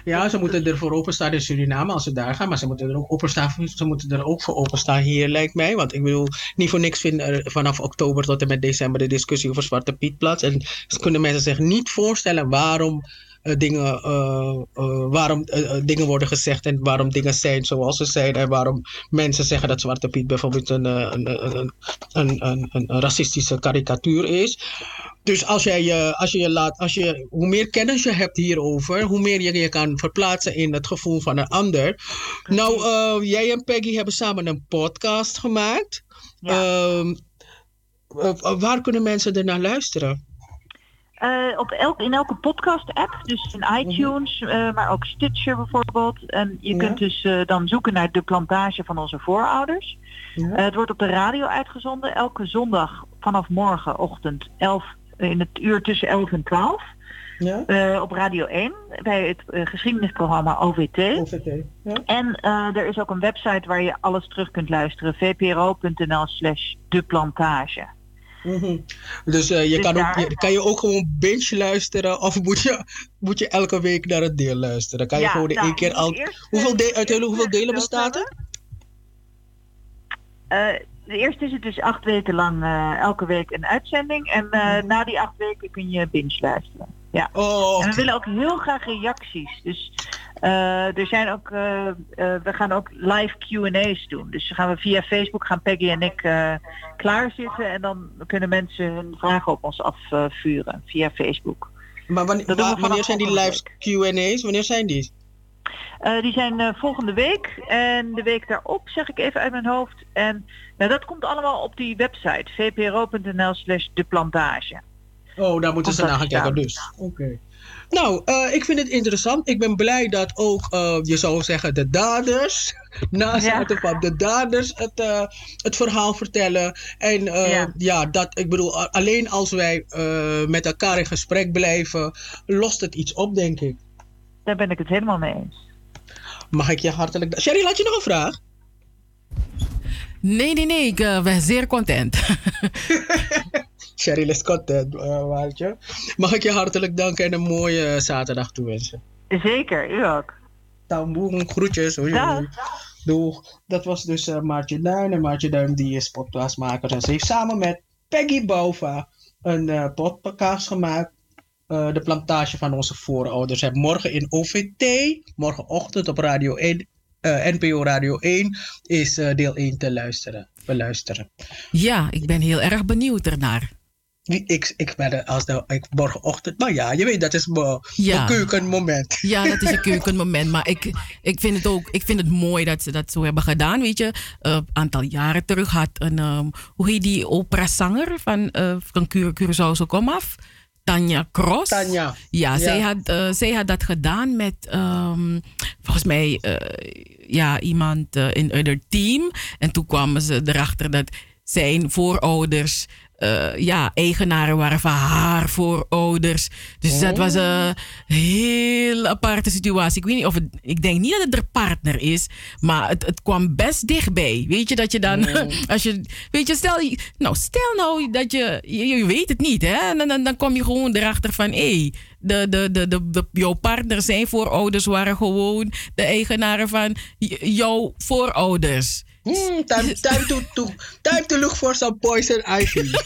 Ja, ze moeten er voor openstaan in Suriname als ze daar gaan. Maar ze moeten er ook openstaan, ze moeten er ook voor openstaan hier, lijkt mij. Want ik bedoel, niet voor niks vindt er vanaf oktober tot en met december de discussie over Zwarte Piet plaats. En ze kunnen mensen zich niet voorstellen waarom dingen, eh, eh, waarom eh, eh, dingen worden gezegd en waarom dingen zijn zoals ze zijn. En waarom mensen zeggen dat Zwarte Piet bijvoorbeeld een, eh, een, een, een, racistische karikatuur is. Dus als, jij, je als je je laat, als je, hoe meer kennis je hebt hierover, hoe meer je je kan verplaatsen in het gevoel van een ander. Nou, eh, jij en Peggy hebben samen een podcast gemaakt. Ehm, eh, waar kunnen mensen er naar luisteren? Eh, op elk, in elke podcast-app, dus in iTunes, eh, maar ook Stitcher bijvoorbeeld. En je Ja. kunt dus eh, dan zoeken naar de plantage van onze voorouders. Ja. Het wordt op de radio uitgezonden elke zondag vanaf morgenochtend 11, in het uur tussen 11 en 12. Ja. Op Radio 1 bij het geschiedenisprogramma OVT. ja. En er is ook een website waar je alles terug kunt luisteren. vpro.nl slash de plantage. Mhm. Dus eh, je Dus kan, ook, je, kan je ook gewoon binge luisteren of moet je, moet je elke week naar het deel luisteren? Kan je Ja, gewoon de nou, één keer al... hoeveel, eh, de, uiteindelijk, hoeveel delen bestaat er? Eh, de eerste is het dus acht weken lang elke week een uitzending. En eh, na die acht weken kun je binge luisteren. Ja. Oh, En we willen ook heel graag reacties. Dus eh, er zijn ook, eh, eh, we gaan ook live Q&A's doen. Dus gaan we via Facebook, gaan Peggy en ik klaarzitten. En dan kunnen mensen hun vragen op ons afvuren via Facebook. Maar wanneer, Dat zijn die live Q&A's? Wanneer zijn die? Die zijn volgende week en de week daarop, zeg ik even uit mijn hoofd. En nou, dat komt allemaal op die website, vpro.nl slash de plantage. Oh, daar moeten ze naar gaan kijken dus. Oké. Nou, eh, ik vind het interessant. Ik ben blij dat ook, eh, je zou zeggen, de daders, naast Ja. van de daders het, eh, het verhaal vertellen. En eh, ja. Ja. dat, ik bedoel, alleen als wij eh, met elkaar in gesprek blijven, lost het iets op, denk ik. Daar ben ik het helemaal mee eens. Mag ik je hartelijk... Sherry, had je nog een vraag? Nee, nee, nee. Ik ben zeer content. Sherry is content, uh, Waaltje. Mag ik je hartelijk danken en een mooie zaterdag toewensen. Zeker, u ook. Tamboen, groetjes. Hoi, hoi. Doeg. Dat was dus eh Maartje Duin. En Maartje Duin die is podcastmaker. En ze heeft samen met Peggy Bouva een eh, podcast gemaakt. Eh, de plantage van onze voorouders. En morgen in OVT, morgenochtend op Radio 1, eh, NPO Radio 1, is eh, deel 1 te luisteren. Beluisteren. Ja, ik ben heel erg benieuwd ernaar. Ik, ik ben er als de, ik, morgenochtend, maar ja, je weet, dat is mijn Ja. mijn keukenmoment. Ja, dat is een keukenmoment. Maar ik, ik vind het ook ik vind het mooi dat ze dat zo hebben gedaan. Weet je, Eh, een aantal jaren terug had een, ehm, hoe heet die operazanger van, eh van Cura- Curaçao kom af? Tanja Cross. Tanja. Ja, Zij, had, eh, zij had dat gedaan met, ehm, volgens mij, ja, iemand in haar team. En toen kwamen ze erachter dat zijn voorouders, eh, ja, eigenaren waren van haar voorouders. Dus dat was een heel aparte situatie. Ik weet niet of het, ik denk niet dat het de partner is, maar het, het kwam best dichtbij. Weet je dat je dan, als je, weet je, stel, nou, stel nou dat je, je, je weet het niet, hè? Dan, dan, dan kom je gewoon erachter van, hé, de, de, de, de, de, jouw partner, zijn voorouders waren gewoon de eigenaren van jouw voorouders. Hmm, time, time, to, to, time to look for some poison ivy.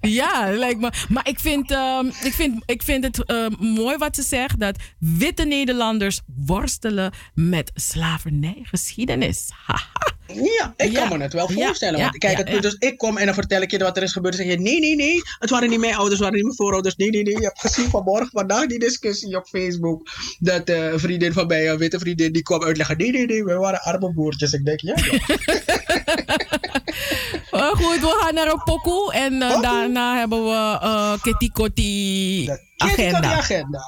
Ja, lijkt me. Maar ik vind, ehm, ik vind, ik vind het ehm, mooi wat ze zegt: dat witte Nederlanders worstelen met slavernijgeschiedenis. Haha. Ja, ik Ja. kan me het wel voorstellen. ja, want kijk, het, dus ik kom en dan vertel ik je wat er is gebeurd. Dan zeg je, nee, nee, nee, het waren niet mijn ouders, het waren niet mijn voorouders. Nee, nee, nee. Je hebt gezien vanmorgen, vandaag die discussie op Facebook. Dat een vriendin van mij, een witte vriendin, die kwam uitleggen. Nee, nee, nee, we waren arme boertjes. Ik denk, ja. Eh, goed, we gaan naar een pokoe en eh, daarna hebben we uh, Kitty Kotti agenda. Die agenda.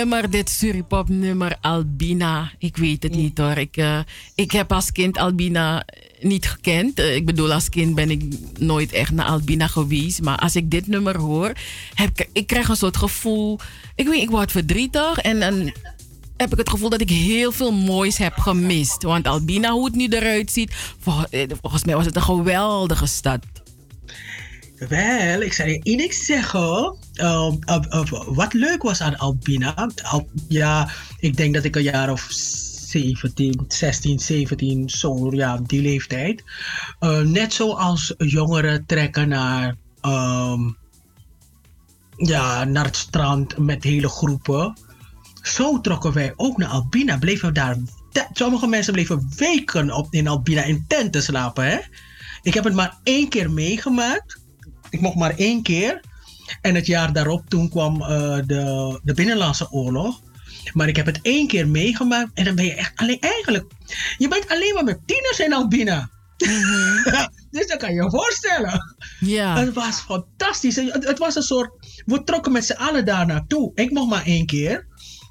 Nummer, dit Suripop nummer Albina. Ik weet het niet hoor. Ik, eh, ik heb als kind Albina niet gekend. Eh, ik bedoel, als kind ben ik nooit echt naar Albina geweest. Maar als ik dit nummer hoor, heb ik, ik krijg een soort gevoel. Ik weet, ik word verdrietig en dan heb ik het gevoel dat ik heel veel moois heb gemist. Want Albina, hoe het nu eruit ziet, vol- eh, volgens mij was het een geweldige stad. Wel, ik zou je iets zeggen. Ehm, eh, eh, wat leuk was aan Albina. Al- ja, ik denk dat ik een jaar of 17, 16, 17, zo, ja, die leeftijd. Eh, net zoals jongeren trekken naar, ehm, ja, naar het strand met hele groepen. Zo trokken wij ook naar Albina. Bleven we daar. Sommige mensen bleven weken op, in Albina in tenten slapen. Hè? Ik heb het maar één keer meegemaakt. Ik mocht maar één keer. En het jaar daarop, toen kwam eh, de, de Binnenlandse Oorlog. Maar ik heb het één keer meegemaakt. En dan ben je echt alleen, eigenlijk, je bent alleen maar met tieners in Albina. dus dat kan je je voorstellen. Ja. Het was fantastisch. Het, het was een soort, we trokken met z'n allen daar naartoe. Ik mocht maar één keer.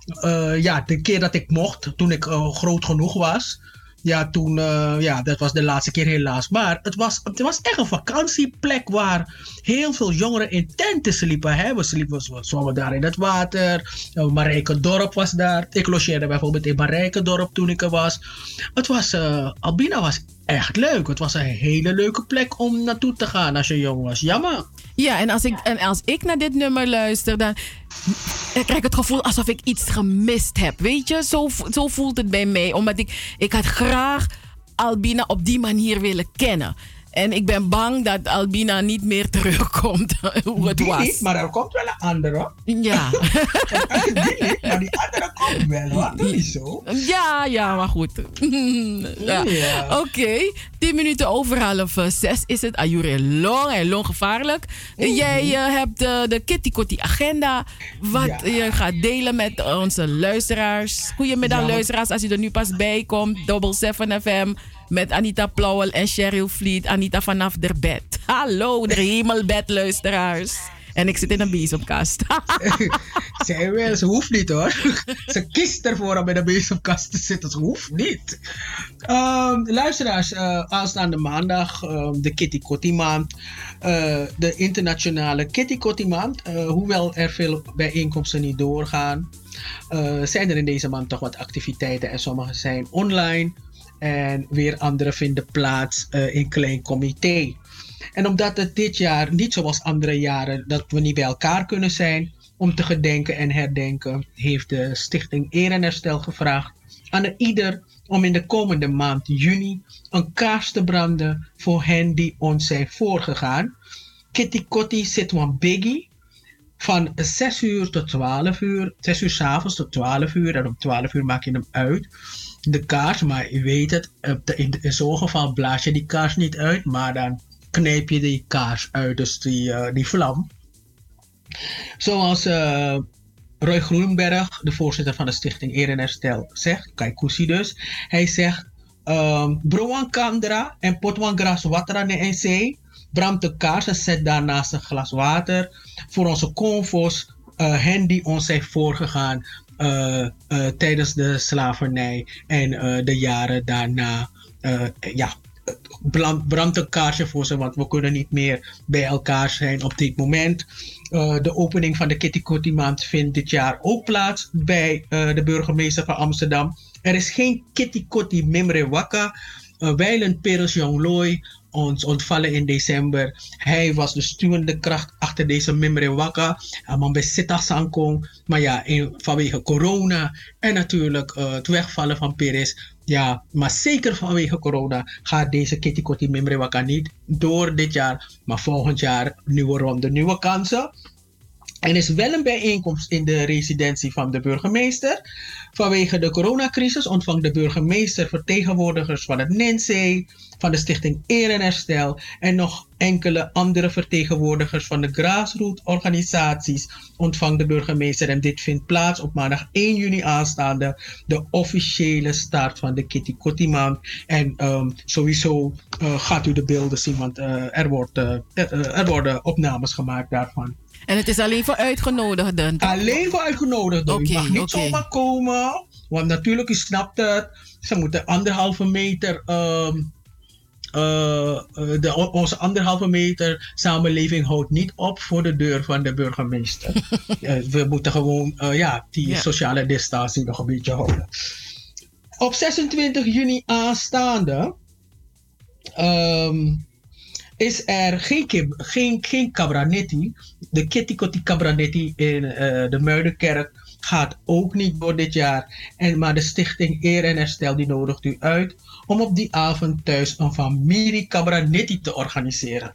Eh, ja, de keer dat ik mocht, toen ik eh, groot genoeg was. Ja, toen, eh, ja, dat was de laatste keer helaas. Maar het was, het was echt een vakantieplek waar heel veel jongeren in tenten sliepen. Hè? We sliepen we zwommen daar in het water. Uh, Marijke Dorp was daar. Ik logeerde bijvoorbeeld in Marijke Dorp toen ik er was. Het was, eh, Albina was echt leuk. Het was een hele leuke plek om naartoe te gaan als je jong was. Jammer. Ja, en als ik, en als ik naar dit nummer luister, dan ik krijg het gevoel alsof ik iets gemist heb. Weet je, zo, zo voelt het bij mij. Omdat ik, ik had graag Albina op die manier willen kennen. En ik ben bang dat Albina niet meer terugkomt hoe het Die was. niet, maar er komt wel een andere. Ja. die niet, maar die andere komt wel. hoor. Doe niet zo. Ja, ja, maar goed. ja. Ja. Oké, 10 minuten over half eh, zes is het. Ajure long en long gevaarlijk. Jij eh, hebt eh, de Kitty Kotti agenda. Wat Ja. je gaat delen met onze luisteraars. Goedemiddag Ja, luisteraars, als u er nu pas bij komt. Double 7 FM met Anita Plauwel en Cheryl Vliet. Anita vanaf de bed. Hallo, de hemelbed luisteraars. En ik zit in een bezemkast. Zij wel, ze hoeft niet hoor. ze kiest ervoor om in de bezemkast te zitten. Ze hoeft niet. Ehm, luisteraars, eh, aanstaande maandag, ehm, de Kitty Kotti maand. eh, de internationale Kitty Kotti maand. Eh, hoewel er veel bijeenkomsten niet doorgaan, zijn er in deze maand toch wat activiteiten. En sommige zijn online. En weer andere vinden plaats eh, in klein comité. En omdat het dit jaar niet zoals andere jaren dat we niet bij elkaar kunnen zijn om te gedenken en herdenken, heeft de Stichting Eer en gevraagd aan er ieder om in de komende maand juni een kaars te branden voor hen die ons zijn voorgegaan. Kitty Kotti zit een biggie van 6 uur tot 12 uur, 6 uur s avonds tot 12 uur en om 12 uur maak je hem uit. De kaars, maar je weet het, in, zo'n geval blaas je die kaars niet uit, maar dan knijp je die kaars uit, dus die, eh, die vlam. Zoals eh, Roy Groenberg, de voorzitter van de Stichting Eer en Herstel, zegt, Kaikousi dus. Hij zegt, um, Broan Kandra en Potwan Gras Watera en zee. Brand de kaars en zet daarnaast een glas water voor onze convos, eh, hen die ons zijn voorgegaan tijdens de slavernij en eh, de jaren daarna. Eh, ja, brand, brand een kaarsje voor ze, want we kunnen niet meer bij elkaar zijn op dit moment. Eh, de opening van de Kitty Kotti maand vindt dit jaar ook plaats bij eh, de burgemeester van Amsterdam. Er is geen Kitty Kotti Mimre Waka. Uh, wijlen Peres Jonglooi ons ontvallen in december. Hij was de stuwende kracht achter deze Mimre Waka. Sankong. Maar ja, vanwege corona en natuurlijk eh, het wegvallen van Peres. Ja, maar zeker vanwege corona gaat deze Kitty Kotti Mimre Waka niet door dit jaar. Maar volgend jaar nieuwe ronde, nieuwe kansen. Er is wel een bijeenkomst in de residentie van de burgemeester. Vanwege de coronacrisis ontvangt de burgemeester vertegenwoordigers van het NINSE, van de Stichting Eer en Herstel en nog enkele andere vertegenwoordigers van de grassroots organisaties ontvangt de burgemeester. En dit vindt plaats op maandag 1 juni aanstaande, de officiële start van de Kitty Kotti. En ehm, sowieso eh, gaat u de beelden zien, want eh, er, wordt, eh, er worden opnames gemaakt daarvan. En het is alleen voor uitgenodigden. Alleen voor uitgenodigden. Oké, je mag niet zomaar komen. Want natuurlijk, u snapt het. Ze moeten anderhalve meter. ehm, eh, eh, de, onze anderhalve meter samenleving houdt niet op voor de deur van de burgemeester. Eh, we moeten gewoon ja, die sociale distantie nog een beetje houden. Op 26 juni aanstaande ehm, is er geen, geen, geen cabranetti. De Kitty Kotti cabranetti in eh, de Muidenkerk gaat ook niet door dit jaar. En, maar de stichting Eer en Herstel die nodigt u uit om op die avond thuis een familie cabranetti te organiseren.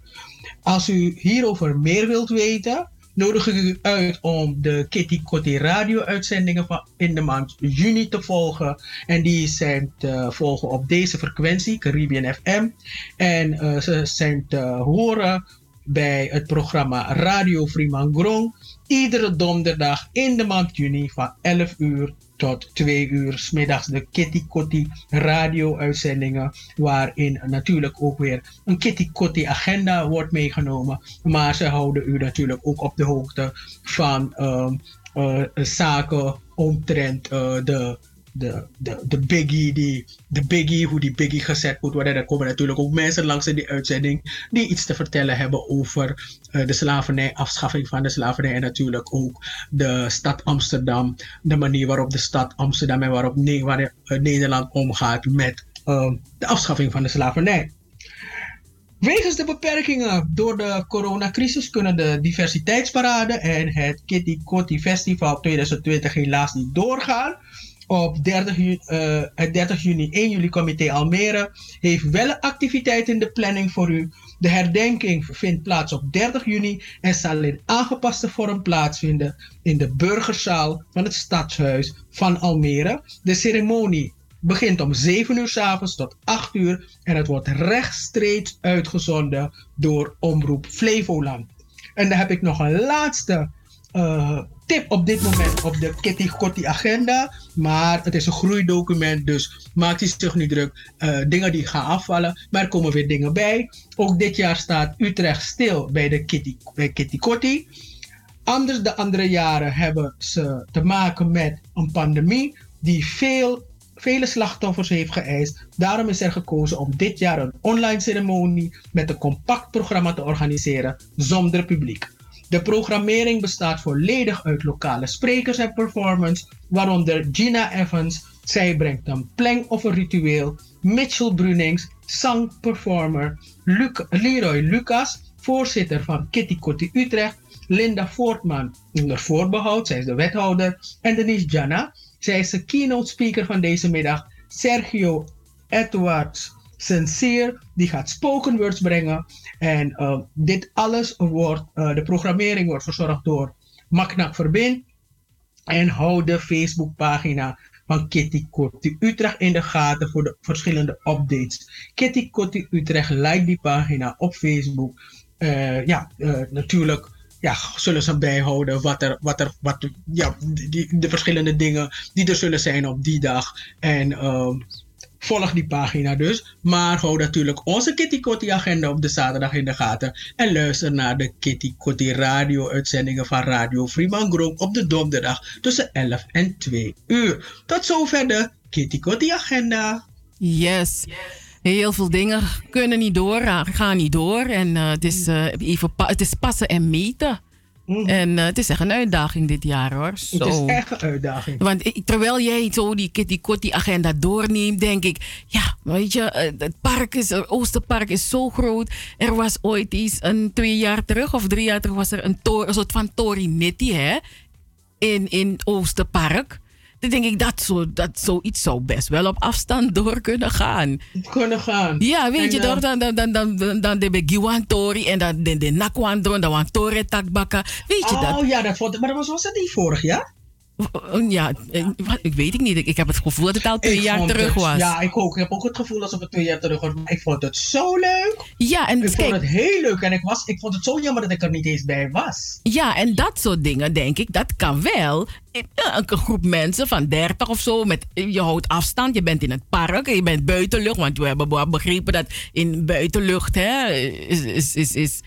Als u hierover meer wilt weten, nodig ik u uit om de Kitty Kotti radio-uitzendingen van in de maand juni te volgen. En die zijn te volgen op deze frequentie, Caribbean FM. En eh, ze zijn te horen bij het programma Radio Fremangrom. Iedere donderdag in de maand juni van 11 uur tot 2 uur 's middags de Kitty Kotti radio-uitzendingen. Waarin natuurlijk ook weer een Kitty Kotti agenda wordt meegenomen. Maar ze houden u natuurlijk ook op de hoogte van ehm, eh, zaken omtrent eh, de, de, de, de biggie, die, de biggie, hoe die biggie gezet moet worden. Er komen natuurlijk ook mensen langs in die uitzending die iets te vertellen hebben over eh, de slavernij, afschaffing van de slavernij en natuurlijk ook de stad Amsterdam, de manier waarop de stad Amsterdam en waarop waar, eh, Nederland omgaat met eh, de afschaffing van de slavernij. Wegens de beperkingen door de coronacrisis kunnen de diversiteitsparade en het Kitty Kotti Festival 2020 helaas niet doorgaan. Op 30 juni, eh, het 30 juni 1 juli comité Almere heeft wel een activiteit in de planning voor u. De herdenking vindt plaats op 30 juni en zal in aangepaste vorm plaatsvinden in de burgerzaal van het Stadshuis van Almere. De ceremonie begint om 7 uur s avonds tot 8 uur en het wordt rechtstreeks uitgezonden door Omroep Flevoland. En dan heb ik nog een laatste eh, tip op dit moment op de Kitty Kotti agenda. Maar het is een groeidocument, dus maakt u zich niet druk. Eh, dingen die gaan afvallen, maar er komen weer dingen bij. Ook dit jaar staat Utrecht stil bij de Kitty, bij Kitty Kotti. Anders de andere jaren hebben ze te maken met een pandemie die veel, vele slachtoffers heeft geëist. Daarom is er gekozen om dit jaar een online ceremonie met een compact programma te organiseren zonder publiek. De programmering bestaat volledig uit lokale sprekers en performance, waaronder Gina Evans. Zij brengt een ritueel. Mitchell Brunings, zangperformer. Luc Leroy Lucas, voorzitter van Kitty Kotti Utrecht. Linda Voortman, onder voorbehoud, zij is de wethouder. En Denise Jana, zij is de keynote speaker van deze middag. Sergio Edwards Sincere, die gaat spoken words brengen. En uh, dit alles wordt, uh, de programmering wordt verzorgd door Maknak Verbind. En hou de Facebookpagina van Kitty Kotti Utrecht in de gaten voor de verschillende updates. Kitty Kotti Utrecht, like die pagina op Facebook. Uh, ja, natuurlijk ja, zullen ze bijhouden wat er, wat er, wat, ja, die, de verschillende dingen die er zullen zijn op die dag. En uh, volg die pagina dus. Maar hou natuurlijk onze Kitty Kotti agenda op de zaterdag in de gaten. En luister naar de Kitty Kotti radio uitzendingen van Radio Freeman Groep op de donderdag tussen 11 en 2 uur. Tot zover de Kitty Kotti agenda. Yes. Heel veel dingen kunnen niet door, gaan niet door. En uh, het, is, uh, even het is passen en meten. Mm. En uh, het is echt een uitdaging dit jaar hoor. Zo. Het is echt een uitdaging. Want ik, terwijl jij zo die Kitty Kotti agenda doorneemt, denk ik, ja, weet je, het park is, het Oosterpark is zo groot. Er was ooit iets, een twee jaar terug of drie jaar terug, was er een, soort van Torinetti hè, in, in Oosterpark. Dan denk ik dat, zo, dat zoiets zou best wel op afstand door kunnen gaan. Kunnen gaan. Ja, weet en, je toch? Dan, dan, dan, dan, dan, dan de Giwan Tori en dan de, de Nakwandron, dan wan Tori Takbaka. Weet je oh, dat? Oh ja, dat vond, maar dat was, was dat niet vorig jaar? Ja, ik weet ik niet. Ik heb het gevoel dat het al twee ik jaar terug het, was. Ja, ik ook. Ik heb ook het gevoel alsof het twee jaar terug was. Maar ik vond het zo leuk. Ja, en ik kijk, vond het heel leuk. En ik, was, ik vond het zo jammer dat ik er niet eens bij was. Ja, en dat soort dingen, denk ik, dat kan wel. Een groep mensen van 30 of zo, met, je houdt afstand, je bent in het park, je bent buitenlucht. Want we hebben begrepen dat in buitenlucht hè, is, is, is, is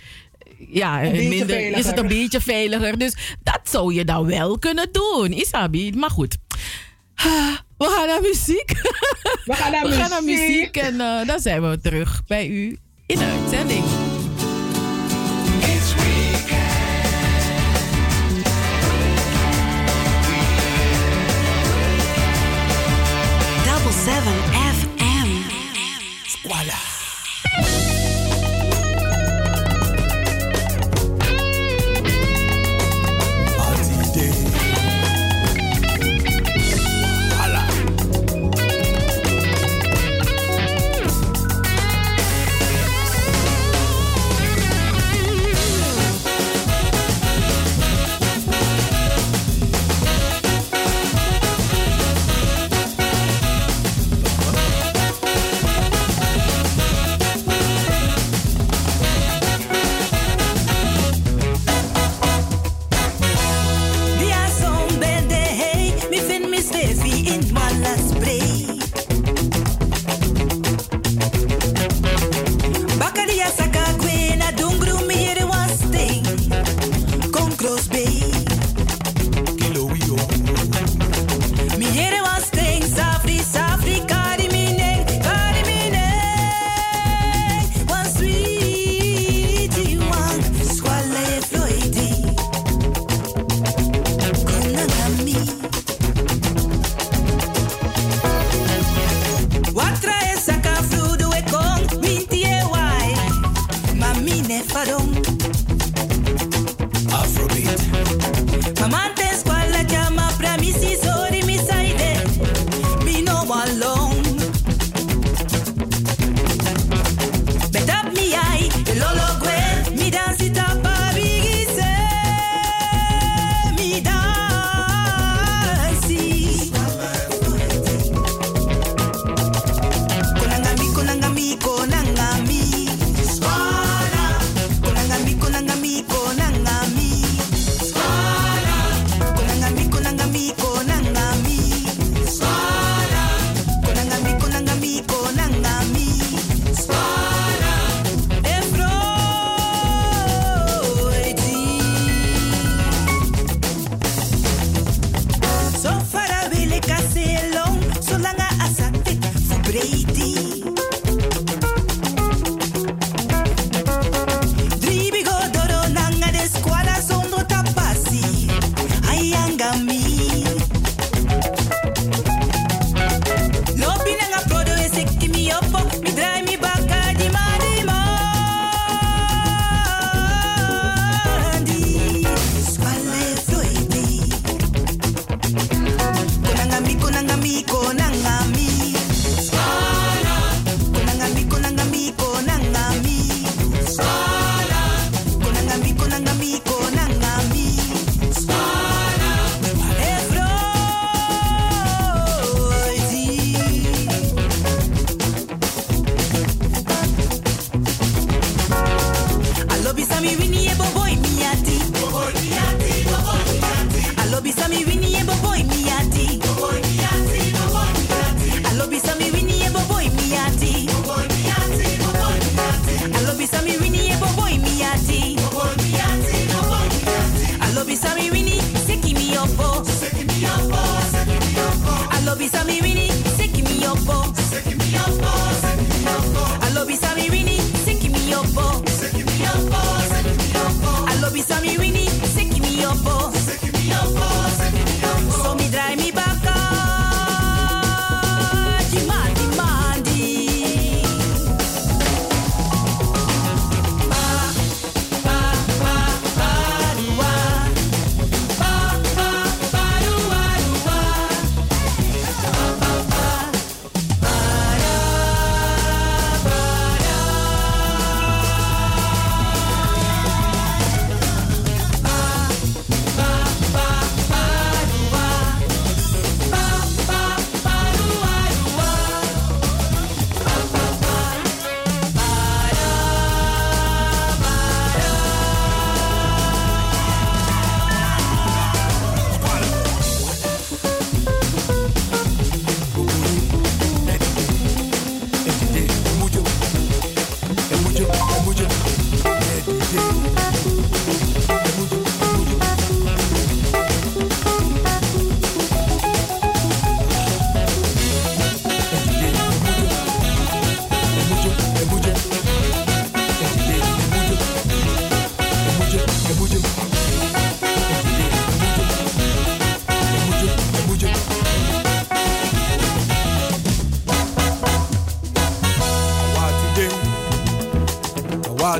ja, minder, is het een beetje veiliger. Dus dat zou je dan wel kunnen doen, Isabi. Maar goed. We gaan naar muziek. We gaan naar, we muziek. Gaan naar muziek. En uh, dan zijn we terug bij u in de uitzending. It's Double seven FM. Voila.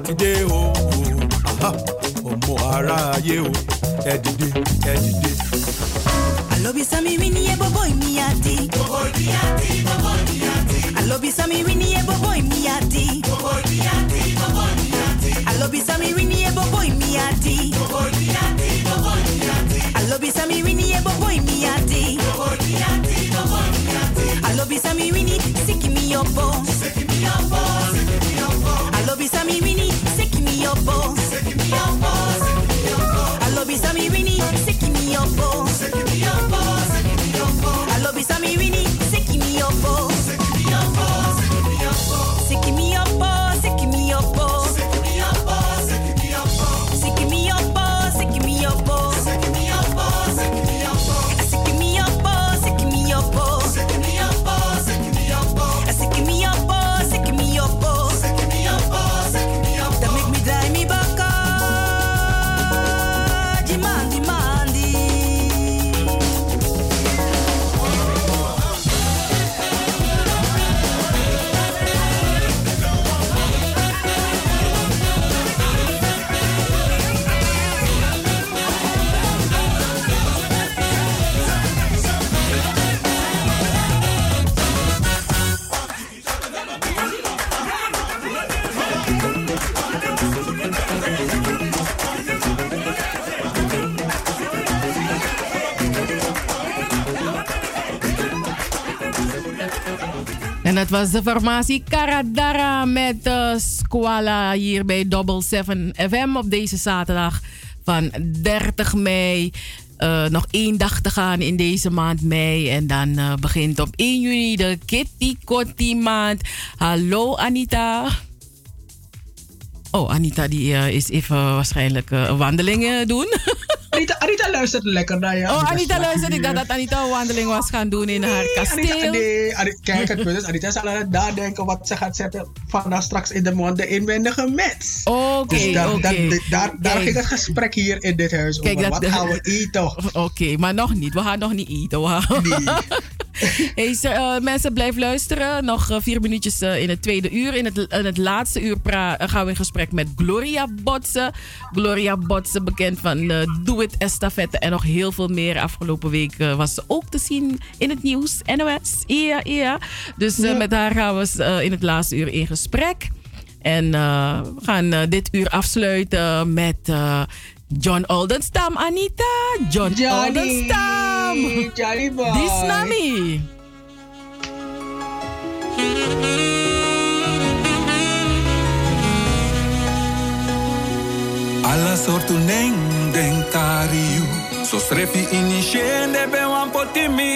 today. Oh. Dat was de formatie Caradara met uh, Squala hier bij Double 7 FM op deze zaterdag van 30 mei. Uh, nog één dag te gaan in deze maand mei. En dan uh, begint op 1 juni de Kitty Kotti maand. Hallo Anita. Oh, Anita die is even waarschijnlijk een wandeling doen. Anita luistert lekker naar je. Oh, Anita luistert. Ik dacht dat Anita een wandeling was gaan doen in haar kasteel. Anita, nee, Anita, kijk, het punt is, Anita zal nadenken wat ze gaat zetten vanaf straks in de mond, de inwendige mens. Oké, okay, dus daar, okay. daar, daar, daar ging het gesprek hier in dit huis kijk, over. Dat, wat gaan we eten? Oké, okay, maar nog niet. We gaan nog niet eten. We gaan... Nee. hey, uh, mensen, blijf luisteren. Nog uh, vier minuutjes uh, in het tweede uur. In het, in het laatste uur gaan we in gesprek met Gloria Botsen. Gloria Botsen, bekend van Do It En nog heel veel meer. Afgelopen week was ze ook te zien in het nieuws. NOS. Ja, ja. Dus met haar gaan we in het laatste uur in gesprek. En we gaan dit uur afsluiten met John Oldenstam, Anita. John Johnny. Oldenstam. Johnny boy. Die is Nami. Alla sortu neng den kariu So strefi inishende be wan potimi.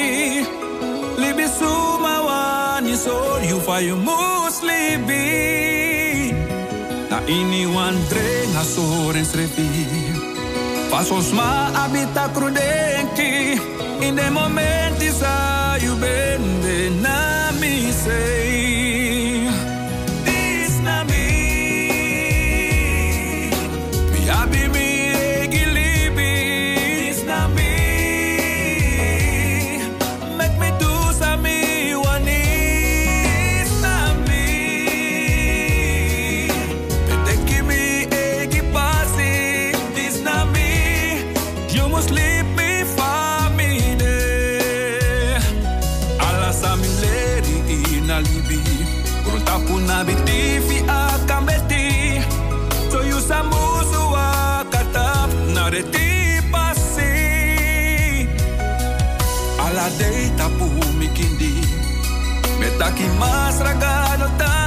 Libi suma wani so you fa you muslibi Na ini wan drenga soren strefi. Pasos ma abita crudenki In de momenti sa you bende na mi sei más regalo tan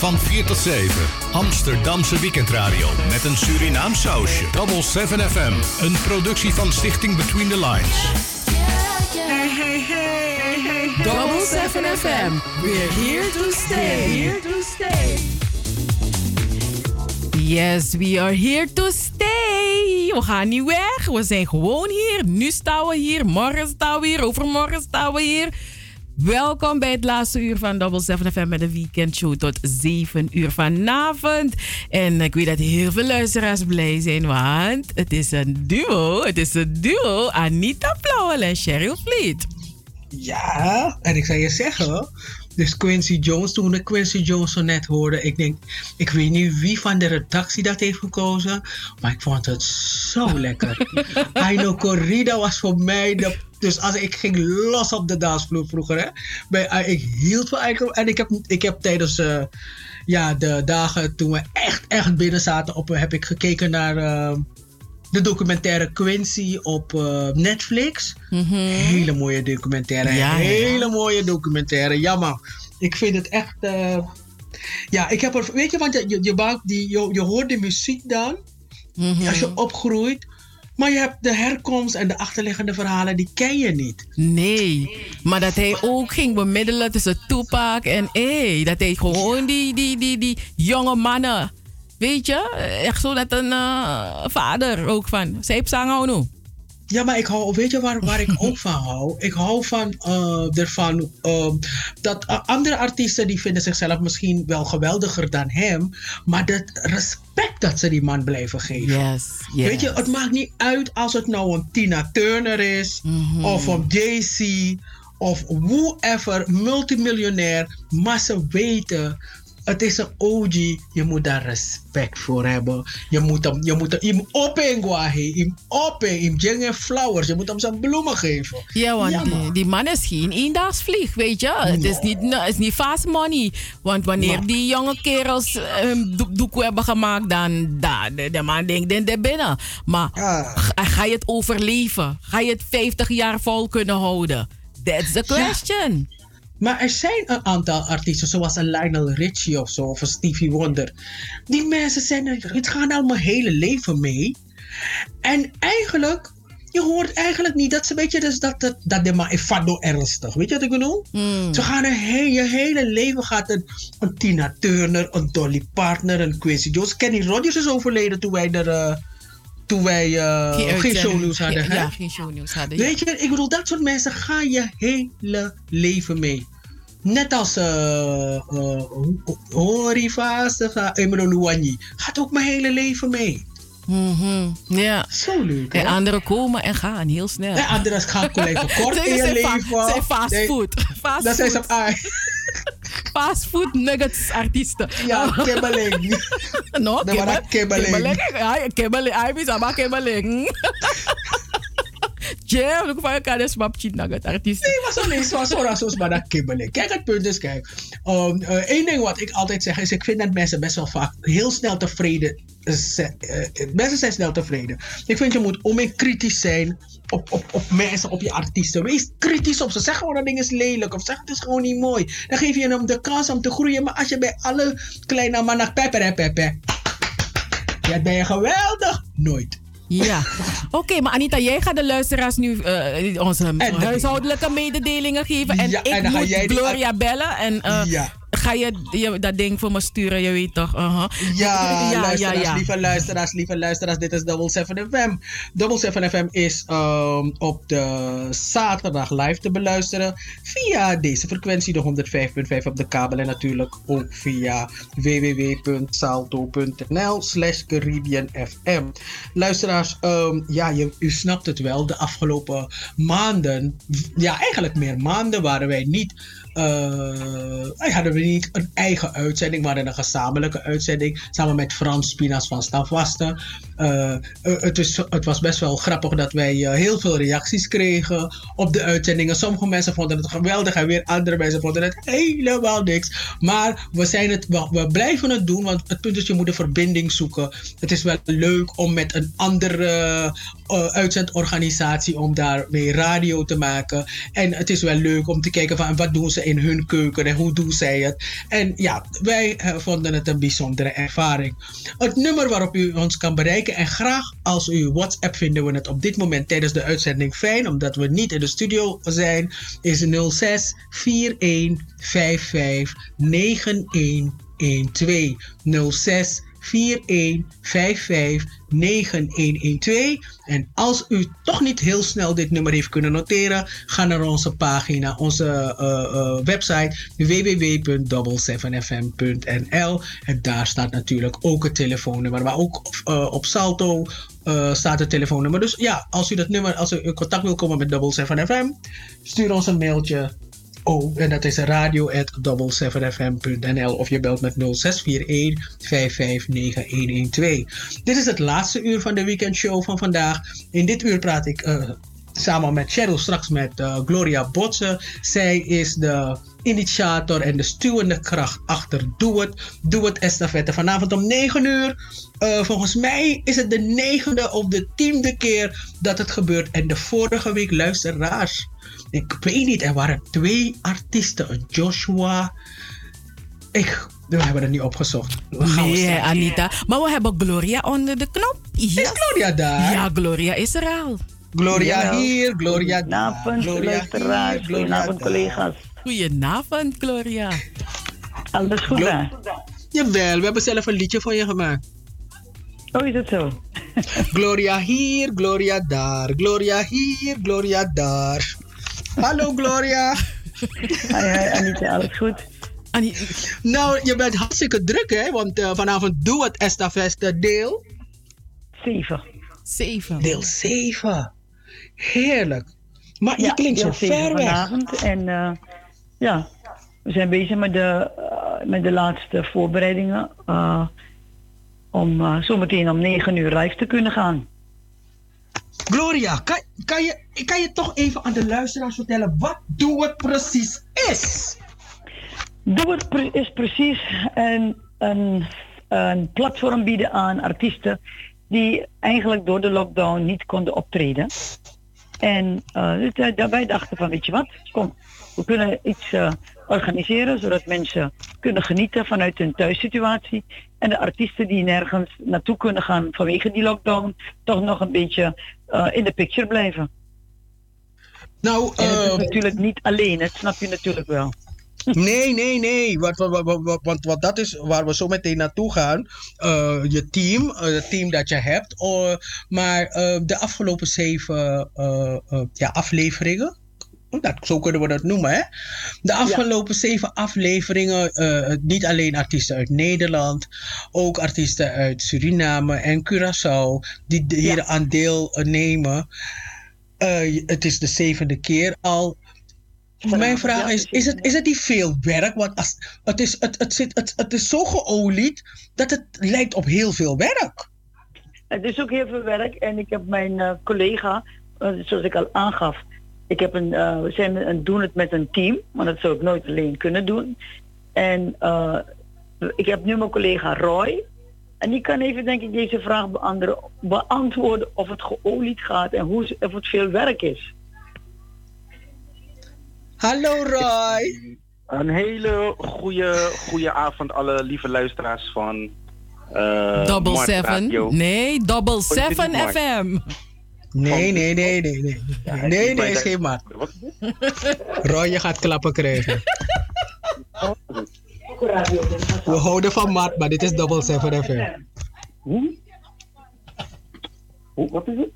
van 4 tot 7. Amsterdamse weekendradio met een Surinaam sausje. Double 7 FM, een productie van Stichting Between the Lines. Hey, hey, hey, hey. Double 7 FM. We're here to stay. Here to stay. Yes, we are here to stay. We gaan niet weg. We zijn gewoon hier. Nu staan we hier. Morgen staan we hier. Overmorgen staan we hier. Welkom bij het laatste uur van Double 7 FM met een weekendshow tot 7 uur vanavond. En ik weet dat heel veel luisteraars blij zijn, want het is een duo. Het is een duo. Anita Plauwel en Cheryl Vliet. Ja, en ik zou je zeggen, dus Quincy Jones, toen ik Quincy Jones zo net hoorde, ik denk, ik weet niet wie van de redactie dat heeft gekozen, maar ik vond het zo lekker. Aino Corrida was voor mij de. Dus als ik ging los op de dansvloer vroeger, hè, bij, eh, ik hield van Aino. En ik heb, ik heb tijdens eh, ja, de dagen toen we echt, echt binnen zaten, op, heb ik gekeken naar. eh, de documentaire Quincy op eh, Netflix. Hele mooie documentaire. Ja, ja, ja. hele mooie documentaire. Ja, man. Ik vind het echt. eh, ja, ik heb er. Weet je, want je, je, je, die, je, je hoort de muziek dan. Als je opgroeit. Maar je hebt de herkomst en de achterliggende verhalen, die ken je niet. Nee, maar dat hij ook ging bemiddelen tussen Tupac en hey, dat hij gewoon die, die, die, die jonge mannen, weet je, echt zo dat een eh, vader ook van. Zij zangen nu. Ja, maar ik hou, weet je waar, waar ik ook van hou? Ik hou van eh, ervan eh, dat eh, andere artiesten die vinden zichzelf misschien wel geweldiger dan hem, maar dat respect dat ze die man blijven geven. Yes, yes. Weet je, het maakt niet uit als het nou een Tina Turner is, of een Jay-Z, of whoever, multimiljonair, maar ze weten. Het is een OG, je moet daar respect voor hebben. Je moet hem, je moet hem opengwahi, hem open, hem jengen flowers. Je moet hem zijn bloemen geven. Ja, want Ja, die, man. die man is geen eendagsvlieg, weet je. Het is niet, het is niet fast money. Want wanneer die jonge kerels um, do doekoe hebben gemaakt, dan da, de, de man denkt in de binnen. Maar ga, ga je het overleven? Ga je het 50 jaar vol kunnen houden? That's the question. Maar er zijn een aantal artiesten, zoals een Lionel Richie of zo, of een Stevie Wonder. Die mensen zijn er, het gaan al mijn hele leven mee. En eigenlijk, je hoort eigenlijk niet dat ze, weet je, dus dat, dat, dat de is fado ernstig. Weet je wat ik bedoel? Ze gaan een he- je hele leven gaat een, een Tina Turner, een Dolly Partner, een Quincy Jones. Kenny Rogers is overleden toen wij er, eh, toen wij eh, geen shownieuws hadden. Ja, geen shownieuws hadden. ja. Weet je, ik bedoel, dat soort mensen gaan je hele leven mee. Net als uh, uh, Horifa, Emro Luwanyi. Gaat ook mijn hele leven mee. Mhm, Ja. Zo leuk. En anderen komen en gaan heel snel. En anderen gaan even kort in je zijn leven. zijn fast Nee, food. Fast Dat zijn ze food. Ah, Fast food nuggets artiesten. Ja, kibbeling. No, Nee, maar dat kibbeling. Kibbeling. Ay, kibbeling. Jam, look van elkaar is map cheat nugget artiesten. Nee, maar zo nee, zoals zoals maar dat kibbeling. Kijk, het punt is, kijk. Eén ding wat ik altijd zeg is, ik vind dat mensen best wel vaak heel snel tevreden zijn. eh, mensen zijn snel tevreden. Ik vind je moet om in kritisch zijn op, op, op mensen, op je artiesten. Wees kritisch op ze. Zeg gewoon dat ding is lelijk of zeg het is gewoon niet mooi. Dan geef je hem de kans om te groeien. Maar als je bij alle kleine mannen pepper en pepper. Ja, ben je geweldig. Nooit. Ja, oké, maar Anita, jij gaat de luisteraars nu eh, onze En- huishoudelijke mededelingen geven. En Ja, ik en dan ga moet jij die- Gloria bellen. En eh, Ja. Ga je, je dat ding voor me sturen, je weet toch? uh-huh. Ja, ja, luisteraars, ja, ja. lieve luisteraars, lieve luisteraars. Dit is Double 7 FM. Double 7 FM is ehm, op de zaterdag live te beluisteren via deze frequentie, de 105.5 op de kabel en natuurlijk ook via www.salto.nl slash Caribbean FM. Luisteraars, ehm, ja, je, u snapt het wel, de afgelopen maanden, ja, eigenlijk meer maanden waren wij niet eh, hadden we niet een eigen uitzending, maar een gezamenlijke uitzending. Samen met Frans Spinas van Stavaste. Eh, eh, het, het was best wel grappig dat wij eh, heel veel reacties kregen op de uitzendingen. Sommige mensen vonden het geweldig en weer andere mensen vonden het helemaal niks. Maar we, zijn het, we, blijven het doen, want het punt is je moet een verbinding zoeken. Het is wel leuk om met een andere uitzendorganisatie om daarmee radio te maken. En het is wel leuk om te kijken van wat doen ze in hun keuken en hoe doen zij het. En ja, wij vonden het een bijzondere ervaring. Het nummer waarop u ons kan bereiken en graag als u WhatsApp vinden we het op dit moment tijdens de uitzending fijn, omdat we niet in de studio zijn, is 06 41 55 9112. 06 4155 9112. En als u toch niet heel snel dit nummer heeft kunnen noteren, ga naar onze pagina, onze uh, uh, website www.double7fm.nl. En daar staat natuurlijk ook het telefoonnummer, maar ook uh, op Salto staat het telefoonnummer. Dus ja, als u dat nummer, als u in contact wil komen met Double 7 FM, stuur ons een mailtje Oh, en dat is radio.double7fm.nl of je belt met 0641 5591112. Dit is het laatste uur van de weekendshow van vandaag. In dit uur praat ik uh, samen met Cheryl straks met uh, Gloria Botsen. Zij is de initiator en de stuwende kracht achter Doe Het. Doe Het estafette. Vanavond om 9 uur. Uh, volgens mij is het de negende of de tiende keer dat het gebeurt. En de vorige week, luisteraars. Ik weet niet, er waren twee artiesten. Joshua. Ik, we hebben het niet opgezocht. We gaan Nee, Anita. Maar we hebben Gloria onder de knop. Is Gloria daar? Ja, Gloria is er al. Gloria hier, Gloria daar. Goedenavond, Gloria luisteraars. hier, Gloria Goedenavond, daar. collega's. Goedenavond, Gloria. Alles goed, hè? Jawel, we hebben zelf een liedje voor je gemaakt. Oh, is het zo? Gloria hier, Gloria daar. Gloria hier, Gloria daar. Hallo Gloria. Hi, hi, Anita, alles goed? Nou, je bent hartstikke druk hè, want eh, vanavond doe het Estafeste deel. 7. 7. Deel 7. Heerlijk. Maar je klinkt zo ver weg. vanavond. En eh, ja, we zijn bezig met de, eh, met de laatste voorbereidingen. Om eh, zometeen om 9 uur live te kunnen gaan. Gloria, kan, kan, je, kan je toch even aan de luisteraars vertellen wat doe het precies is? Doe het pre- is precies een, een, een platform bieden aan artiesten die eigenlijk door de lockdown niet konden optreden. En daar- daarbij dachten van, weet je wat, kom, we kunnen iets organiseren zodat mensen kunnen genieten vanuit hun thuissituatie. En de artiesten die nergens naartoe kunnen gaan vanwege die lockdown, toch nog een beetje eh, in de picture blijven. Nou, en het is eh, natuurlijk niet alleen, dat snap je natuurlijk wel. Nee, nee, nee. Want, want, want, want, dat is waar we zo meteen naartoe gaan. Eh, je team, het team dat je hebt. Oh, maar de afgelopen zeven ja, afleveringen. Dat, zo kunnen we dat noemen, hè? De afgelopen zeven afleveringen, eh, niet alleen artiesten uit Nederland, ook artiesten uit Suriname en Curaçao, die hier aan deel eh, nemen. Eh, het is de zevende keer al. Mijn vraag is, is het, is het niet veel werk? Want als, het, is, het, het, zit, het, het is zo geolied dat het lijkt op heel veel werk. Het is ook heel veel werk en ik heb mijn collega, zoals ik al aangaf, ik heb een, eh, we zijn een, doen het met een team, want dat zou ik nooit alleen kunnen doen. En eh, ik heb nu mijn collega Roy. En die kan even denk ik deze vraag beantwoorden, beantwoorden of het geolied gaat en hoe, of het veel werk is. Hallo Roy. Een hele goede, goede avond, alle lieve luisteraars van eh Double Mart 7. Radio. Nee, Double Oh, is dit 7 niet Mart? FM. Nee, nee, nee, nee, nee. Nee, nee, is geen maat. Roy, je gaat klappen krijgen. We houden van maat, maar dit is Double 7 FM. Hoe? Hoe? Wat is het?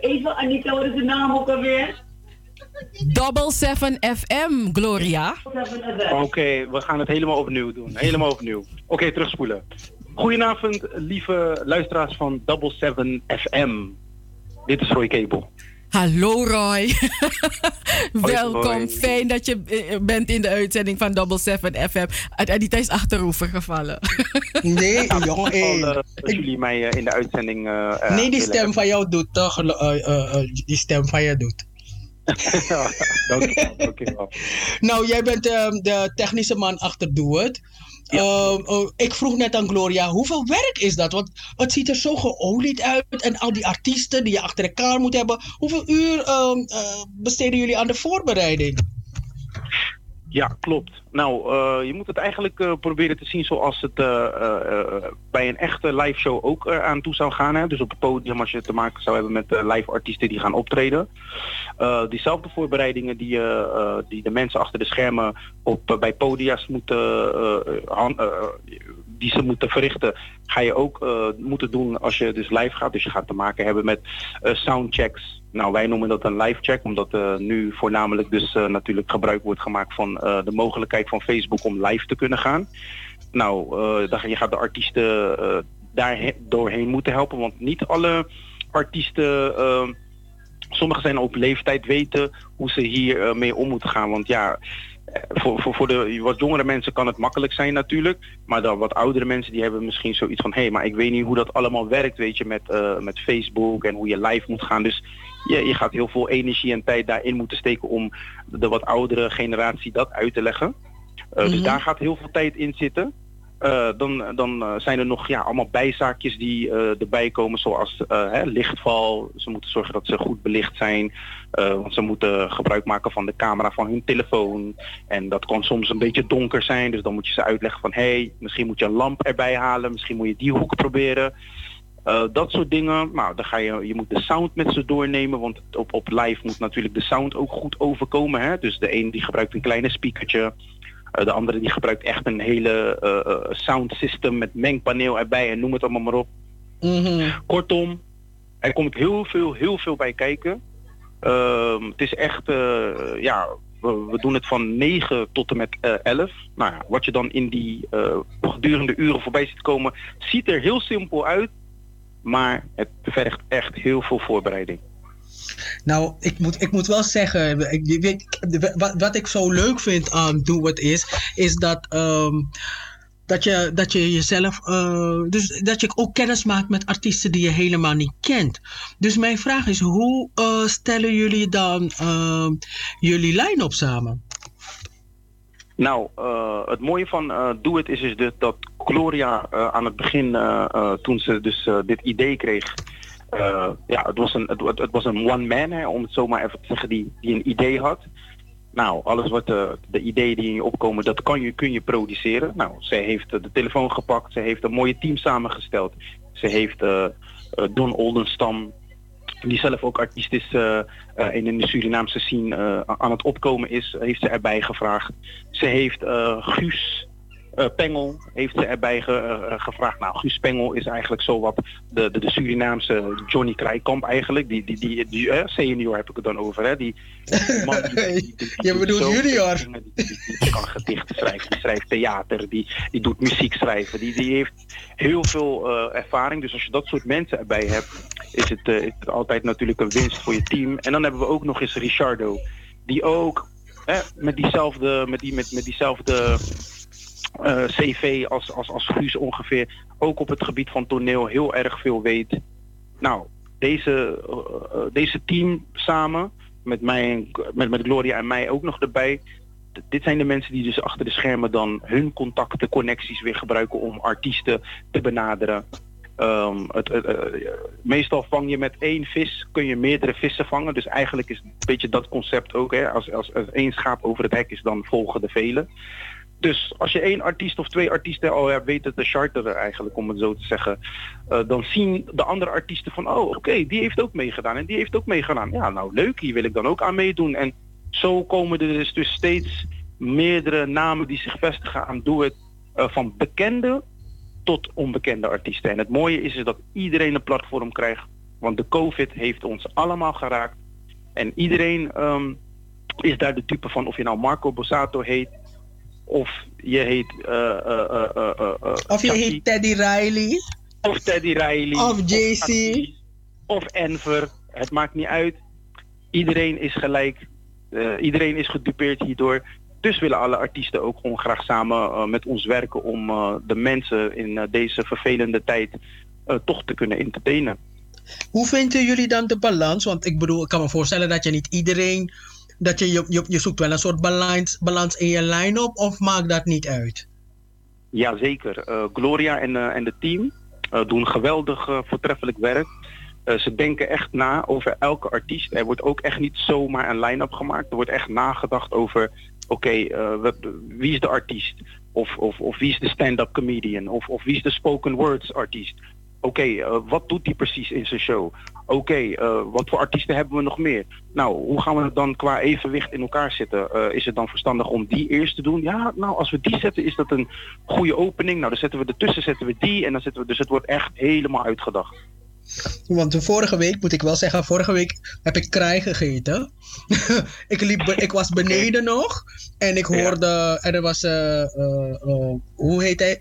Even Anita, wat is de naam ook alweer? Double 7 FM, Gloria. Oké, we gaan het helemaal opnieuw doen. Helemaal opnieuw. Oké, terugspoelen. Goedenavond, lieve luisteraars van Double 7 FM. Dit is Roy Cable. Hallo Roy. Welkom. Fijn dat je eh, bent in de uitzending van Double 7 FM. Anita is achterover gevallen. Nee, jongen. Hey. hey. dat jullie mij eh, in de uitzending. eh, eh, Nee, die stem van jou doet toch? eh, eh, eh, die stem van je doet. hebben. Dank- Dankjewel. Nou, jij bent ehm, de technische man achter Doe Het. Ehm, oh, ik vroeg net aan Gloria, hoeveel werk is dat? Want het ziet er zo geolied uit. En al die artiesten die je achter elkaar moet hebben. Hoeveel uur ehm, eh, besteden jullie aan de voorbereiding? Ja, klopt. Nou, eh, je moet het eigenlijk eh, proberen te zien zoals het eh, bij een echte live show ook aan toe zou gaan. Hè? Dus op het podium als je te maken zou hebben met live artiesten die gaan optreden. Diezelfde voorbereidingen die, die de mensen achter de schermen op, bij podia's moeten, die ze moeten verrichten, ga je ook moeten doen als je dus live gaat. Dus je gaat te maken hebben met soundchecks. Nou, wij noemen dat een live check, omdat eh, nu voornamelijk dus eh, natuurlijk gebruik wordt gemaakt van eh, de mogelijkheid van Facebook om live te kunnen gaan. Nou, je gaat de artiesten daar he- doorheen moeten helpen, want niet alle artiesten, sommigen zijn op leeftijd, weten hoe ze hier mee om moeten gaan. Want ja, voor, voor, voor de wat jongere mensen kan het makkelijk zijn natuurlijk. Maar dan wat oudere mensen die hebben misschien zoiets van... hé, hey, maar ik weet niet hoe dat allemaal werkt, weet je, met, met Facebook en hoe je live moet gaan. Dus je, je gaat heel veel energie en tijd daarin moeten steken om de wat oudere generatie dat uit te leggen. Eh, Dus Mhm. daar gaat heel veel tijd in zitten. Eh, dan dan eh, zijn er nog ja, allemaal bijzaakjes die erbij komen, zoals hè, lichtval. Ze moeten zorgen dat ze goed belicht zijn. want ze moeten gebruik maken van de camera van hun telefoon. En dat kan soms een beetje donker zijn. Dus dan moet je ze uitleggen van hé, hey, misschien moet je een lamp erbij halen. Misschien moet je die hoek proberen. Eh, dat soort dingen. Nou, dan ga je, je moet de sound met ze doornemen. Want op, op live moet natuurlijk de sound ook goed overkomen. Hè? Dus de een die gebruikt een kleine speakertje. Eh, de andere die gebruikt echt een hele eh, sound system met mengpaneel erbij en noem het allemaal maar op. Kortom, er komt heel veel, heel veel bij kijken. Ehm, het is echt, ja, we, we doen het van 9 tot en met eh 11. Nou ja, wat je dan in die gedurende uren voorbij ziet komen, ziet er heel simpel uit. Maar het vergt echt heel veel voorbereiding. Nou, ik moet, ik moet wel zeggen, ik, wat, wat ik zo leuk vind aan Het is, is dat, ehm, dat, je, dat je jezelf, eh, dus dat je ook kennis maakt met artiesten die je helemaal niet kent. Dus mijn vraag is, hoe eh, stellen jullie dan ehm, jullie line-up samen? Nou, eh, het mooie van eh Doe Het is, is dus dat Gloria eh, aan het begin, toen ze dus dit idee kreeg, ja, het was een, het, was een one man, hè, om het zo maar even te zeggen, die, die een idee had. Nou, alles wat de, de ideeën die in je opkomen, dat kan je, kun je produceren. Nou, zij heeft de telefoon gepakt, ze heeft een mooie team samengesteld. Ze heeft Don Oldenstam, die zelf ook artiest is eh, eh, in de Surinaamse scene eh, aan het opkomen is, heeft ze erbij gevraagd. Ze heeft Guus eh, Pengel heeft ze erbij ge- eh, gevraagd. Nou, Guus Pengel is eigenlijk zo wat de, de, de Surinaamse Johnny Krijkamp eigenlijk. Die, die, die, die eh, senior heb ik het dan over. Hè? Die, die man die, Je bedoelt junior. Die, kan gedichten schrijven, die schrijft theater, die, die doet muziek schrijven. Die, die heeft heel veel eh, ervaring. Dus als je dat soort mensen erbij hebt, is het, eh, is het altijd natuurlijk een winst voor je team. En dan hebben we ook nog eens Richardo, die ook hè, met diezelfde, met die, met, met diezelfde eh, cv als, als, als Guus ongeveer, ook op het gebied van toneel heel erg veel weet. Nou, deze, eh, eh, deze team samen, met, mij, met, met Gloria en mij ook nog erbij, dit zijn de mensen die dus achter de schermen dan hun contacten, connecties weer gebruiken om artiesten te benaderen. Ehm, het, het, meestal vang je met één vis, kun je meerdere vissen vangen. Dus eigenlijk is een beetje dat concept ook. Hè? Als, als, als één schaap over het hek is, dan volgen de velen. Dus als je één artiest of twee artiesten al weet het de charter eigenlijk, om het zo te zeggen. eh, dan zien de andere artiesten van, oh oké, die heeft ook meegedaan en die heeft ook meegedaan. Ja, nou leuk, hier wil ik dan ook aan meedoen. En zo komen er dus, dus steeds meerdere namen die zich vestigen aan Doe Het. eh, van bekende tot onbekende artiesten. En het mooie is, is dat iedereen een platform krijgt. Want de COVID heeft ons allemaal geraakt. En iedereen ehm, is daar de type van, of je nou Marco Bossato heet, of je heet... eh, eh, eh, Of je heet Teddy Riley? Of Teddy Riley. Of JC. Of Enver. Het maakt niet uit. iedereen is gelijk, iedereen is gedupeerd hierdoor. Dus willen alle artiesten ook gewoon graag samen met ons werken om de mensen in deze vervelende tijd toch te kunnen entertainen. Hoe vinden jullie dan de balans? Want ik bedoel, ik kan me voorstellen dat je niet iedereen, dat je, je, je, je zoekt wel een soort balans, balans in je line-up of maakt dat niet uit? Jazeker. Eh Gloria en, eh, en de team eh, doen geweldig voortreffelijk werk. Ze denken echt na over elke artiest. Er wordt ook echt niet zomaar een line-up gemaakt. Er wordt echt nagedacht over, oké, wat- wie is de artiest? Of, of, of wie is de stand-up comedian? Of, of wie is de spoken words artiest? Oké, eh, wat doet die precies in zijn show? Oké, eh, wat voor artiesten hebben we nog meer? Nou, hoe gaan we het dan qua evenwicht in elkaar zetten? Eh, is het dan verstandig om die eerst te doen? Ja, nou, als we die zetten, is dat een goede opening. Nou, dan zetten we ertussen, zetten we die en dan zetten we... Dus het wordt echt helemaal uitgedacht. Want de vorige week, moet ik wel zeggen, vorige week heb ik kraai gegeten. ik, liep, ik was beneden nog en ik hoorde, en er was, hoe heet hij?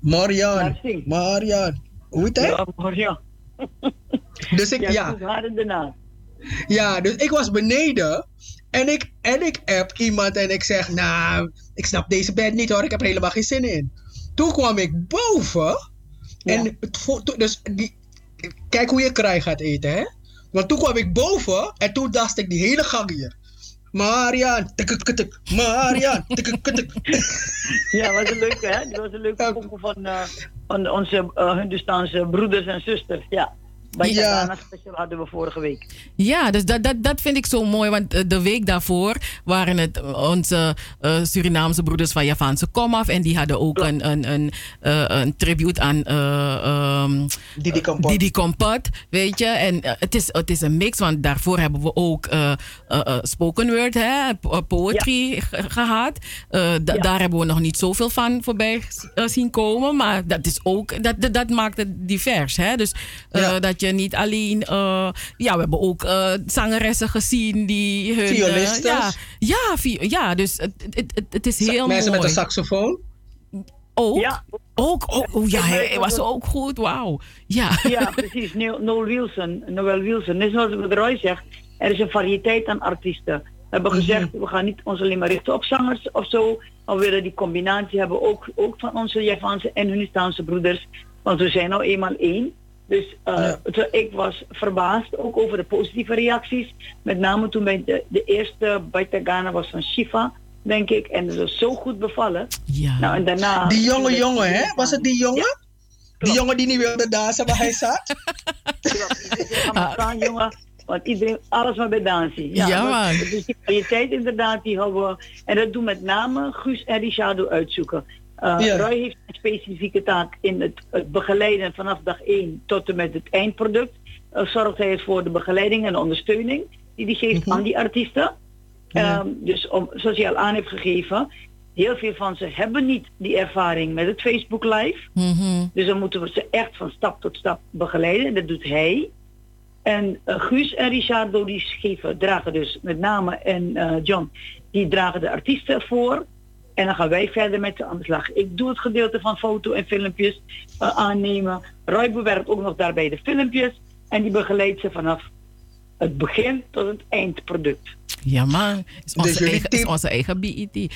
Marian. Marian. Heet hij? Ja. Dus ik, Ja, ja. goed, dus ik was beneden en ik, en ik app iemand en ik zeg, nou, ik snap deze band niet hoor, ik heb er helemaal geen zin in. Toen kwam ik boven en het dus die, kijk hoe je kraai gaat eten, hè? Want toen kwam ik boven en toen dacht ik die hele gang hier. Marian, tikkeketik, Marian, tikkeketik. Ja, was een leuke, hè? Die was een leuke pokoe van, eh, van onze uh, Hindustaanse broeders en zusters. Ja. Bij Ja. Special hadden we vorige week. Ja, dus dat, dat, dat vind ik zo mooi. Want eh, de week daarvoor waren het onze eh, Surinaamse broeders van Javaanse komaf. En die hadden ook een, een, een, eh, een tribute aan eh, ehm, Didi Kompot. Didi Kompot, weet je. En eh, het, is, het is een mix, want daarvoor hebben we ook eh, eh, eh, spoken word, hè, po- poetry ge- gehad. Eh, da- Daar hebben we nog niet zoveel van voorbij eh, zien komen. Maar dat is ook, dat, dat, dat maakt het divers. Hè? Dus eh, dat je niet alleen, eh, ja, we hebben ook eh, zangeressen gezien die hun. eh, Violisten. ja, ja, vi- ja, dus het, het, het, het is heel Mensen mooi. met een saxofoon. Ook? Ja. Ook? Oh, oh ja, hij, was ook goed. Wauw. Ja. Ja, precies. Noel Wilson. Noel Wilson. Net zoals wat Roy zegt, er is een variëteit aan artiesten. We hebben gezegd, we gaan niet ons alleen maar richten op zangers of zo. Maar we willen die combinatie hebben, ook, ook van onze Javaanse en Hindustaanse broeders. Want we zijn nou eenmaal één. Dus eh, ik was verbaasd ook over de positieve reacties. Met name toen bij de, de eerste Baitagana was van Shiva, denk ik. En dat is zo goed bevallen. Ja. Nou, en daarna... Die jonge jongen, hè? Was het die jongen? Die jongen die niet wilde dansen waar hij zat? Maar jongen. Want iedereen, alles maar bij dansen. Ja, maar- man. Dus die kwaliteit inderdaad, die houden we. En dat doen met name Guus en Richardo uitzoeken. Uh, Ja. Roy heeft een specifieke taak in het, het begeleiden vanaf dag 1 tot en met het eindproduct. Uh, zorgt hij voor de begeleiding en de ondersteuning die hij geeft aan die artiesten. Ehm, dus om, zoals hij al aan heeft gegeven, heel veel van ze hebben niet die ervaring met het Facebook Live. Mhm. Dus dan moeten we ze echt van stap tot stap begeleiden. En dat doet hij. En eh, Guus en Richardo die geven, dragen dus met name en eh, John, die dragen de artiesten voor. En dan gaan wij verder met de slag. Ik doe het gedeelte van foto en filmpjes eh, aannemen. Roy bewerkt ook nog daarbij de filmpjes. En die begeleidt ze vanaf het begin tot het eindproduct. Ja, man. Is onze, Dus eigen, is onze eigen BET.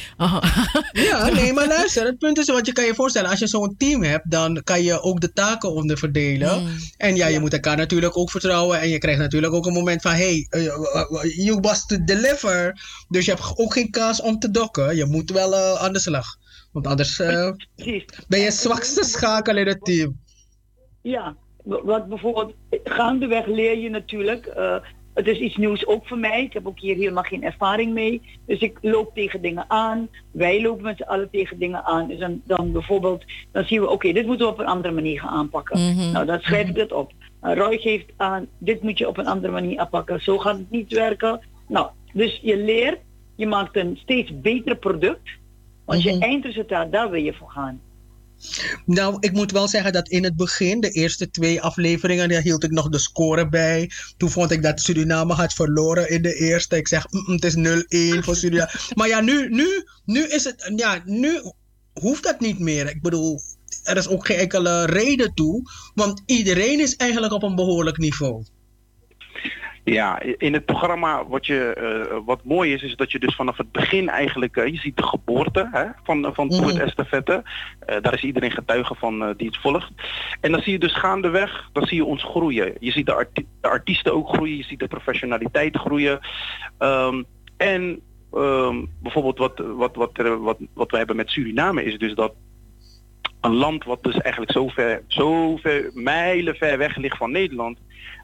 Ja, nee, maar luister, het punt is, want je kan je voorstellen, als je zo'n team hebt, dan kan je ook de taken onderverdelen. Mm. En ja, je moet elkaar natuurlijk ook vertrouwen. En je krijgt natuurlijk ook een moment van, hey, uh, uh, you must to deliver. Dus je hebt ook geen kans om te dokken. Je moet wel uh, aan de slag. Want anders uh, ben je zwakste schakel in het team. Ja, wat bijvoorbeeld, gaandeweg leer je natuurlijk. Uh, het is iets nieuws ook voor mij. Ik heb ook hier helemaal geen ervaring mee. Dus ik loop tegen dingen aan. Wij lopen met z'n allen tegen dingen aan. Dus dan, dan bijvoorbeeld, dan zien we, oké, okay, dit moeten we op een andere manier gaan aanpakken. Mm -hmm. Nou, dan schrijf ik dat op. Uh, Roy geeft aan, dit moet je op een andere manier aanpakken. Zo gaat het niet werken. Nou, dus je leert, je maakt een steeds beter product. Want mm -hmm. je eindresultaat, daar wil je voor gaan. Nou, ik moet wel zeggen dat in het begin, de eerste twee afleveringen, daar hield ik nog de score bij. Toen vond ik dat Suriname had verloren in de eerste. Ik zeg, mm, het is 0-1 voor Suriname. maar ja, nu, nu, nu is het, ja, nu hoeft dat niet meer. Ik bedoel, er is ook geen enkele reden toe, want iedereen is eigenlijk op een behoorlijk niveau. Ja, in het programma wat, je, eh, wat mooi is, is dat je dus vanaf het begin eigenlijk, eh, je ziet de geboorte hè, van, van Tour Mhm. Estafette. Eh, daar is iedereen getuige van die het volgt. En dan zie je dus gaandeweg, dan zie je ons groeien. Je ziet de, arti- de artiesten ook groeien, je ziet de professionaliteit groeien. Ehm, en ehm, bijvoorbeeld wat, wat, wat, wat, wat we hebben met Suriname is dus dat een land wat dus eigenlijk zo ver, zo ver mijlen ver weg ligt van Nederland,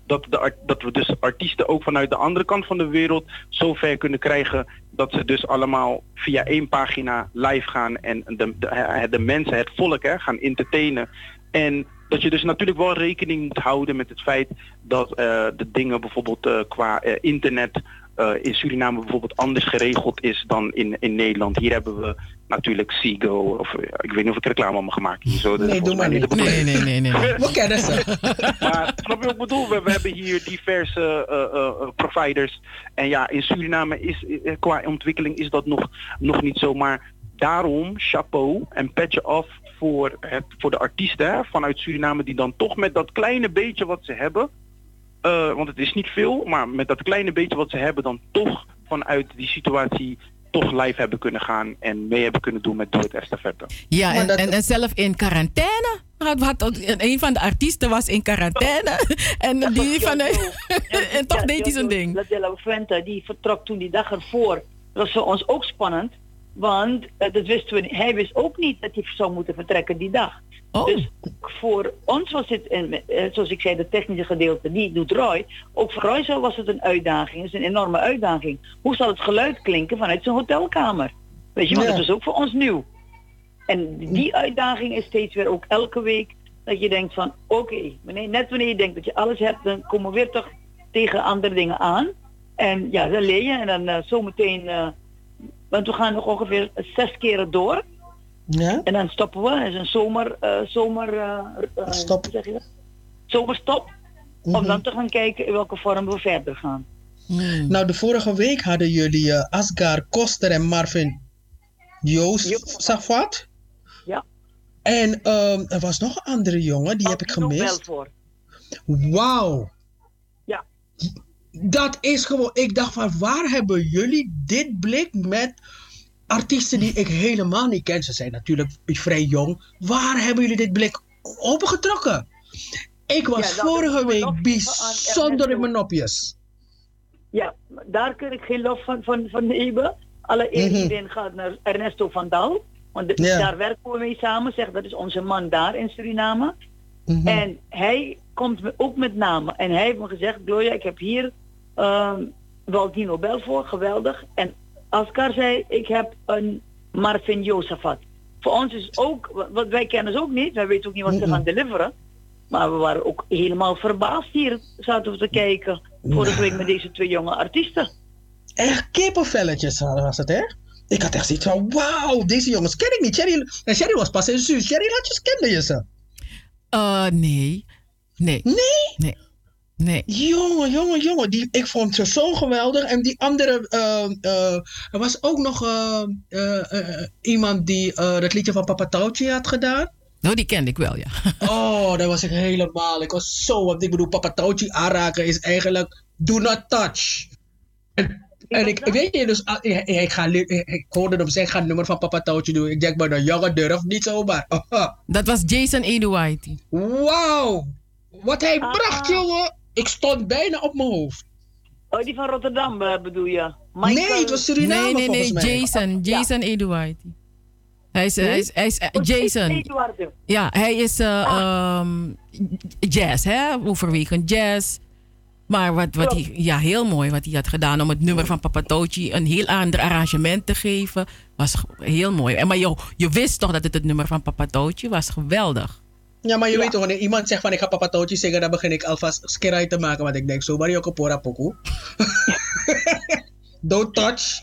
dat, dat we dus artiesten ook vanuit de andere kant van de wereld zo ver kunnen krijgen dat ze dus allemaal via één pagina live gaan en de, de, de mensen, het volk hè, gaan entertainen. En dat je dus natuurlijk wel rekening moet houden met het feit dat eh, de dingen bijvoorbeeld eh, qua eh, internet eh, in Suriname bijvoorbeeld anders geregeld is dan in, in Nederland. Hier hebben we natuurlijk Seago, of eh, ik weet niet of ik reclame mag maken. hier Zo, Nee, doe maar niet. bedoeling. Nee, nee, nee, nee. We kennen ze. Maar snap je wat ik bedoel? We, we hebben hier diverse eh, providers. En ja, in Suriname is qua ontwikkeling is dat nog, nog niet zo. Maar daarom chapeau en petje af voor, het, voor de artiesten hè, vanuit Suriname die dan toch met dat kleine beetje wat ze hebben. Eh, want het is niet veel, maar met dat kleine beetje wat ze hebben dan toch vanuit die situatie toch live hebben kunnen gaan en mee hebben kunnen doen met Doe het Estafette. Ja, en, en, en zelf in quarantaine. Had, had, een van de artiesten was in quarantaine. en die van de, en toch deed hij zijn ding. La Della Fuente, die vertrok toen die dag ervoor. Dat was voor ons ook spannend. Want eh, dat wisten we. Hij wist ook niet dat hij zou moeten vertrekken die dag. Dus voor ons was het, en, eh, zoals ik zei, de technische gedeelte, die doet Roy. Ook voor Roy zo was het een uitdaging. Het is een enorme uitdaging. Hoe zal het geluid klinken vanuit zijn hotelkamer? Weet je, want Ja. dat is ook voor ons nieuw. En die uitdaging is steeds weer ook elke week dat je denkt van oké, net wanneer je denkt dat je alles hebt, dan komen we weer toch tegen andere dingen aan. En ja, dan leer je en dan eh, zometeen, want we gaan nog ongeveer zes keren door. Ja? En dan stoppen we. Het is een zomer, eh, zomer Stop. hoe zeg je dat? Zomerstop. Om dan te gaan kijken in welke vorm we verder gaan. Nou, de vorige week hadden jullie eh, Asgar Koster en Marvin Joost Safat. Ja. En ehm, er was nog een andere jongen, die heb ik gemist. voor. Wauw. Dat is gewoon, ik dacht van waar hebben jullie dit blik met artiesten die ik helemaal niet ken? Ze zijn natuurlijk vrij jong. Waar hebben jullie dit blik opengetrokken? Ik was Ja, vorige week bijzonder in mijn nopjes. Ja, daar kun ik geen lof van, van, van nemen. Alle eer Mhm. iedereen gaat naar Ernesto van Dal. Want de- daar werken we mee samen. Zeg, dat is onze man daar in Suriname. Mhm. En hij komt me ook met namen. En hij heeft me gezegd, Gloria, ik heb hier ehm Waldino Bel voor, geweldig. En Ascar zei, ik heb een Marvin Josafat. Voor ons is ook, wa- wat wij kennen ze ook niet. Wij weten ook niet wat ze gaan deliveren. Maar we waren ook helemaal verbaasd hier. Zaten we te kijken vorige week met deze twee jonge artiesten. Echt kippenvelletjes was het, hè? Ik had echt zoiets van, wauw, deze jongens ken ik niet. Sherry, en Sherry was pas in Suus. Sherry Latjes kende je ze? Eh, nee. Nee. Nee? Nee. Nee. Jongen, jongen, jongen. Die, ik vond ze zo geweldig. En die andere, eh, eh, er was ook nog eh, eh, eh, iemand die eh, dat liedje van Papa Touchy had gedaan. Nou, die kende ik wel, ja. Oh, dat was ik helemaal. Ik was zo, want ik bedoel, Papa Touchy aanraken is eigenlijk do not touch. En, en ik, weet je, dus ah, ik, ik, ga, ik, ik hoorde hem zeggen, ga een nummer van Papa Touchy doen. Ik denk, maar de jongen durft niet zomaar. Dat was Jason Eduwaiti. Wauw, wat hij bracht, jongen. Ik stond bijna op mijn hoofd. Oh, die van Rotterdam eh, bedoel je? Nee, het was Suriname Nee, nee, nee. volgens mij. Jason. Jason Eduwaiti. Hij is, hij is, hij is eh, Jason. Eduardo. Ja, hij is eh, ehm, jazz, hè? Overwegend jazz. Maar wat, wat hij, ja, heel mooi wat hij had gedaan om het nummer van Papa Tochi een heel ander arrangement te geven. Was heel mooi. En Maar je, je wist toch dat het het nummer van Papa Tochi was geweldig. Ja, maar je weet toch, wanneer iemand zegt van ik ga Papa Touchy zingen, dan begin ik alvast skerai te maken. Want ik denk, zo Mario Kapora Poku. Don't touch.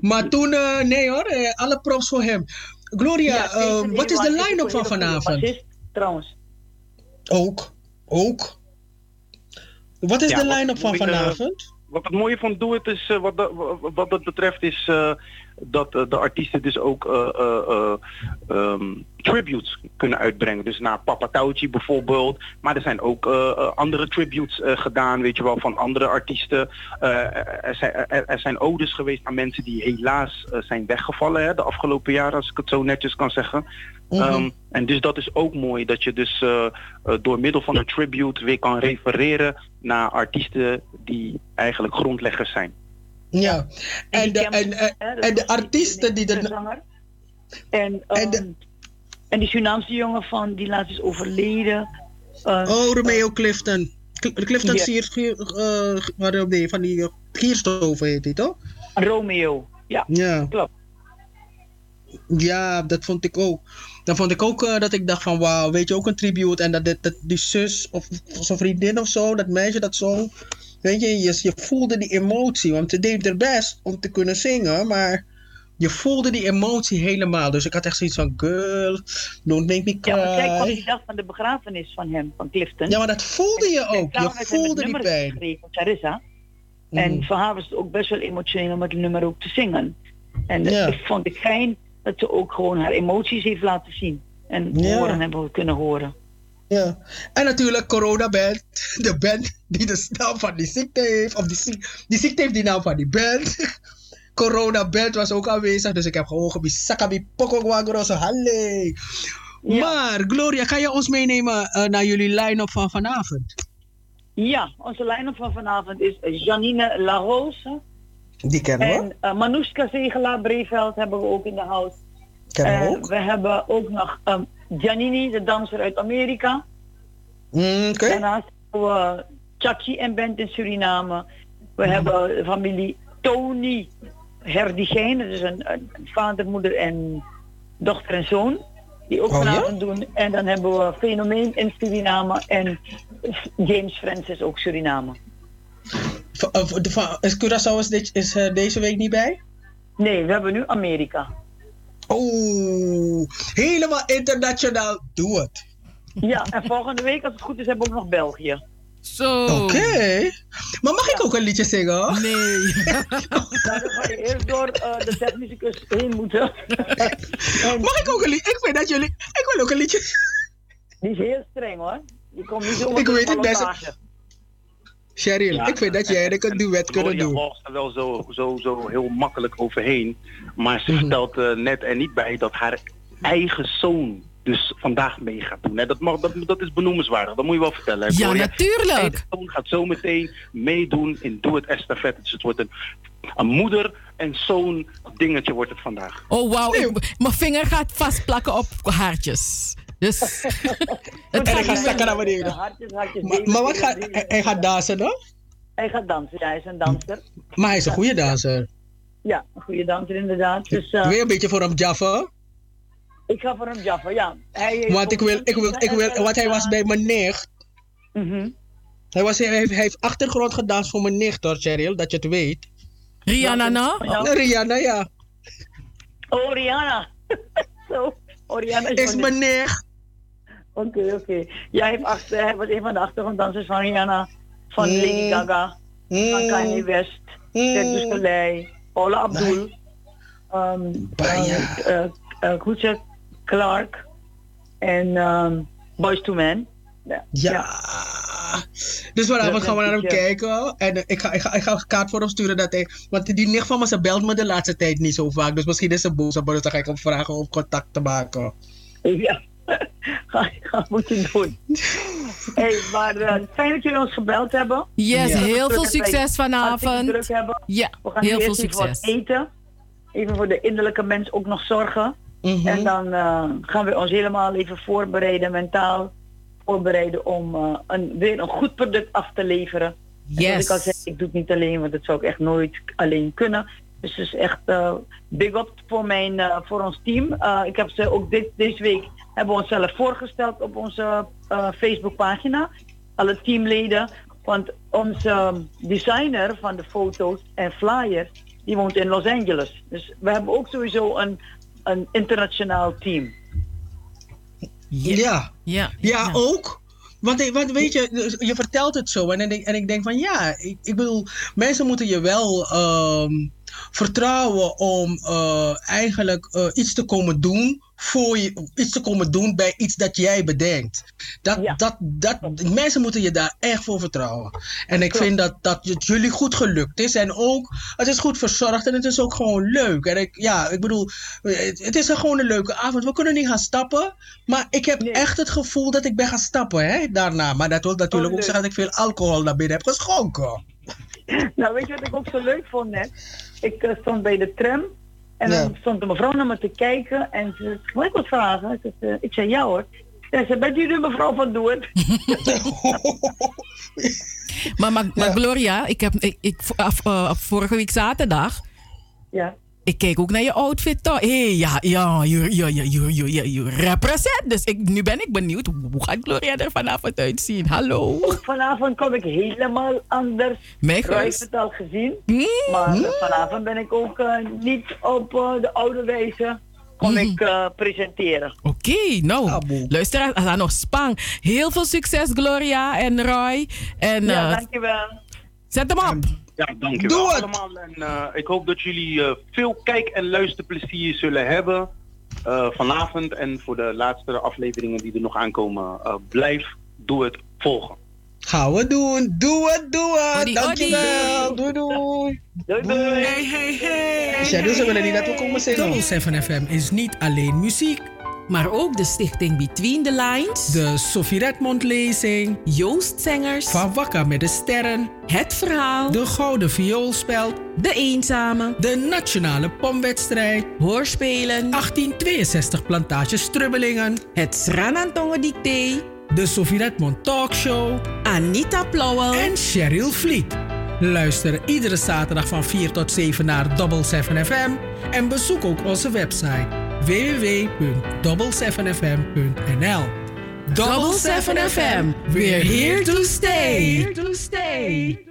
Maar toen, eh, nee hoor, eh, alle props voor hem. Gloria, Ja, eh, wat is de line-up van vanavond? bassist, trouwens. Ook, ook. Wat is Ja, de line-up van vanavond? Wat het mooie van Doe Het is, wat, dat, wat dat betreft, is eh, dat de artiesten dus ook eh, eh, eh, ehm, tributes kunnen uitbrengen. Dus naar Papa Touchy bijvoorbeeld. Maar er zijn ook eh, eh, andere tributes eh, gedaan, weet je wel, van andere artiesten. Eh, er, zijn, er, er zijn odes geweest aan mensen die helaas zijn weggevallen hè, de afgelopen jaren, als ik het zo netjes kan zeggen. Mhm. Ehm, en dus dat is ook mooi dat je dus door middel van een tribute weer kan refereren naar artiesten die eigenlijk grondleggers zijn. Ja, en de, en, en, en de artiesten die er... zanger. En, ehm, en die Surinaamse jongen van die laatst is overleden. Eh, Oh, Romeo Clifton. Cl- Clifton Ja. Sier, waar- nee, van die uh, Gierstoven heet hij toch? Romeo, ja. Ja. Klopt. Ja, dat vond ik ook. Dan vond ik ook eh, dat ik dacht van wauw, weet je, ook een tribute. En dat, dit- dat die zus of zijn vriendin of zo, dat meisje dat zong. Weet je, je, je voelde die emotie. Want ze deed haar best om te kunnen zingen, maar je voelde die emotie helemaal. Dus ik had echt zoiets van, girl, don't make me cry. Ja, zij kwam die dag van de begrafenis van hem, van Clifton. Ja, maar dat voelde je ook. Je voelde die pijn. Charissa. Mhm. En voor haar was het ook best wel emotioneel om het nummer ook te zingen. En Ja. ik vond het fijn dat ze ook gewoon haar emoties heeft laten zien. En Ja. horen hebben we kunnen horen. Ja. En natuurlijk Corona Band. De band die de naam van die ziekte heeft. Of die, ziek- die ziekte heeft die naam van die band. Corona Band was ook aanwezig. Dus ik heb gewoon gebisaka bi poko guagro zo halle. Maar Gloria, kan je ons meenemen eh, naar jullie line-up van vanavond? Ja, onze line-up van vanavond is Janine Larose. Die kennen we. En uh, Manouska Zegelaar Breveld hebben we ook in de house. Kennen we ook. we hebben ook nog um, Giannini, de danser uit Amerika. Mm, Oké. Daarnaast hebben we Chachi en Bent in Suriname. We hebben de familie Tony Herdigijn. Dat is een, een vader, moeder en dochter en zoon. Die ook Oh, ja? vanavond doen. En dan hebben we Fenomeen in Suriname. En James Francis ook Suriname. Eh, Is Curaçao is, dit, is eh, deze week niet bij? Nee, we hebben nu Amerika. Oh, helemaal internationaal. Doe het. Ja, en volgende week, als het goed is, hebben we ook nog België. Zo. Oké. Maar mag ik ook een liedje zingen? Nee. Dan ga je eerst door eh, de technicus heen moeten. Mag ik ook een liedje? Ik vind dat jullie... Ik wil ook een liedje. Die is heel streng hoor. Die komt niet zo Ik weet het best. Ja. ik vind dat jij er een duet kunnen doen. walst er wel zo, zo, zo heel makkelijk overheen. Maar ze vertelt eh, net er niet bij dat haar eigen zoon dus vandaag mee gaat doen. Hè. Dat, mag, dat, dat is benoemenswaardig, dat moet je wel vertellen. hè, Ja, Gloria. natuurlijk. Zoon gaat zo meteen meedoen in Doe het Estafette. Dus het wordt een, een moeder en zoon dingetje wordt het vandaag. Oh, wauw. Mijn vinger gaat vastplakken op haartjes. Dus het En hij gaat zakken naar beneden. Hartjes, hartjes, Maar, wat gaat... Hij, hij gaat dansen, dan? Hij gaat dansen, ja, hij is een danser. Maar hij is een goede danser. Ja, een goede danser inderdaad. Dus, eh, Wil je een beetje voor hem jaffen? Ik ga voor hem jaffa, ja. Hij heeft Want ik wil, ik wil, ik wil, want hij was bij mijn nicht. Mhm. Hij, was, hij, heeft, hij heeft achtergrond gedanst voor mijn nicht hoor, Cheryl, dat je het weet. Rihanna, nou? Ja, Rihanna, ja. Oh, Rihanna. Zo, oh, Rihanna Is van mijn nicht. Oké, oké. Jij heeft achter, hij was een van de achtergronddansers van Rihanna, van Mm. Lady Gaga, van Kanye West, Ted du Soleil, Paula Abdul, um, uh, uh, hoe Clark en um, Boys to Men. Ja. Ja. Dus vanavond gaan we naar hem kijken. En eh, ik ga, ik, ga, ik ga een kaart voor hem sturen dat hij... Want die nicht van me, ze belt me de laatste tijd niet zo vaak. Dus misschien is ze boos op me. Dus dan ga ik hem vragen om contact te maken. Ja, ga, ga moet je doen. hey, maar uh, fijn dat jullie ons gebeld hebben. Yes, Ja. heel veel succes vanavond. Druk hebben. Ja, We gaan heel veel even wat succes. eten. Even voor de innerlijke mens ook nog zorgen. Mhm. En dan eh, gaan we ons helemaal even voorbereiden, mentaal voorbereiden om eh, een, weer een goed product af te leveren. En Yes. zoals ik al zei, ik doe het niet alleen, want dat zou ik echt nooit alleen kunnen. Dus het is echt eh, big up voor, mijn, voor ons team. Ik heb ze ook dit, deze week hebben we onszelf voorgesteld op onze Facebookpagina. Alle teamleden. Want onze designer van de foto's en flyers, die woont in Los Angeles. Dus we hebben ook sowieso een, een internationaal team. Ja. Ja, Ja, ook. Want, ik- want weet je, je vertelt het zo en ik denk, en ik denk van ja, ik, ik bedoel, mensen moeten je wel ehm, vertrouwen om eh, eigenlijk eh, iets te komen doen voor je, iets te komen doen bij iets dat jij bedenkt. Dat, dat, dat, mensen moeten je daar echt voor vertrouwen. En ik vind dat, dat het jullie goed gelukt is. En ook, het is goed verzorgd en het is ook gewoon leuk. En ik, ja, ik bedoel, het, het is gewoon een leuke avond. We kunnen niet gaan stappen, maar ik heb echt het gevoel dat ik ben gaan stappen hè, daarna. Maar dat wil natuurlijk Oh, ook zeggen dat ik veel alcohol naar binnen heb geschonken. Nou, weet je wat ik ook zo leuk vond net? Ik eh, stond bij de tram en Ja. dan stond een mevrouw naar me te kijken en ze zei, mag ik wat vragen? Ik, zei, eh, ik zei, ja hoor. En ze bent u de mevrouw van Doet? Maar, maar, maar Gloria, ik heb ik, ik, af, eh, vorige week zaterdag. Ja. Ik keek ook naar je outfit toch? Hé, ja, ja, je, je, je, je, je, je, je represent. Dus ik, nu ben ik benieuwd, hoe gaat Gloria er vanavond uitzien? Hallo. Vanavond kom ik helemaal anders. Heeft gerust. het al gezien. Hmm? Maar eh, vanavond ben ik ook eh, niet op eh, de oude wijze kom Hmm. ik eh, presenteren. Oké, nou, luister, er staat nog spang. Heel veel succes, Gloria en Roy. En, ja, dankjewel. Zet hem op. Ja, dankjewel allemaal. En eh, ik hoop dat jullie eh, veel kijk- en luisterplezier zullen hebben eh, vanavond. En voor de laatste afleveringen die er nog aankomen, eh, blijf, doe het volgen. Gaan we doen. Doe het, doe het. Odi, Dankjewel. Doei, doei. Doei, doei. Hey, hey, hey. Ze willen niet dat we komen zingen. Double 7 FM is niet alleen muziek. Maar ook de stichting Between the Lines. De Sophie Redmond lezing. Joost Zengers. Van Wakka met de Sterren. Het Verhaal. De Gouden Vioolspeld. De Eenzame. De Nationale Pomwedstrijd. Hoorspelen. 1862 Plantage Strubbelingen. Het Sranantongen Dicté. De Sophie Redmond Talkshow. Anita Plauwel. En Cheryl Vliet. Luister iedere zaterdag van 4 tot 7 naar Double 7 FM. En bezoek ook onze website www.double7fm.nl Double 7 FM. We're here to stay. Here to stay.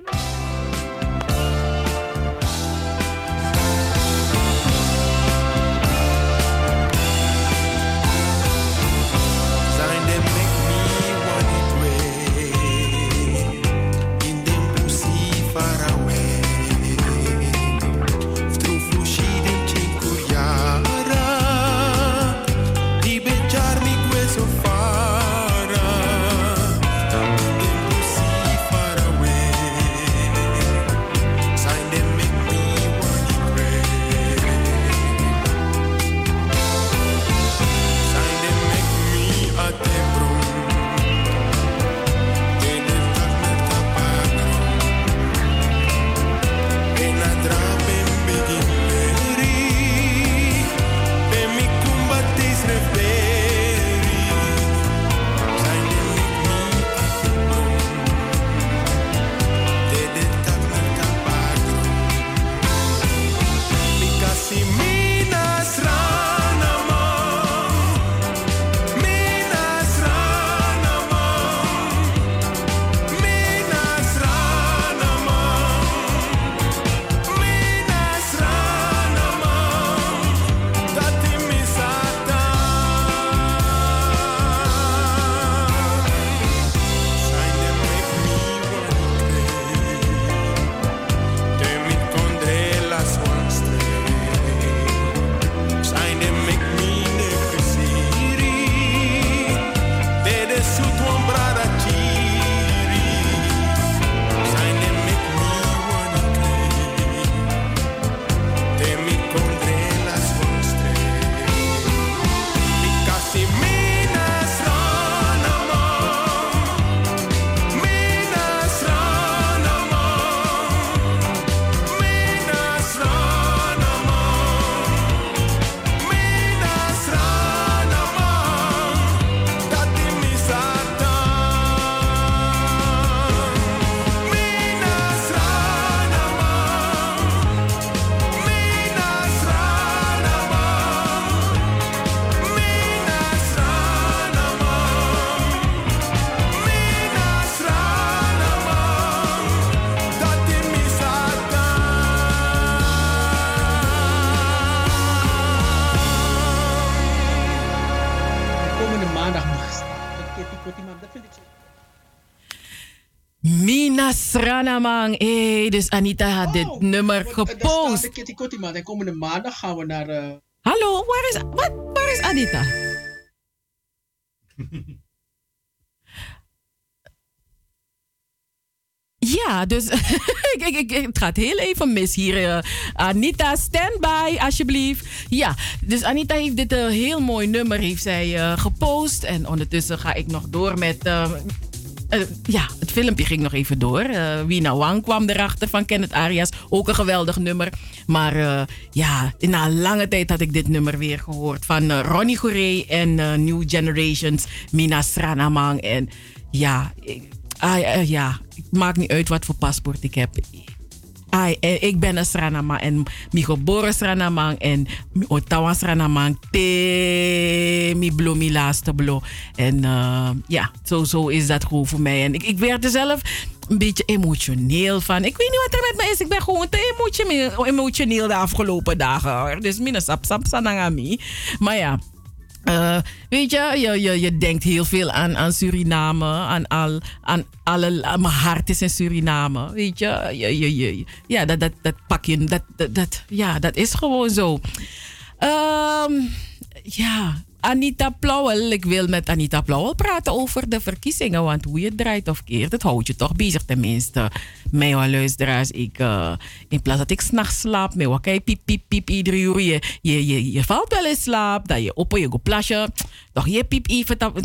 Sranamang. Hey, dus Anita had dit nummer Want, eh, gepost. Kitty Kotti man. En komende maandag gaan we naar... eh, Hallo, waar is, wat, waar is Anita? Ja, dus ik, ik, ik, het gaat heel even mis hier. eh. Anita, stand by alsjeblieft. Ja, dus Anita heeft dit een heel mooi nummer heeft zij, eh, gepost. En ondertussen ga ik nog door met... eh, ja, het filmpje ging nog even door. Eh Wina Wang kwam erachter van Kenneth Arias. Ook een geweldig nummer. Maar eh, ja, na lange tijd had ik dit nummer weer gehoord. Van Ronnie Gouré en New Generations. Mina Sranamang. En ja, ik, ah, ja, het maakt niet uit wat voor paspoort ik heb. Eh, ik ben een Sranamang en mi geboren Sranamang en mi otawan Sranamang te mi blo mi laatste blo. En eh, ja, zo, zo is dat gewoon voor mij. En ik, werd er zelf een beetje emotioneel van. Ik weet niet wat er met me is. Ik ben gewoon te emotioneel, de afgelopen dagen. Dus mina sap sap sanangami. Maar ja. Eh, weet je, je, je, je denkt heel veel aan, aan Suriname, aan, al, aan alle. Mijn hart is in Suriname. Weet je, je, je, ja, dat, dat, dat pak je. Dat, dat, ja, dat is gewoon zo. Ehm, ja, Anita Plauwel. Ik wil met Anita Plauwel praten over de verkiezingen. Want hoe je draait of keert, het houdt je toch bezig. Tenminste, mij wel luisteraars. Ik, eh, in plaats dat ik s'nachts slaap, mij wakker piep, piep, piep, iedere uur. Je, je, je, valt wel in slaap, dat je op je gaat plasje. Toch je piep even op,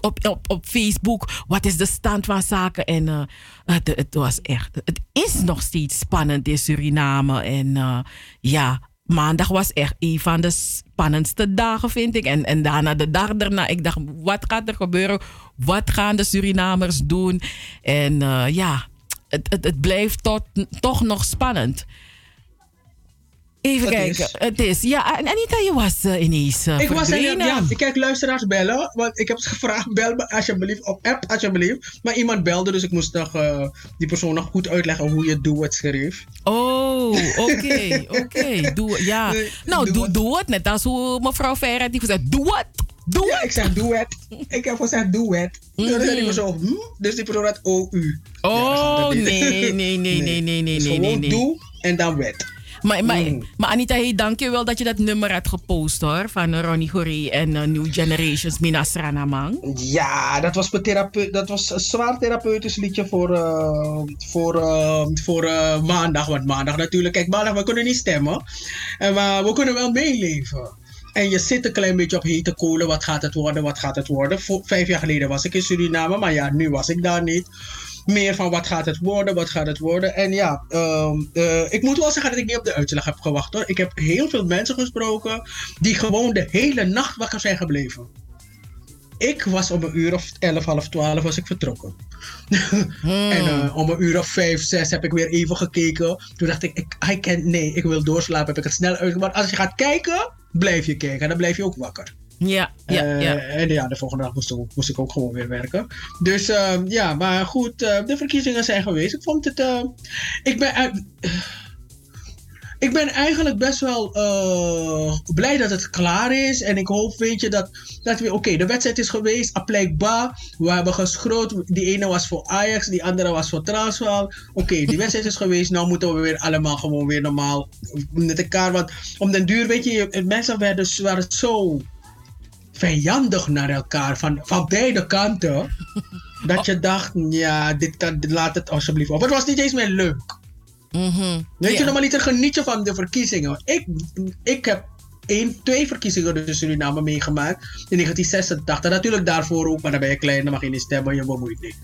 op, op, op Facebook. Wat is de stand van zaken? En eh, het, het was echt, het is nog steeds spannend in Suriname. En eh, ja, maandag was echt een van de spannendste dagen, vind ik. En, en daarna, de dag daarna, ik dacht, wat gaat er gebeuren? Wat gaan de Surinamers doen? En eh, ja, het, het, het blijft tot, toch nog spannend. Even Het kijken. is. Het is. Ja, en Anita, je was eh, ineens uh, ik was ja, ik kijk luisteraars bellen, want ik heb ze gevraagd, bel me alsjeblieft op app, alsjeblieft. Maar iemand belde, dus ik moest nog, eh, die persoon nog goed uitleggen hoe je doe het schreef. Oh, oké, oké. Doe Ja. nou, doe, doe het. Net als hoe mevrouw Verre die gezegd, doe het. Doe ja, ik zeg doe het. Ik heb gezegd doe het. Dus zei die persoon, hm? Dus die persoon had OU. Oh, nee, nee, nee, nee, nee, nee, nee, Dus nee, gewoon nee. doe en dan wet. Maar, maar, Mm. maar Anita, hey, dank je wel dat je dat nummer had gepost hoor. Van Ronnie Goré en eh, New Generations, Mina Sranamang. Ja, dat was, dat was een zwaar therapeutisch liedje voor, eh, voor, eh, voor maandag. Want maandag natuurlijk, kijk, maandag we kunnen niet stemmen. En, maar we kunnen wel meeleven. En je zit een klein beetje op hete kolen. Wat gaat het worden? Wat gaat het worden? Vijf jaar geleden was ik in Suriname, maar ja, nu was ik daar niet. Meer van wat gaat het worden? Wat gaat het worden? En ja, ehm, eh, ik moet wel zeggen dat ik niet op de uitslag heb gewacht hoor. Ik heb heel veel mensen gesproken die gewoon de hele nacht wakker zijn gebleven. Ik was om een uur of 11, half 12 was ik vertrokken. en eh, om een uur of 5, 6 heb ik weer even gekeken. Toen dacht ik, ik I can't, nee, ik wil doorslapen. Heb ik het snel uit. Want als je gaat kijken, blijf je kijken. En dan blijf je ook wakker. Ja, ja, Eh, ja. En ja, de volgende dag moest ik, ook- moest ik ook gewoon weer werken. Dus eh, ja, maar goed, eh, de verkiezingen zijn geweest. Ik vond het. eh, ik ben. ik ben eigenlijk best wel eh, blij dat het klaar is. En ik hoop, weet je, dat, dat we... Oké, de wedstrijd is geweest. Aplijkbaar. We hebben geschroot. Die ene was voor Ajax. Die andere was voor Transvaal. Oké, die wedstrijd is geweest. Nou moeten we weer allemaal gewoon weer normaal met elkaar. Want om den duur, weet je, je- mensen werden, waren zo vijandig naar elkaar. Van, van beide kanten. Dat je dacht, ja, dit kan, laat het alsjeblieft op. Het was niet eens meer leuk. Weet je, Ja. normaliter geniet je van de verkiezingen. Ik, ik heb één, twee verkiezingen dus in Suriname meegemaakt. In 1986. Natuurlijk daarvoor ook, maar dan ben je klein, dan mag je niet stemmen, je bemoeit niet.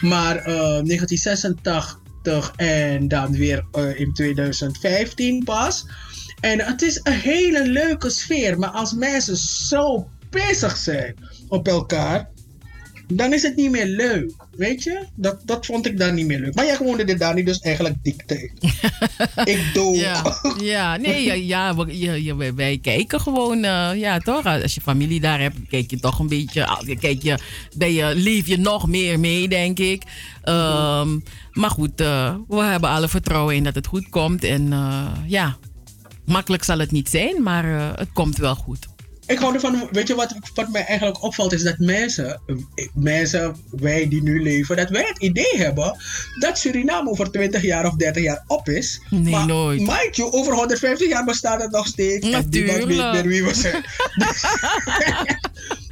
Maar eh, 1986 en dan weer eh, in 2015 pas. En het is een hele leuke sfeer. Maar als mensen zo bezig zijn op elkaar, dan is het niet meer leuk. Weet je? Dat, dat vond ik dan niet meer leuk. Maar jij woonde dit daar niet, dus eigenlijk dikte. ik doe. Ja, ja, nee, ja, ja wij- wij kijken gewoon, eh, ja toch, als je familie daar hebt, kijk je toch een beetje, ah, kijk je, ben je, leef je nog meer mee, denk ik. Ehm, maar goed, eh, we hebben alle vertrouwen in dat het goed komt en eh, ja, makkelijk zal het niet zijn, maar het komt wel goed. Ik hou ervan, weet je wat, wat mij eigenlijk opvalt, is dat mensen, mensen, wij die nu leven, dat wij het idee hebben dat Suriname over 20 jaar of 30 jaar op is. Nee, maar, nooit. Mind you, over 150 jaar bestaat het nog steeds. En niemand weet Natuurlijk. meer wie we zijn.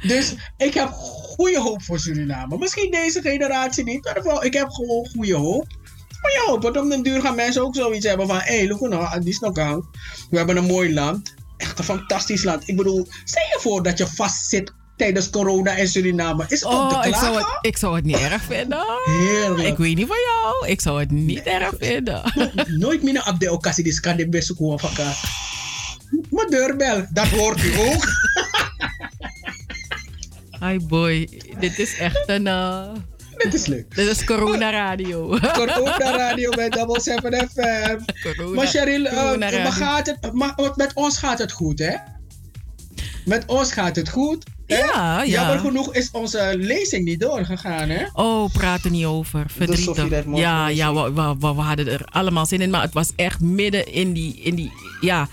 dus ik heb goede hoop voor Suriname. Misschien deze generatie niet, maar wel, ik heb gewoon goede hoop. Maar ja, op op den duur gaan mensen ook zoiets hebben van... Hé, hey, look nou, die is nog aan. We hebben een mooi land. Echt een fantastisch land. Ik bedoel, stel je voor dat je vastzit tijdens corona in Suriname. Is het Oh, ik zou, het, ik zou het niet erg vinden. Heerlijk. Ik weet niet van jou. Ik zou het niet erg vinden. Nooit meer op de occasie die kan de beste koe van elkaar. Mijn deurbel, dat hoort u ook. Hi boy, dit is echt een... eh, Dit is leuk. Dit is Corona Radio. Corona Radio bij Double 7 FM. Corona- maar Cheryl, eh, Corona maar Radio. gaat het, maar met ons gaat het goed, hè? Met ons gaat het goed. hè? Ja, ja. Jammer genoeg is onze lezing niet doorgegaan, hè? Oh, praat er niet over. Verdrietig. Ja, ja we, we, we, we hadden er allemaal zin in. Maar het was echt midden in die... In die ja,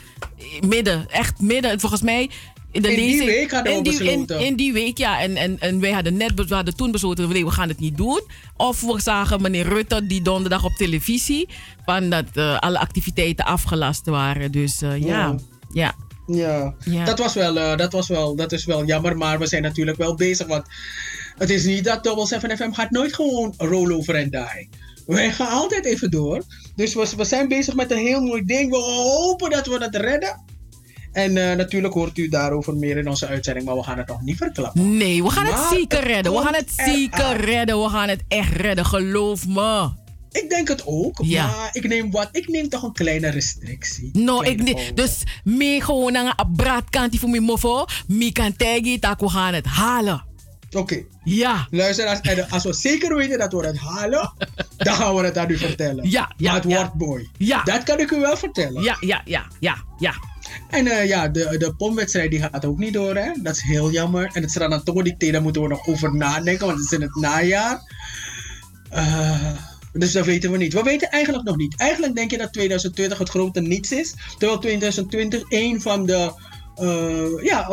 midden. Echt midden. Volgens mij... In, de In die week hadden we in die, besloten. in die week, ja. En, en, en wij hadden net be- we hadden toen besloten, nee, we gaan het niet doen. Of we zagen meneer Rutte die donderdag op televisie... van dat eh, alle activiteiten afgelast waren. Dus eh, ja, Ja. ja. Ja, Dat, was wel, eh, dat was wel, dat is wel jammer, maar we zijn natuurlijk wel bezig. Want het is niet dat Double 7 FM gaat nooit gewoon roll over en die. Wij gaan altijd even door. Dus we, we zijn bezig met een heel mooi ding. We hopen dat we het redden. En eh, natuurlijk hoort u daarover meer in onze uitzending, maar we gaan het nog niet verklappen. Nee, we gaan Maar het zeker redden. We gaan het zeker redden. We gaan het echt redden, geloof me. Ik denk het ook, Ja. maar ik neem wat? Ik neem toch een kleine restrictie. No, ik Kleine pauze. Dus me gewoon een braadkantje voor mijn moffo. Me kan tegen dat we gaan het halen. Oké. Ja. Luister, als, als we zeker weten dat we het halen, dan gaan we het aan u vertellen. Ja, ja, Maar het ja. wordt mooi. Ja. Dat kan ik u wel vertellen. Ja, ja, ja, ja, ja. En eh, ja, de, de pomwedstrijd die gaat ook niet door, hè. Dat is heel jammer. En het Sranatoni daar moeten we nog over nadenken, want het is in het najaar. Eh, dus dat weten we niet. We weten eigenlijk nog niet. Eigenlijk denk je dat 2020 het grote niets is. Terwijl 2020 een van de... eh, ja,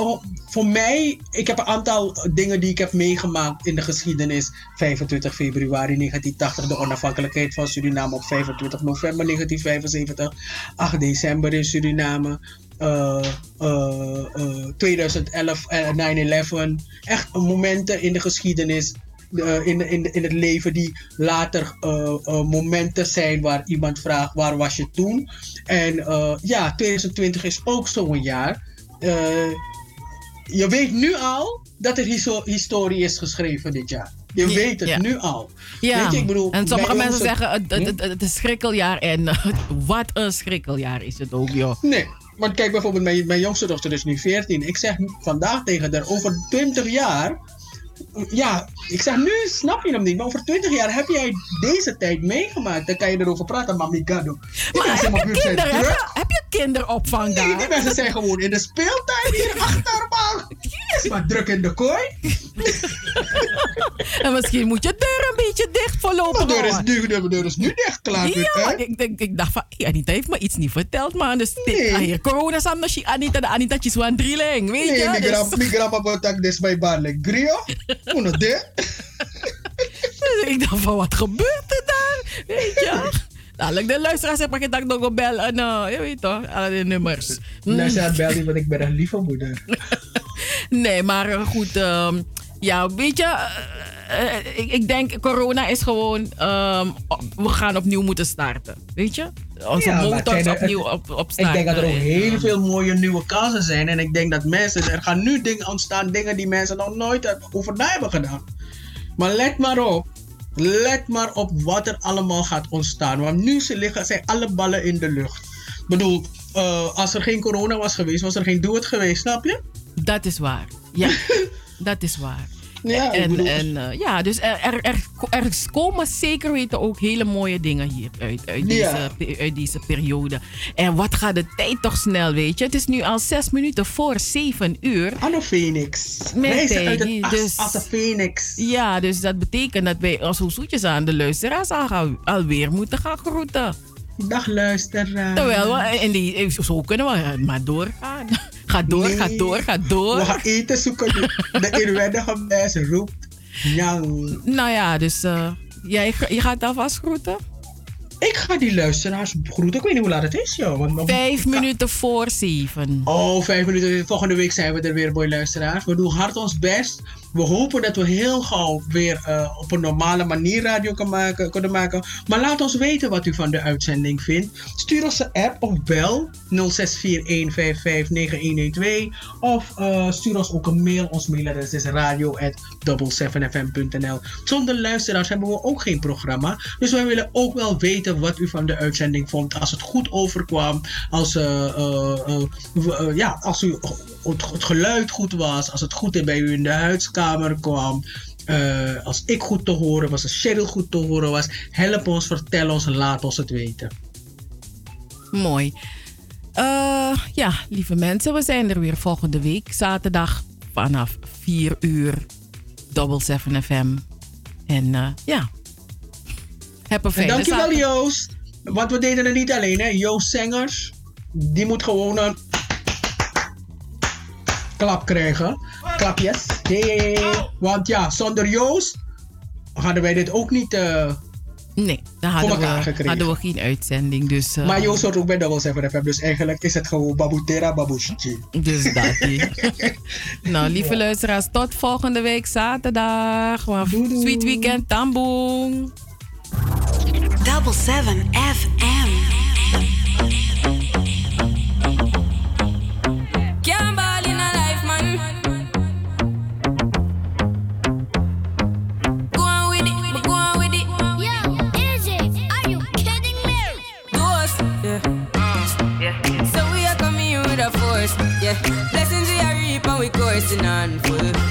voor mij, ik heb een aantal dingen die ik heb meegemaakt in de geschiedenis. 25 februari 1980, de onafhankelijkheid van Suriname op 25 november 1975. 8 december in Suriname. Eh, eh, eh, 2011, eh, 9-11. Echt momenten in de geschiedenis eh, in, in, in het leven die later eh, eh, momenten zijn waar iemand vraagt waar was je toen. En ja, 2020 is ook zo'n jaar. Je weet nu al dat er histo- historie is geschreven dit jaar. Je Ja, weet het ja. nu al. Ja, Weet je, ik bedoel, en sommige mensen zeggen het, het, het, het is schrikkeljaar. En wat een schrikkeljaar is het ook, joh. Nee, want kijk bijvoorbeeld, mijn, mijn jongste dochter is nu 14. Ik zeg vandaag tegen haar, over 20 jaar. Ja, ik zeg nu snap je hem niet, maar over 20 jaar heb jij deze tijd meegemaakt. Dan kan je erover praten, mami Maar heb mijn je, kinderen, heb, je, heb je kinderopvang daar? Nee, die mensen zijn gewoon in de speeltuin hier achter, man. Die is maar druk in de kooi. En misschien moet je deur een beetje dicht voorlopig De deur is nu, de deur is nu dicht, klaar. Ja, maar ik, denk, ik dacht van, Anita heeft me iets niet verteld, man. Dus Nee. ah, hier, corona no shi Anita, de Anita is een drieling, weet Nee, je? mi Dus- gra- mi grandma botak des bij Barley Grio. Uno de. Ik dacht van, wat gebeurt er daar? Weet je? Dadelijk de luisteraars heb ik dat nog een bel uh, je weet toch, alle die nummers. Mm. Luister, bel niet, want ik ben een lieve moeder. Nee, maar eh, goed, ehm, ja, weet je, eh, eh, ik, ik denk corona is gewoon, ehm, we gaan opnieuw moeten starten, weet je? Onze Ja, motors er- opnieuw op, op Ik denk dat er ook heel eh, veel mooie nieuwe kansen zijn. En ik denk dat mensen, er gaan nu dingen ontstaan, dingen die mensen nog nooit over na hebben gedaan. Maar let maar op. Let maar op wat er allemaal gaat ontstaan. Want nu ze liggen, zijn alle ballen in de lucht. Ik bedoel, eh, als er geen corona was geweest, was er geen het geweest, snap je? Dat is waar. Ja, dat is waar. Ja, en, en eh, ja, dus er, er, er, er komen zeker weten ook hele mooie dingen hier uit, uit, deze, Ja. uit deze periode. En wat gaat de tijd toch snel, weet je? Het is nu al zes minuten voor zeven uur. Anno Phoenix. Reizen uit het as, dus- de Phoenix. Ja, dus dat betekent dat wij als zoetjes aan de luisteraars al alweer moeten gaan groeten. Dag luisteraar. Terwijl we in die, zo kunnen we maar doorgaan. Ga door, Nee. ga door, ga door. We gaan eten zoeken. De inwendige mens roept. Nou ja, dus eh, jij je gaat alvast groeten? Ik ga die luisteraars groeten. Ik weet niet hoe laat het is, joh. Want nog- Vijf minuten voor zeven. Oh, vijf minuten. Volgende week zijn we er weer, boy luisteraars. We doen hard ons best. We hopen dat we heel gauw weer eh, op een normale manier radio kan maken, kunnen maken. Maar laat ons weten wat u van de uitzending vindt. Stuur ons een app of bel 0641559112. Of eh, stuur ons ook een mail. Ons mailadres is radio.double7fm.nl Zonder luisteraars hebben we ook geen programma. Dus wij willen ook wel weten wat u van de uitzending vond. Als het goed overkwam. Als, eh, ja, als u, het, geluid goed was. Als het goed bij u in de kwam. eh, als ik goed te horen was. Als Cheryl goed te horen was. Help ons, vertel ons, laat ons het weten. Mooi. Eh, ja, lieve mensen, we zijn er weer volgende week. Zaterdag vanaf 4 uur. Double 7 FM. En eh, ja. Heb een En fijne dankjewel zaterdag. Joost. Want we deden het niet alleen hè. Joost Zengers. Die moet gewoon een klap krijgen. Klapjes. Hey. Want ja, zonder Joost hadden wij dit ook niet eh, Nee, dan voor hadden elkaar we, gekregen. hadden we geen uitzending. Dus, eh, Maar Joost hoort ook bij Double 7 FM. Dus eigenlijk is het gewoon Babutera Babushchi. Dus dat nou, lieve luisteraars, tot volgende week zaterdag. Sweet weekend, tamboeng. Double 7 FM. Blessings we are reap and we coursing on full.